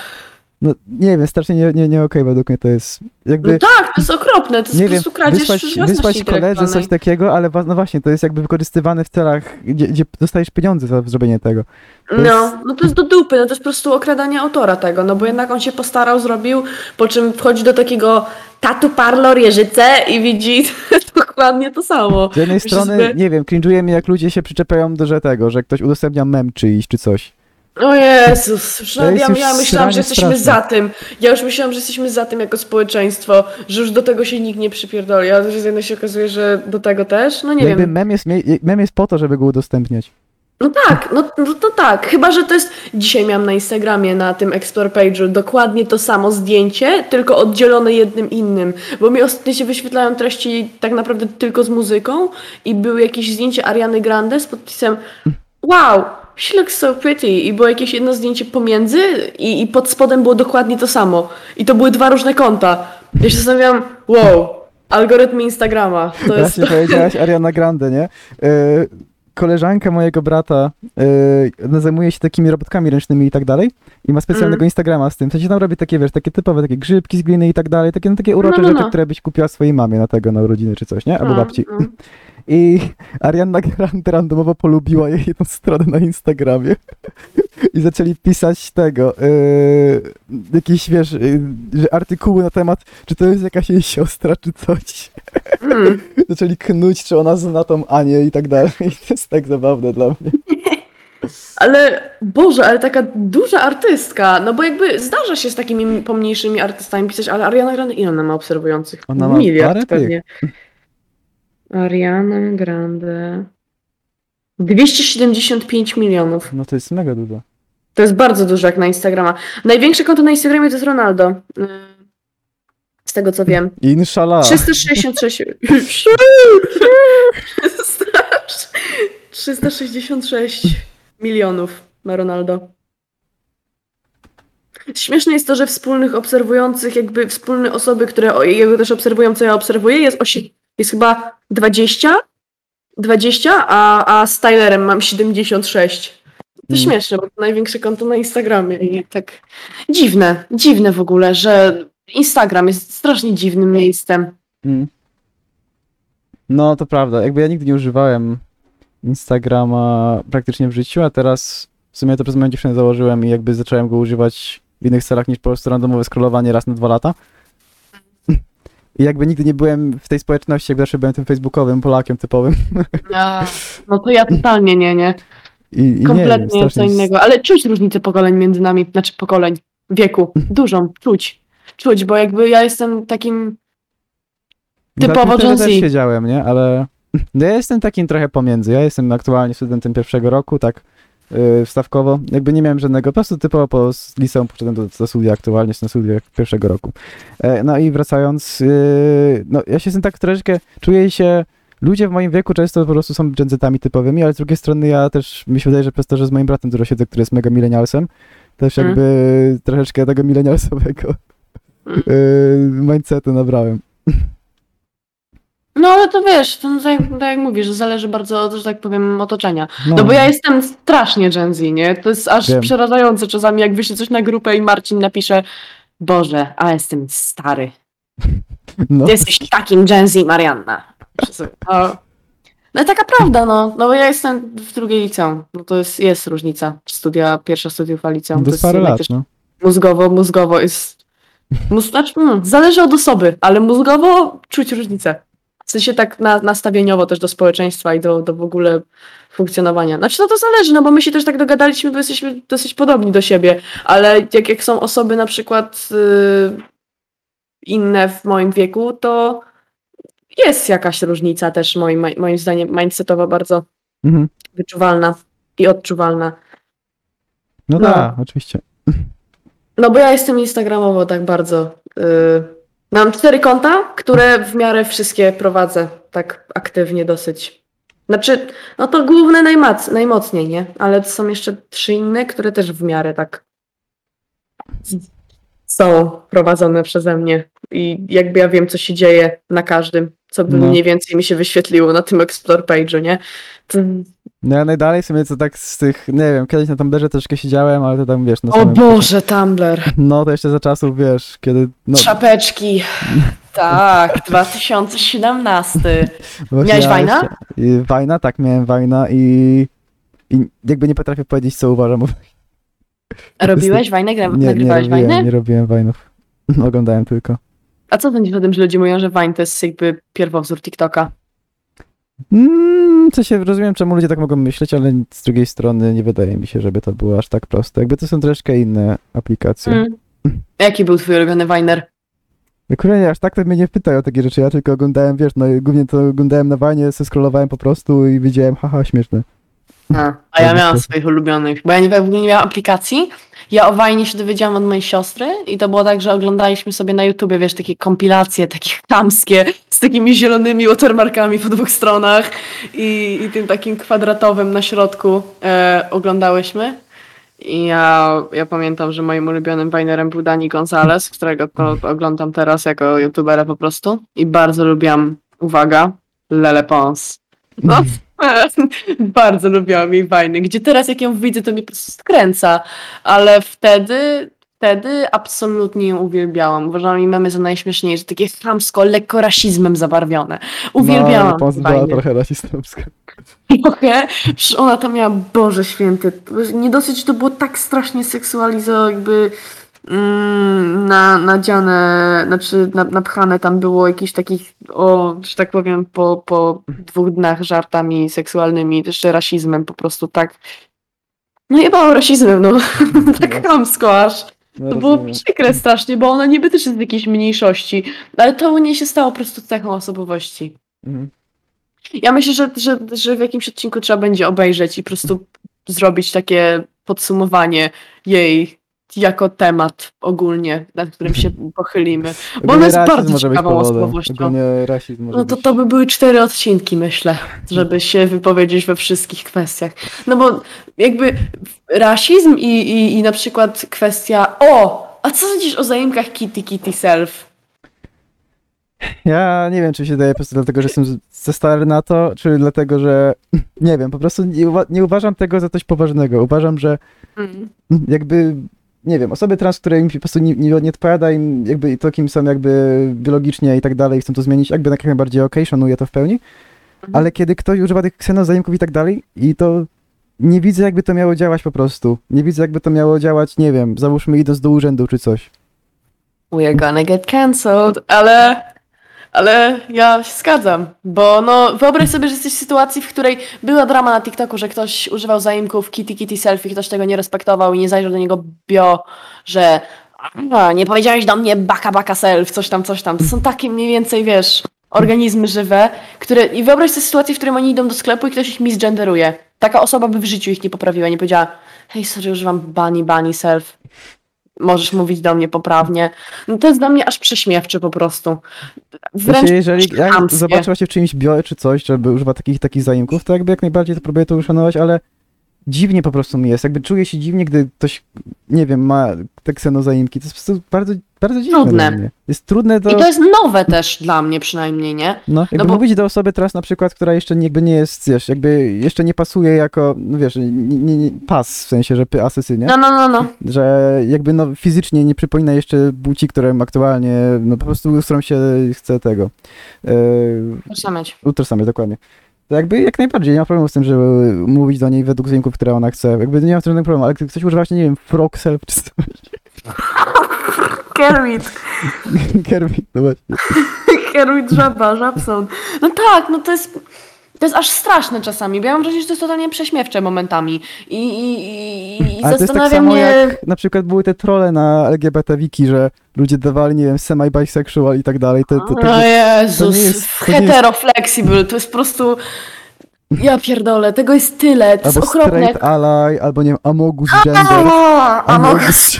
No nie wiem, strasznie nie, nie, nie okej według mnie to jest. Jakby, No tak, to jest okropne, to jest nie po prostu kradzież wysłać, własności wysłać koledze coś takiego, ale no właśnie, to jest jakby wykorzystywane w celach, gdzie, gdzie dostajesz pieniądze za zrobienie tego. to No, jest- no to jest do dupy, no to jest po prostu okradanie autora tego, no bo jednak on się postarał, zrobił, po czym wchodzi do takiego tatu parlor Jeżyce i widzi dokładnie to samo. Z jednej Myślę strony, sobie- nie wiem, cringe'uje mnie jak ludzie się przyczepiają do że tego, że ktoś udostępnia mem czyjś czy coś. O Jezus, jest ja, ja myślałam, że jesteśmy straszne. za tym. Ja już myślałam, że jesteśmy za tym jako społeczeństwo, że już do tego się nikt nie przypierdoli, ale że z jednej się okazuje, że do tego też, no nie jakby wiem. mem jest, mem jest po to, żeby go udostępniać. No tak, no, no to tak. Chyba, że to jest. Dzisiaj miałam na Instagramie na tym Explore Page'u dokładnie to samo zdjęcie, tylko oddzielone jednym innym. Bo mi ostatnio się wyświetlają treści tak naprawdę tylko z muzyką i były jakieś zdjęcie Ariany Grande z podpisem Wow, she looks so pretty. I było jakieś jedno zdjęcie pomiędzy i, i pod spodem było dokładnie to samo. I to były dwa różne konta. Ja się zastanawiam, wow, algorytmy Instagrama. To jest. Właśnie powiedziałaś Ariana Grande, nie? E, koleżanka mojego brata no, zajmuje się takimi robotkami ręcznymi i tak dalej i ma specjalnego Mm. Instagrama z tym. W sensie tam robi takie, wiesz, takie typowe, takie grzybki z gliny i tak dalej, takie, no, takie urocze No, no, rzeczy, no. które byś kupiła swojej mamie na tego, na urodziny czy coś, nie? Albo No, babci. I Ariana Grande randomowo polubiła jej jedną stronę na Instagramie. I zaczęli pisać tego, yy, jakieś, wiesz, yy, że artykuły na temat, czy to jest jakaś jej siostra, czy coś. Mm. Zaczęli knuć, czy ona zna tą Anię i tak dalej. I to jest tak zabawne dla mnie. Ale Boże, ale taka duża artystka, no bo jakby zdarza się z takimi pomniejszymi artystami pisać, ale Ariana Grande, ile ona ma obserwujących? Ona ma Miliard parę tych. Ariana Grande. 275 milionów. No to jest mega dużo. To jest bardzo dużo jak na Instagrama. Największe konto na Instagramie to jest Ronaldo. Z tego co wiem. Inshallah. 366. 366 milionów ma Ronaldo. Śmieszne jest to, że wspólnych obserwujących, jakby wspólne osoby, które jego też obserwują, co ja obserwuję, jest, osi- jest chyba 20, 20, a, a z Tylerem mam 76. To Mm. śmieszne, bo to największe konto na Instagramie i tak dziwne, dziwne w ogóle, że Instagram jest strasznie dziwnym miejscem. Mm. No, to prawda. Jakby ja nigdy nie używałem Instagrama praktycznie w życiu, a teraz w sumie to przez moją dziewczynę założyłem i jakby zacząłem go używać w innych celach niż po prostu randomowe scrollowanie raz na dwa lata. I jakby nigdy nie byłem w tej społeczności, jakby zawsze byłem tym facebookowym Polakiem typowym. No to ja totalnie nie, nie. I, i nie Kompletnie co strasznie- innego. Ale czuć różnicę pokoleń między nami, znaczy pokoleń, wieku. Dużą, czuć. Czuć, bo jakby ja jestem takim typowo Gen też Z. siedziałem, nie? Ale no ja jestem takim trochę pomiędzy. Ja jestem aktualnie studentem pierwszego roku, tak yy, wstawkowo. Jakby nie miałem żadnego, po prostu typowo po s- liceum poszedłem do, do studia aktualnie, jestem na studiach pierwszego roku. E, no i wracając, yy, no ja się jestem tak troszeczkę, czuję się, ludzie w moim wieku często po prostu są dżenzytami typowymi, ale z drugiej strony ja też, mi się wydaje, że przez to, że z moim bratem dużo siedzę, który jest mega milenialsem, też Mm. jakby troszeczkę tego milenialsowego Mm. yy, mindsetu nabrałem. No ale to wiesz, to tak, tak jak mówisz, że zależy bardzo od, że tak powiem, otoczenia. No, No bo ja jestem strasznie Gen Z, nie? To jest aż Wiem. przerażające czasami, jak wyślę coś na grupę i Marcin napisze Boże, a jestem stary. no. Ty jesteś takim Gen Z, Marianna. No, no taka prawda, no. No bo ja jestem w drugiej liceum. No to jest, jest różnica. Studia, pierwsza studiów a liceum. To jest parę lat, no. Mózgowo, mózgowo jest... Mus, znaczy, mm, zależy od osoby, ale mózgowo czuć różnicę. W sensie tak na, nastawieniowo też do społeczeństwa i do, do w ogóle funkcjonowania. Znaczy no to zależy, no bo my się też tak dogadaliśmy, bo jesteśmy dosyć podobni do siebie, ale jak, jak są osoby na przykład y, inne w moim wieku, to jest jakaś różnica też moim, moim zdaniem mindsetowa bardzo Mhm. wyczuwalna i odczuwalna. No, No. tak, oczywiście. No bo ja jestem instagramowo tak bardzo. y, mam cztery konta, które w miarę wszystkie prowadzę tak aktywnie dosyć. Znaczy, no to główne najmac, najmocniej, nie? Ale są jeszcze trzy inne, które też w miarę tak są prowadzone przeze mnie. I jakby ja wiem, co się dzieje na każdym, co by No. mniej więcej mi się wyświetliło na tym Explore page'u, nie? To, No ja najdalej sobie co tak z tych, nie wiem, kiedyś na Tumblrze troszkę siedziałem, ale to tam wiesz, no o Boże, Tumblr. No to jeszcze za czasów, wiesz, kiedy, no Czapeczki. Tak, 2017. właśnie Miałeś Wajna? i Wajna, tak, miałem Wajna i, i jakby nie potrafię powiedzieć, co uważam. Robiłeś wajnę? Gra- Nie, nie nagrywałeś robiłem, wajnę? nie robiłem Wajnów. Oglądałem tylko. A co sądzisz o tym, że ludzie mówią, że Vine to jest jakby pierwowzór TikToka? Mm, co się rozumiem, czemu ludzie tak mogą myśleć, ale z drugiej strony nie wydaje mi się, żeby to było aż tak proste. Jakby to są troszeczkę inne aplikacje. Mm. Jaki był twój ulubiony Viner? Akurat aż tak to mnie nie pytaj o takie rzeczy, ja tylko oglądałem, wiesz, no głównie to oglądałem na Wajnie, se scrollowałem po prostu i widziałem, haha, śmieszne. A, a ja miałam swoich ulubionych, bo ja nie, w ogóle nie miałam aplikacji. Ja o Vine się dowiedziałam od mojej siostry i to było tak, że oglądaliśmy sobie na YouTubie, wiesz, takie kompilacje, takie chamskie, z takimi zielonymi watermarkami po dwóch stronach i, i tym takim kwadratowym na środku e, oglądałyśmy. I ja, ja pamiętam, że moim ulubionym Vinerem był Dani Gonzalez, którego to oglądam teraz jako youtubera po prostu. I bardzo lubiłam, uwaga, Lele Pons. No, bardzo lubiłam jej wajny, gdzie teraz jak ją widzę, to mnie po prostu skręca, ale wtedy, wtedy absolutnie ją uwielbiałam. Uważałam jej memy za najśmieszniejsze, takie chamsko, lekko rasizmem zabarwione. Uwielbiałam No, była trochę rasistowska. trochę, ona tam miała, Boże święty, nie dosyć, to było tak strasznie seksualizowane, jakby na, nadziane, znaczy na, napchane tam było jakichś takich, o, że tak powiem, po, po dwóch dniach żartami seksualnymi, jeszcze rasizmem po prostu tak, no jebało rasizmem, no, tak chamsko aż. No, To było przykre strasznie, bo ona niby też jest z jakiejś mniejszości, ale to u niej się stało po prostu cechą osobowości. Mhm. Ja myślę, że, że, że w jakimś odcinku trzeba będzie obejrzeć i po prostu zrobić takie podsumowanie jej jako temat ogólnie, nad którym się pochylimy. Bo ona jest bardzo ciekawą osobowością. No to to by były cztery odcinki, myślę, żeby się wypowiedzieć we wszystkich kwestiach. No bo jakby rasizm i, i, i na przykład kwestia o, a co sądzisz o zaimkach Kitty Kitty Self? Ja nie wiem, czy się daje po prostu dlatego, że jestem za stary na to, czy dlatego, że nie wiem, po prostu nie, uwa- nie uważam tego za coś poważnego. Uważam, że Mm. jakby, nie wiem, osoby trans, które im po prostu nie, nie, nie odpowiada im jakby to, kim są jakby biologicznie i tak dalej, chcą to zmienić, jakby jak najbardziej okej, szanuję to w pełni, Mhm. ale kiedy ktoś używa tych ksenozaimków i tak dalej i to nie widzę, jakby to miało działać po prostu. Nie widzę, jakby to miało działać, nie wiem, załóżmy idąc do urzędu czy coś. We're gonna get cancelled, ale, ale ja się zgadzam, bo no wyobraź sobie, że jesteś w sytuacji, w której była drama na TikToku, że ktoś używał zaimków Kitty Kitty Selfie, ktoś tego nie respektował i nie zajrzał do niego bio, że a, nie powiedziałeś do mnie baka baka self, coś tam, coś tam. To są takie mniej więcej, wiesz, organizmy żywe, które... I wyobraź sobie sytuację, w której oni idą do sklepu i ktoś ich misgenderuje. Taka osoba by w życiu ich nie poprawiła, nie powiedziała hej, sorry, używam bunny, bunny self. Możesz mówić do mnie poprawnie. No to jest dla mnie aż prześmiewcze po prostu. Wręcz Znaczy, jeżeli jak chamskie. zobaczę właśnie w czyimś bio czy coś, żeby używa takich takich zaimków, to jakby jak najbardziej to próbuję to uszanować, ale dziwnie po prostu mi jest. Jakby czuję się dziwnie, gdy ktoś, nie wiem, ma te ksenozaimki. To jest po prostu bardzo, bardzo dziwne Trudne. Jest trudne do... I to jest nowe też dla mnie przynajmniej, nie? No, jakby bo- mówić do osoby teraz na przykład, która jeszcze nie, jakby nie jest, wiesz, jakby jeszcze nie pasuje jako, no wiesz, nie, nie, pas, w sensie, że py asysy, nie? No, no, no, no. Że jakby no fizycznie nie przypomina jeszcze płci, którą aktualnie, no po prostu, którą się chce tego, yy, Utożsamiać. utożsamiać, dokładnie. To jakby jak najbardziej, nie ma problemu z tym, żeby mówić do niej według dźwięków, które ona chce. Jakby nie ma żadnego problemu, ale gdy ktoś używa właśnie, nie wiem, frog self czy coś, Kermit. Kermit, no właśnie. Kermit żaba, żabson. No tak, no to jest... To jest aż straszne czasami, bo ja mam wrażenie, że to jest totalnie prześmiewcze momentami. I, i, i, i Ale to jest tak samo mnie... jak na przykład były te trole na LGBT wiki, że ludzie dawali, nie wiem, semi-bisexual i tak dalej. To, to, to, O Jezus, to jest- to jest- heteroflexible, to jest po prostu... Ja pierdolę, tego jest tyle, to jest albo okropne. straight ally, albo nie wiem, amogus gender. Amogus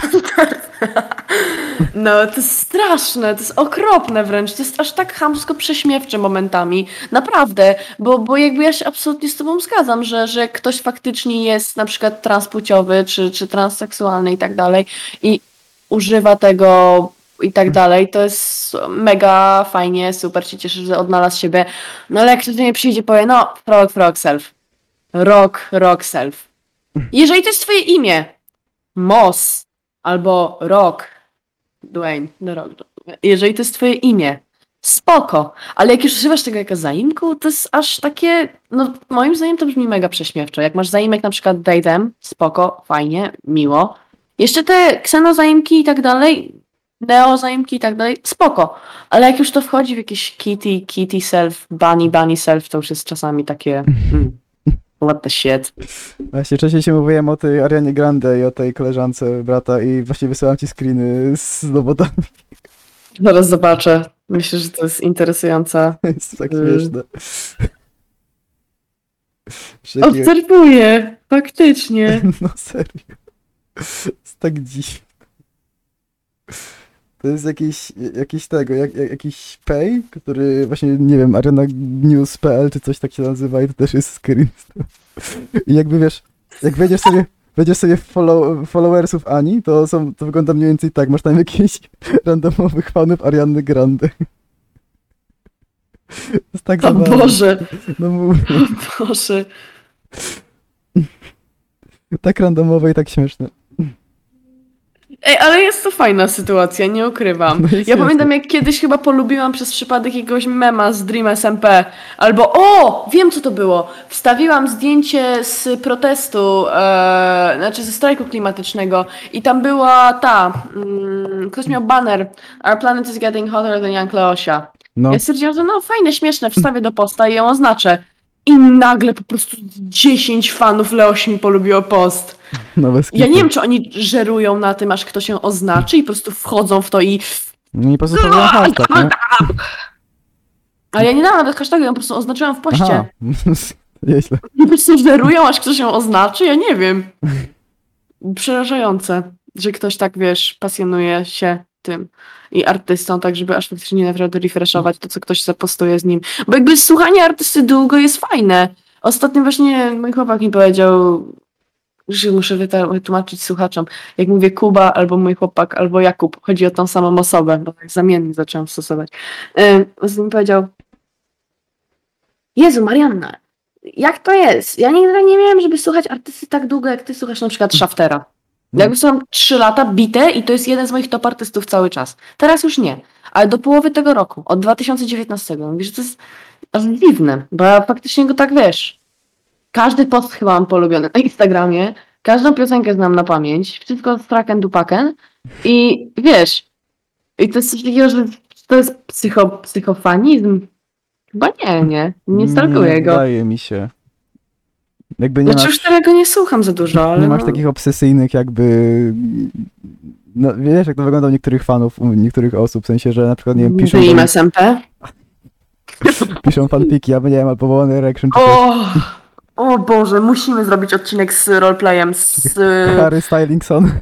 No, to jest straszne, to jest okropne wręcz, to jest aż tak chamsko prześmiewcze momentami, naprawdę, bo, bo jakby ja się absolutnie z tobą zgadzam, że, że ktoś faktycznie jest na przykład transpłciowy, czy, czy transseksualny i tak dalej i używa tego i tak dalej, to jest mega fajnie, super się cieszę, że odnalazł siebie, no ale jak ktoś do mnie przyjdzie powie, no, frog, frog self, rock, rock self. Jeżeli to jest twoje imię, Moss albo Rock, Dwayne, no Rock, jeżeli to jest twoje imię, spoko, ale jak już używasz tego jako zaimku, to jest aż takie, no moim zdaniem to brzmi mega prześmiewczo. Jak masz zaimek na przykład Datem, spoko, fajnie, miło. Jeszcze te ksenozaimki i tak dalej, neozaimki i tak dalej, spoko, ale jak już to wchodzi w jakieś kitty, kitty self, bunny, bunny self, to już jest czasami takie, hmm, what the shit. Właśnie wcześniej się mówiłem o tej Arianie Grande i o tej koleżance brata i właśnie wysyłam ci screeny z dowodami. Zaraz zobaczę. Myślę, że to jest interesujące. jest tak Mm. śmieszne. Obserwuję, faktycznie. No serio. Jest tak dziwne. To jest jakiś, jakiś tego, jak, jak, jakiś pay, który właśnie, nie wiem, Arena News.pl czy coś tak się nazywa i to też jest screen. I jakby wiesz, jak wejdziesz sobie, wejdziesz sobie w follow, followersów Ani, to są, to wygląda mniej więcej tak, masz tam jakichś randomowych fanów Ariany Grande. To jest tak O zabawne. Boże, No mówię, Boże. tak randomowe i tak śmieszne. Ej, ale jest to fajna sytuacja, nie ukrywam. No Ja pamiętam, jak kiedyś chyba polubiłam przez przypadek jakiegoś mema z Dream SMP. Albo, o, wiem co to było. Wstawiłam zdjęcie z protestu, e, znaczy ze strajku klimatycznego i tam była ta, mm, ktoś miał banner Our planet is getting hotter than Young Leosia. No, Ja stwierdziłam, że no fajne, śmieszne, wstawię do posta i ją oznaczę. I nagle po prostu 10 fanów Leosi mi polubiło post. No bez Ja nie wiem, czy oni żerują na tym, aż ktoś się oznaczy i po prostu wchodzą w to i... No i po prostu to był hashtag, nie? Ale ja nie dałam nawet hashtagu, ja po prostu oznaczyłam w poście. Aha, nieźle. Po prostu żerują, aż ktoś ją oznaczy? Ja nie wiem. Przerażające, że ktoś tak, wiesz, pasjonuje się tym i artystą, tak żeby aż faktycznie naprawdę refreshować to, co ktoś zapostuje z nim. Bo jakby słuchanie artysty długo jest fajne. Ostatnio właśnie mój chłopak mi powiedział, że muszę wytłumaczyć słuchaczom, jak mówię Kuba, albo mój chłopak, albo Jakub, chodzi o tą samą osobę, bo tak zamiennie zaczęłam stosować. Z nim powiedział, Jezu, Marianna, jak to jest? Ja nigdy nie miałem, żeby słuchać artysty tak długo, jak ty słuchasz na przykład Shaftera. No. Jakby są 3 lata bite i to jest jeden z moich top artystów cały czas. Teraz już nie, ale do połowy tego roku, od 2019. Mówię, że to jest aż dziwne, bo ja faktycznie go tak wiesz. Każdy post chyba mam polubiony na Instagramie, każdą piosenkę znam na pamięć, wszystko z tracken dupaken i wiesz, i to jest coś takiego, że to jest psycho, psychofanizm. Chyba nie, nie, nie stalkuję go. Wydaje mi się. Jakby nie Znaczy już masz, tego nie słucham za dużo, ale nie masz no, takich obsesyjnych jakby... No, wiesz, jak to wygląda u niektórych fanów, u niektórych osób, w sensie, że na przykład, nie wiem, piszą, do, SMP. piszą fanpiki, albo nie wiem, albo One Erection, czy coś. O, o Boże, musimy zrobić odcinek z roleplayem. Z, Harry Stylingson.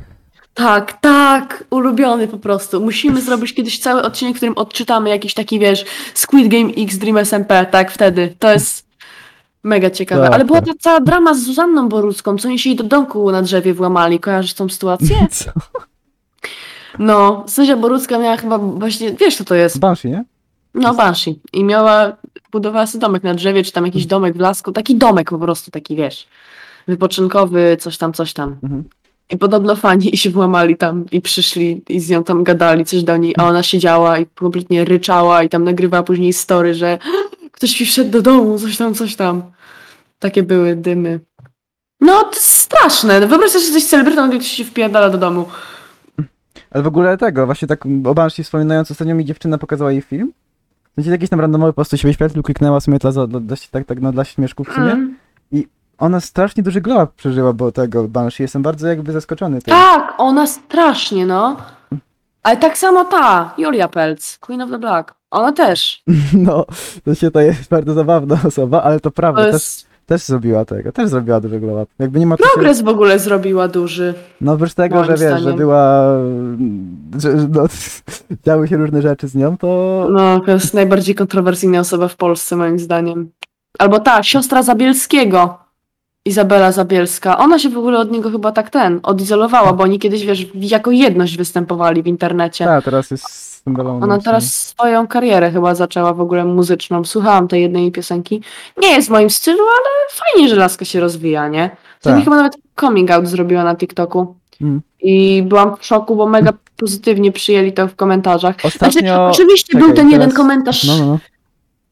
tak, tak, ulubiony po prostu. Musimy zrobić kiedyś cały odcinek, w którym odczytamy jakiś taki, wiesz, Squid Game X Dream SMP, tak, wtedy. To jest mega ciekawe. Tak, Ale była tak. ta cała drama z Zuzanną Borucką, co oni się jej do domku na drzewie włamali. Kojarzysz tą sytuację? Co? No, Zuzia Borucka miała chyba właśnie, wiesz co to jest? Banshee, nie? No, Banshee. I miała, budowała sobie domek na drzewie, czy tam jakiś domek w lasku. Taki domek po prostu, taki wiesz, wypoczynkowy, coś tam, coś tam. Mhm. I podobno fani się włamali tam i przyszli i z nią tam gadali coś do niej, a ona siedziała i kompletnie ryczała i tam nagrywała później story, że ktoś mi wszedł do domu, coś tam, coś tam. Takie były dymy. No, to straszne. Wyobraź sobie, że jesteś celebrytą, gdy ktoś się wpierdala do domu. Ale w ogóle tego, właśnie tak o Banshee wspominając, ostatnio mi dziewczyna pokazała jej film. W sensie jakiś tam randomowy po prostu się wyświetlił, kliknęła sobie dla, dla, dla, tak, tak, no, dla śmieszków w sumie. Mm. Ona strasznie duży glow przeżyła, bo tego Banshee. Jestem bardzo jakby zaskoczony tym. Tak, ona strasznie, no. Ale tak samo ta, Julia Pelc, Queen of the Black. Ona też. No, to się to jest bardzo zabawna osoba, ale to prawda, To jest... też zrobiła tego, też zrobiła duży glow up. Jakby nie ma tu się, Progres w ogóle zrobiła duży. No oprócz tego, że wiesz, że była, że no, działy się różne rzeczy z nią, to No, to jest najbardziej kontrowersyjna osoba w Polsce, moim zdaniem. Albo ta, siostra Zabielskiego. Izabela Zabielska. Ona się w ogóle od niego chyba tak ten, odizolowała, bo oni kiedyś, wiesz, jako jedność występowali w internecie. ta, teraz jest. Ona teraz swoją karierę chyba zaczęła w ogóle muzyczną. Słuchałam tej jednej piosenki. Nie jest w moim stylu, ale fajnie, że laska się rozwija, nie? To Tak. chyba nawet coming out zrobiła na TikToku. Mm. I byłam w szoku, bo mega pozytywnie przyjęli to w komentarzach. Znaczy, Ostatnio... oczywiście czekaj, był ten jeden teraz- komentarz. No, no, no.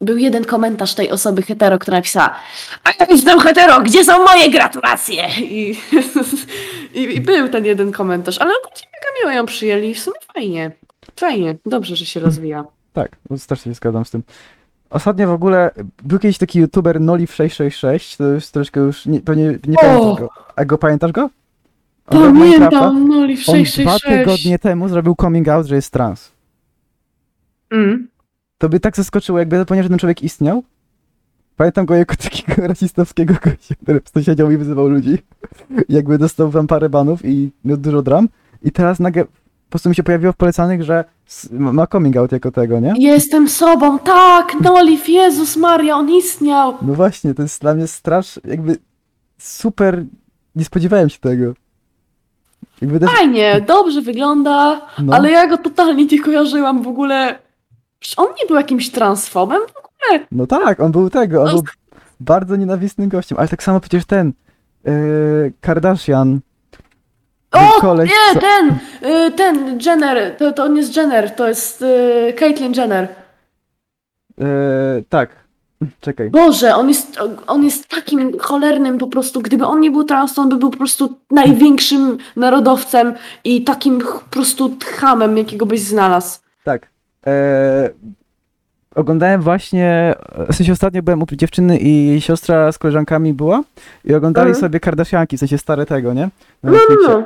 Był jeden komentarz tej osoby hetero, która napisała A ja jestem hetero, gdzie są moje gratulacje? I, i, i był ten jeden komentarz, ale ogólnie mega miło ją przyjęli i w sumie fajnie. Fajnie, dobrze, że się rozwija. Tak, no, strasznie się zgadzam z tym. Ostatnio w ogóle był kiedyś taki youtuber Noliv666, to już troszkę już, nie, pewnie nie O! pamiętasz go. A go pamiętasz go? On. Pamiętam, no i On dwa 666. tygodnie temu zrobił coming out, że jest trans. Mm. To by tak zaskoczyło, jakby zapomniał, że ten człowiek istniał. Pamiętam go jako takiego rasistowskiego gościa, który po prostu siedział i wyzywał ludzi. Jakby dostał tam parę banów i miał dużo dram. I teraz nagle po prostu mi się pojawiło w polecanych, że ma coming out jako tego, nie? Jestem sobą, tak, Noliv, Jezus Maria, on istniał. No właśnie, to jest dla mnie strasz, jakby super, nie spodziewałem się tego. Jakby też, Fajnie, dobrze wygląda, no, ale ja go totalnie nie kojarzyłam w ogóle. Przecież on nie był jakimś transfobem? no tak, on był tego, on No, był bardzo nienawistnym gościem, ale tak samo przecież ten yy, Kardashian, O, koleś, nie, co- ten, y, ten Jenner, to, to on jest Jenner, to jest y, Caitlyn Jenner. yy, tak, czekaj, Boże, on jest, on jest takim cholernym po prostu, gdyby on nie był trans, to on by był po prostu największym narodowcem i takim ch- po prostu chamem, jakiego byś znalazł. tak, yy, oglądałem właśnie, w sensie ostatnio byłem u dziewczyny i jej siostra z koleżankami była i oglądali Mhm. sobie Kardashianki, w sensie stare tego, nie? No, no, no.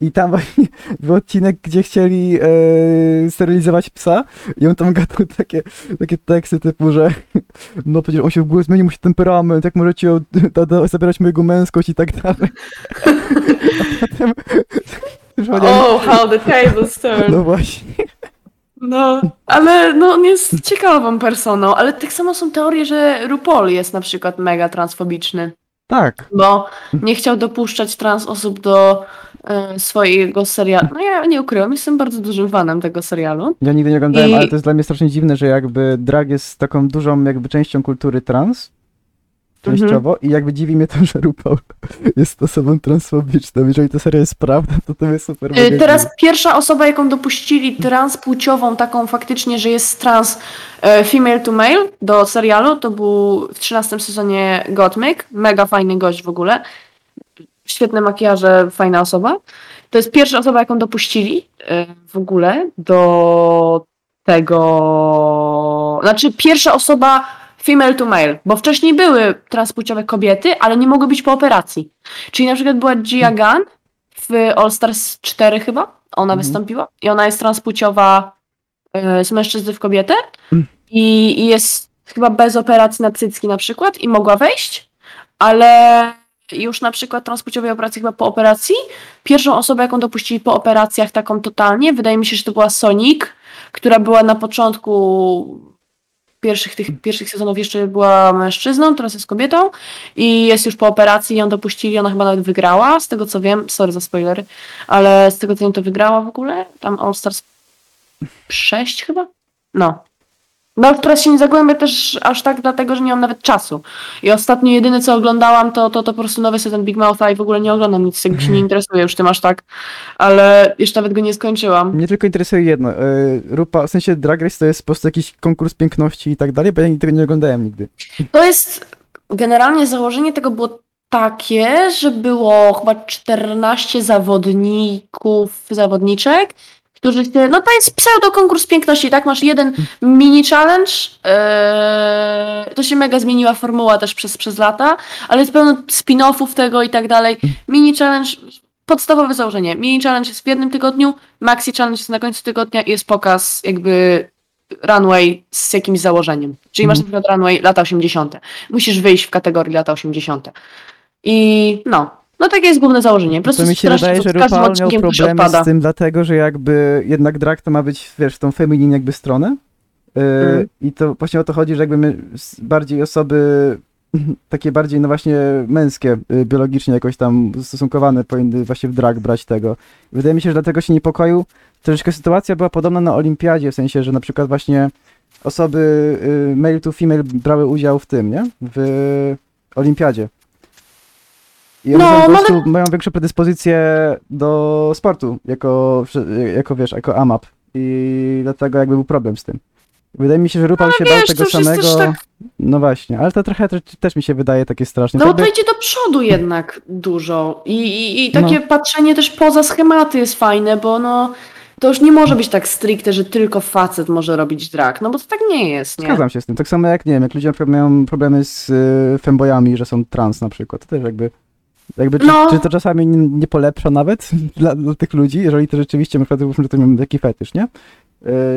I tam właśnie był odcinek, gdzie chcieli e, sterylizować psa i on tam gadał takie, takie teksty typu, że no przecież on się w ogóle zmienił mu się temperament, jak możecie od, da, da, zabierać mojego męskość i tak dalej. A potem Oh, how the tables turn. no właśnie. No, ale no, on jest ciekawą personą, ale tak samo są teorie, że RuPaul jest na przykład mega transfobiczny, Tak. bo nie chciał dopuszczać trans osób do e, swojego serialu. No ja nie ukrywam, jestem bardzo dużym fanem tego serialu. Ja nigdy nie oglądałem, I- ale to jest dla mnie strasznie dziwne, że jakby drag jest taką dużą jakby częścią kultury trans, częściowo, i jakby dziwi mnie to, że RuPaul jest osobą transfobiczną. Jeżeli ta seria jest prawda, to to jest super. Mega Teraz dziwne. pierwsza osoba, jaką dopuścili transpłciową, taką faktycznie, że jest trans e, female to male do serialu, to był w 13 sezonie Gottmik. Mega fajny gość w ogóle. Świetne makijaże, fajna osoba. To jest pierwsza osoba, jaką dopuścili e, w ogóle do tego. Znaczy, pierwsza osoba female to male, bo wcześniej były transpłciowe kobiety, ale nie mogły być po operacji. Czyli na przykład była Gia Gunn w All Stars 4 chyba, ona Mhm. wystąpiła i ona jest transpłciowa e, z mężczyzny w kobietę Mm. i, i jest chyba bez operacji na cycki na przykład i mogła wejść, ale już na przykład transpłciowej operacji chyba po operacji, pierwszą osobę jaką dopuścili po operacjach taką totalnie, wydaje mi się, że to była Sonic, która była na początku pierwszych tych pierwszych sezonów jeszcze była mężczyzną, teraz jest kobietą i jest już po operacji, ją dopuścili, ona chyba nawet wygrała, z tego co wiem, sorry za spoilery, ale z tego co wiem to wygrała w ogóle, tam All Stars 6 chyba? No. No, teraz się nie zagłębię też aż tak, dlatego że nie mam nawet czasu. I ostatnio jedyne co oglądałam to, to, to po prostu nowy sezon Big Moutha i w ogóle nie oglądam nic, jakby się nie interesuję już tym aż tak, ale jeszcze nawet go nie skończyłam. Mnie tylko interesuje jedno. y, Rupa, w sensie Drag Race to jest po prostu jakiś konkurs piękności i tak dalej, bo ja tego nie oglądałem nigdy. To jest generalnie założenie tego było takie, że było chyba 14 zawodników, zawodniczek, którzy się, no to jest pseudo konkurs piękności, tak? Masz jeden mini challenge, eee, to się mega zmieniła formuła też przez, przez lata, ale jest pełno spin-offów tego i tak dalej. Mini challenge, podstawowe założenie, mini challenge jest w jednym tygodniu, maxi challenge jest na końcu tygodnia i jest pokaz jakby runway z jakimś założeniem. Czyli masz na przykład runway lata 80. Musisz wyjść w kategorii lata 80. I no, no takie jest główne założenie. Po prostu To mi się strasznie wydaje, że RuPaul miał problemy z tym, dlatego że jakby jednak drag to ma być, wiesz, w tą feminin jakby stronę. Yy, Mm. I to właśnie o to chodzi, że jakby my bardziej osoby takie bardziej, no właśnie męskie, y, biologicznie jakoś tam ustosunkowane powinny właśnie w drag brać tego. Wydaje mi się, że dlatego się niepokoił. Troszeczkę sytuacja była podobna na olimpiadzie, w sensie, że na przykład właśnie osoby y, male to female brały udział w tym, nie? W olimpiadzie. I one No, po prostu mają większe predyspozycje do sportu, jako, jako wiesz, jako AMAP. I dlatego jakby był problem z tym. Wydaje mi się, że Rupal się bał No Wiesz, tego to już jest samego. tak, No właśnie, ale to trochę też, też mi się wydaje takie straszne. no To bo to idzie do przodu jednak dużo. I, i, i takie No. patrzenie też poza schematy jest fajne, bo no to już nie może być tak stricte, że tylko facet może robić drag, no bo to tak nie jest, nie? Zgadzam się z tym. Tak samo jak, nie wiem, jak ludzie na przykład mają problemy z y, fembojami, że są trans na przykład, to też jakby... Jakby czy, No. czy to czasami nie, nie polepsza nawet dla, dla tych ludzi, jeżeli to rzeczywiście, na przykład że to mają taki fetysz, nie?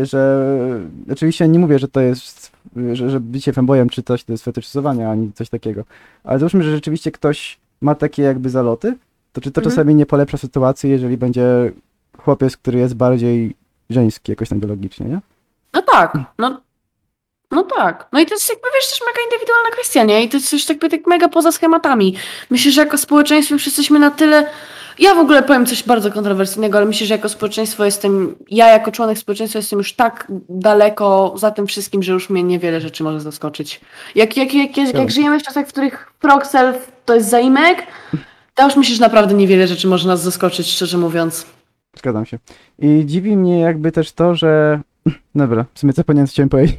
Y, że oczywiście nie mówię, że to jest, że, że bycie fembojem czy coś to jest fetyszyzowanie, ani coś takiego, ale załóżmy, że rzeczywiście ktoś ma takie jakby zaloty, to czy to Mhm. czasami nie polepsza sytuacji, jeżeli będzie chłopiec, który jest bardziej żeński jakoś tam biologicznie, nie? No tak, no, no tak. No i to jest jakby, wiesz, też mega indywidualna kwestia, nie? I to jest coś jakby tak mega poza schematami. Myślę, że jako społeczeństwo już jesteśmy na tyle... Ja w ogóle powiem coś bardzo kontrowersyjnego, ale myślę, że jako społeczeństwo jestem, ja jako członek społeczeństwa jestem już tak daleko za tym wszystkim, że już mnie niewiele rzeczy może zaskoczyć. Jak, jak, jak, jak, jak żyjemy w czasach, w których frog self to jest zaimek, to już myślę, że naprawdę niewiele rzeczy może nas zaskoczyć, szczerze mówiąc. Zgadzam się. I dziwi mnie jakby też to, że... Dobra, w sumie co powinienem chciałem powiedzieć?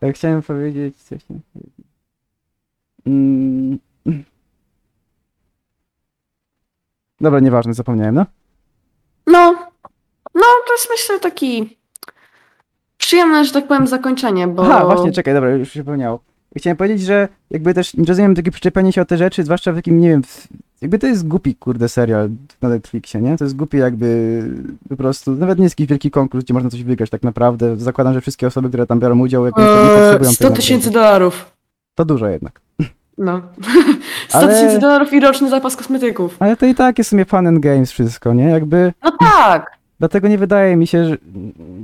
Ale Chciałem powiedzieć coś. Mm. Dobra, nieważne, zapomniałem, no. No, no to jest myślę taki przyjemne, że tak powiem, zakończenie, bo... Aha, właśnie, czekaj, dobra, już się przypomniało. Chciałem powiedzieć, że jakby też nie rozumiem takie przyczepienie się o te rzeczy, zwłaszcza w takim, nie wiem, w, jakby to jest głupi, kurde, serial na Netflixie, nie? To jest głupi jakby po prostu, nawet nie jest jakiś wielki konkurs, gdzie można coś wygrać tak naprawdę. Zakładam, że wszystkie osoby, które tam biorą udział, jakby nie Eee, potrzebują 100 tego tysięcy dolarów. To dużo jednak. No. 100 Ale- tysięcy dolarów i roczny zapas kosmetyków. Ale to i tak jest w sumie fun and games wszystko, nie? Jakby, No tak. Dlatego nie wydaje mi się, że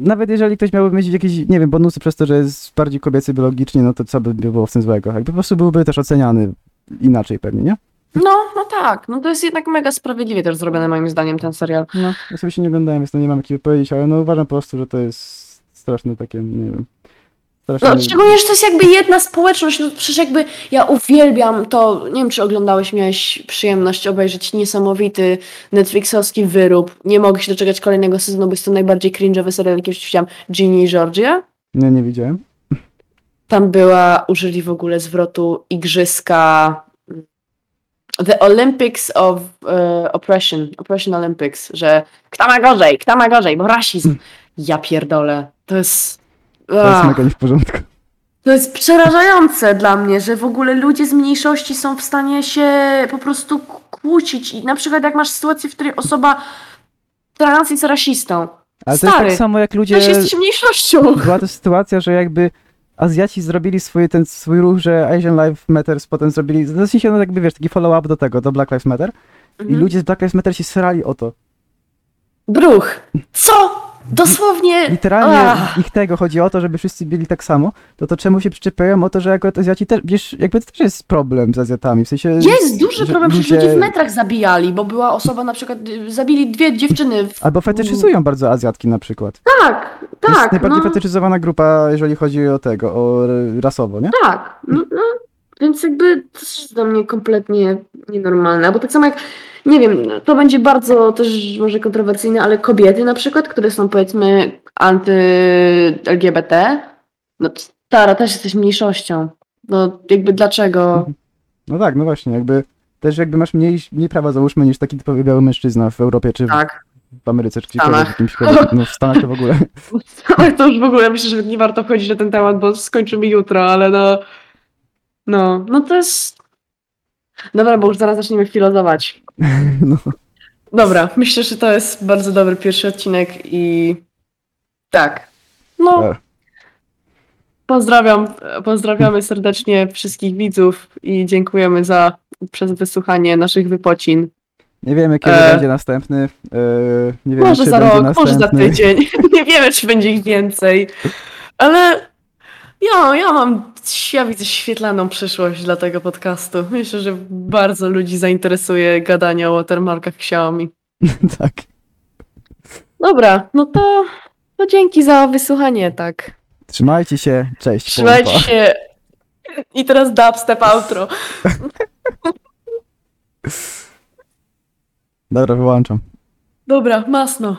nawet jeżeli ktoś miałby mieć jakieś, nie wiem, bonusy przez to, że jest bardziej kobiecy biologicznie, no to co by było w tym złego? Jakby po prostu byłby też oceniany inaczej pewnie, nie? No, no tak. No to jest jednak mega sprawiedliwie też zrobione moim zdaniem ten serial. No, ja sobie się nie oglądałem, więc to nie mam jak powiedzieć, ale no uważam po prostu, że to jest straszne takie, nie wiem. No, szczególnie, że to jest jakby jedna społeczność, no przecież jakby ja uwielbiam to, nie wiem czy oglądałeś, miałeś przyjemność obejrzeć niesamowity Netflixowski wyrób, nie mogę się doczekać kolejnego sezonu, bo jest to najbardziej cringe'owy serial, jaki widziałam, Ginny i Georgia. Nie, nie widziałem. Tam była, użyli w ogóle zwrotu igrzyska The Olympics of e, Oppression, Oppression Olympics, że kto ma gorzej, kto ma gorzej, bo rasizm. Ja pierdolę, to jest... To jest mega nie w porządku. To jest przerażające dla mnie, że w ogóle ludzie z mniejszości są w stanie się po prostu kłócić. I na przykład jak masz sytuację, w której osoba trans jest rasistą. Ale to jest Stary, tak samo jak ludzie... Też jesteś mniejszością. Była to sytuacja, że jakby Azjaci zrobili swój, ten swój ruch, że Asian Life Matters potem zrobili, w sensie no jakby wiesz, taki follow-up do tego, do Black Lives Matter i Mhm. ludzie z Black Lives Matter się srali o to. Bruch. Co? Dosłownie. Literalnie Ach. ich tego chodzi o to, żeby wszyscy byli tak samo, to to czemu się przyczepiają o to, że jako Azjaci też, wiesz, jakby to też jest problem z Azjatami, w sensie... Jest duży problem, przecież ludzie- ludzie w metrach zabijali, bo była osoba na przykład, zabili dwie dziewczyny. W... Albo fetyszyzują bardzo Azjatki na przykład. Tak, To jest tak, najbardziej no, fetyszyzowana grupa, jeżeli chodzi o tego, o rasowo, nie? tak. No, no, więc jakby to jest dla mnie kompletnie nienormalne, bo tak samo jak, nie wiem, to będzie bardzo też może kontrowersyjne, ale kobiety na przykład, które są powiedzmy anty-LGBT, no stara, też jesteś mniejszością. No jakby dlaczego? No tak, no właśnie, jakby też jakby masz mniej, mniej prawa załóżmy niż taki typowy biały mężczyzna w Europie czy w, Tak. w Ameryce, czy Stanach. gdziekolwiek, w jakimś no w Stanach to w ogóle. Ale to już w ogóle myślę, że nie warto wchodzić na ten temat, bo skończymy jutro, ale no. No, no to jest. Dobra, bo już zaraz zaczniemy filozować. No. Dobra, myślę, że to jest bardzo dobry pierwszy odcinek i tak. No, Tak. pozdrawiam, pozdrawiamy serdecznie wszystkich widzów i dziękujemy za przez wysłuchanie naszych wypocin. Nie wiemy, kiedy E. będzie następny. e, wiemy, Może za rok, może za tydzień. Nie wiemy, czy będzie ich więcej. Ale ja, ja mam, ja widzę świetlaną przyszłość dla tego podcastu. Myślę, że bardzo ludzi zainteresuje gadanie o watermarkach Xiaomi. tak. Dobra, no to, to dzięki za wysłuchanie, tak. Trzymajcie się, cześć. Trzymajcie pompa. się. I teraz dubstep outro. Dobra, wyłączam. Dobra, masno.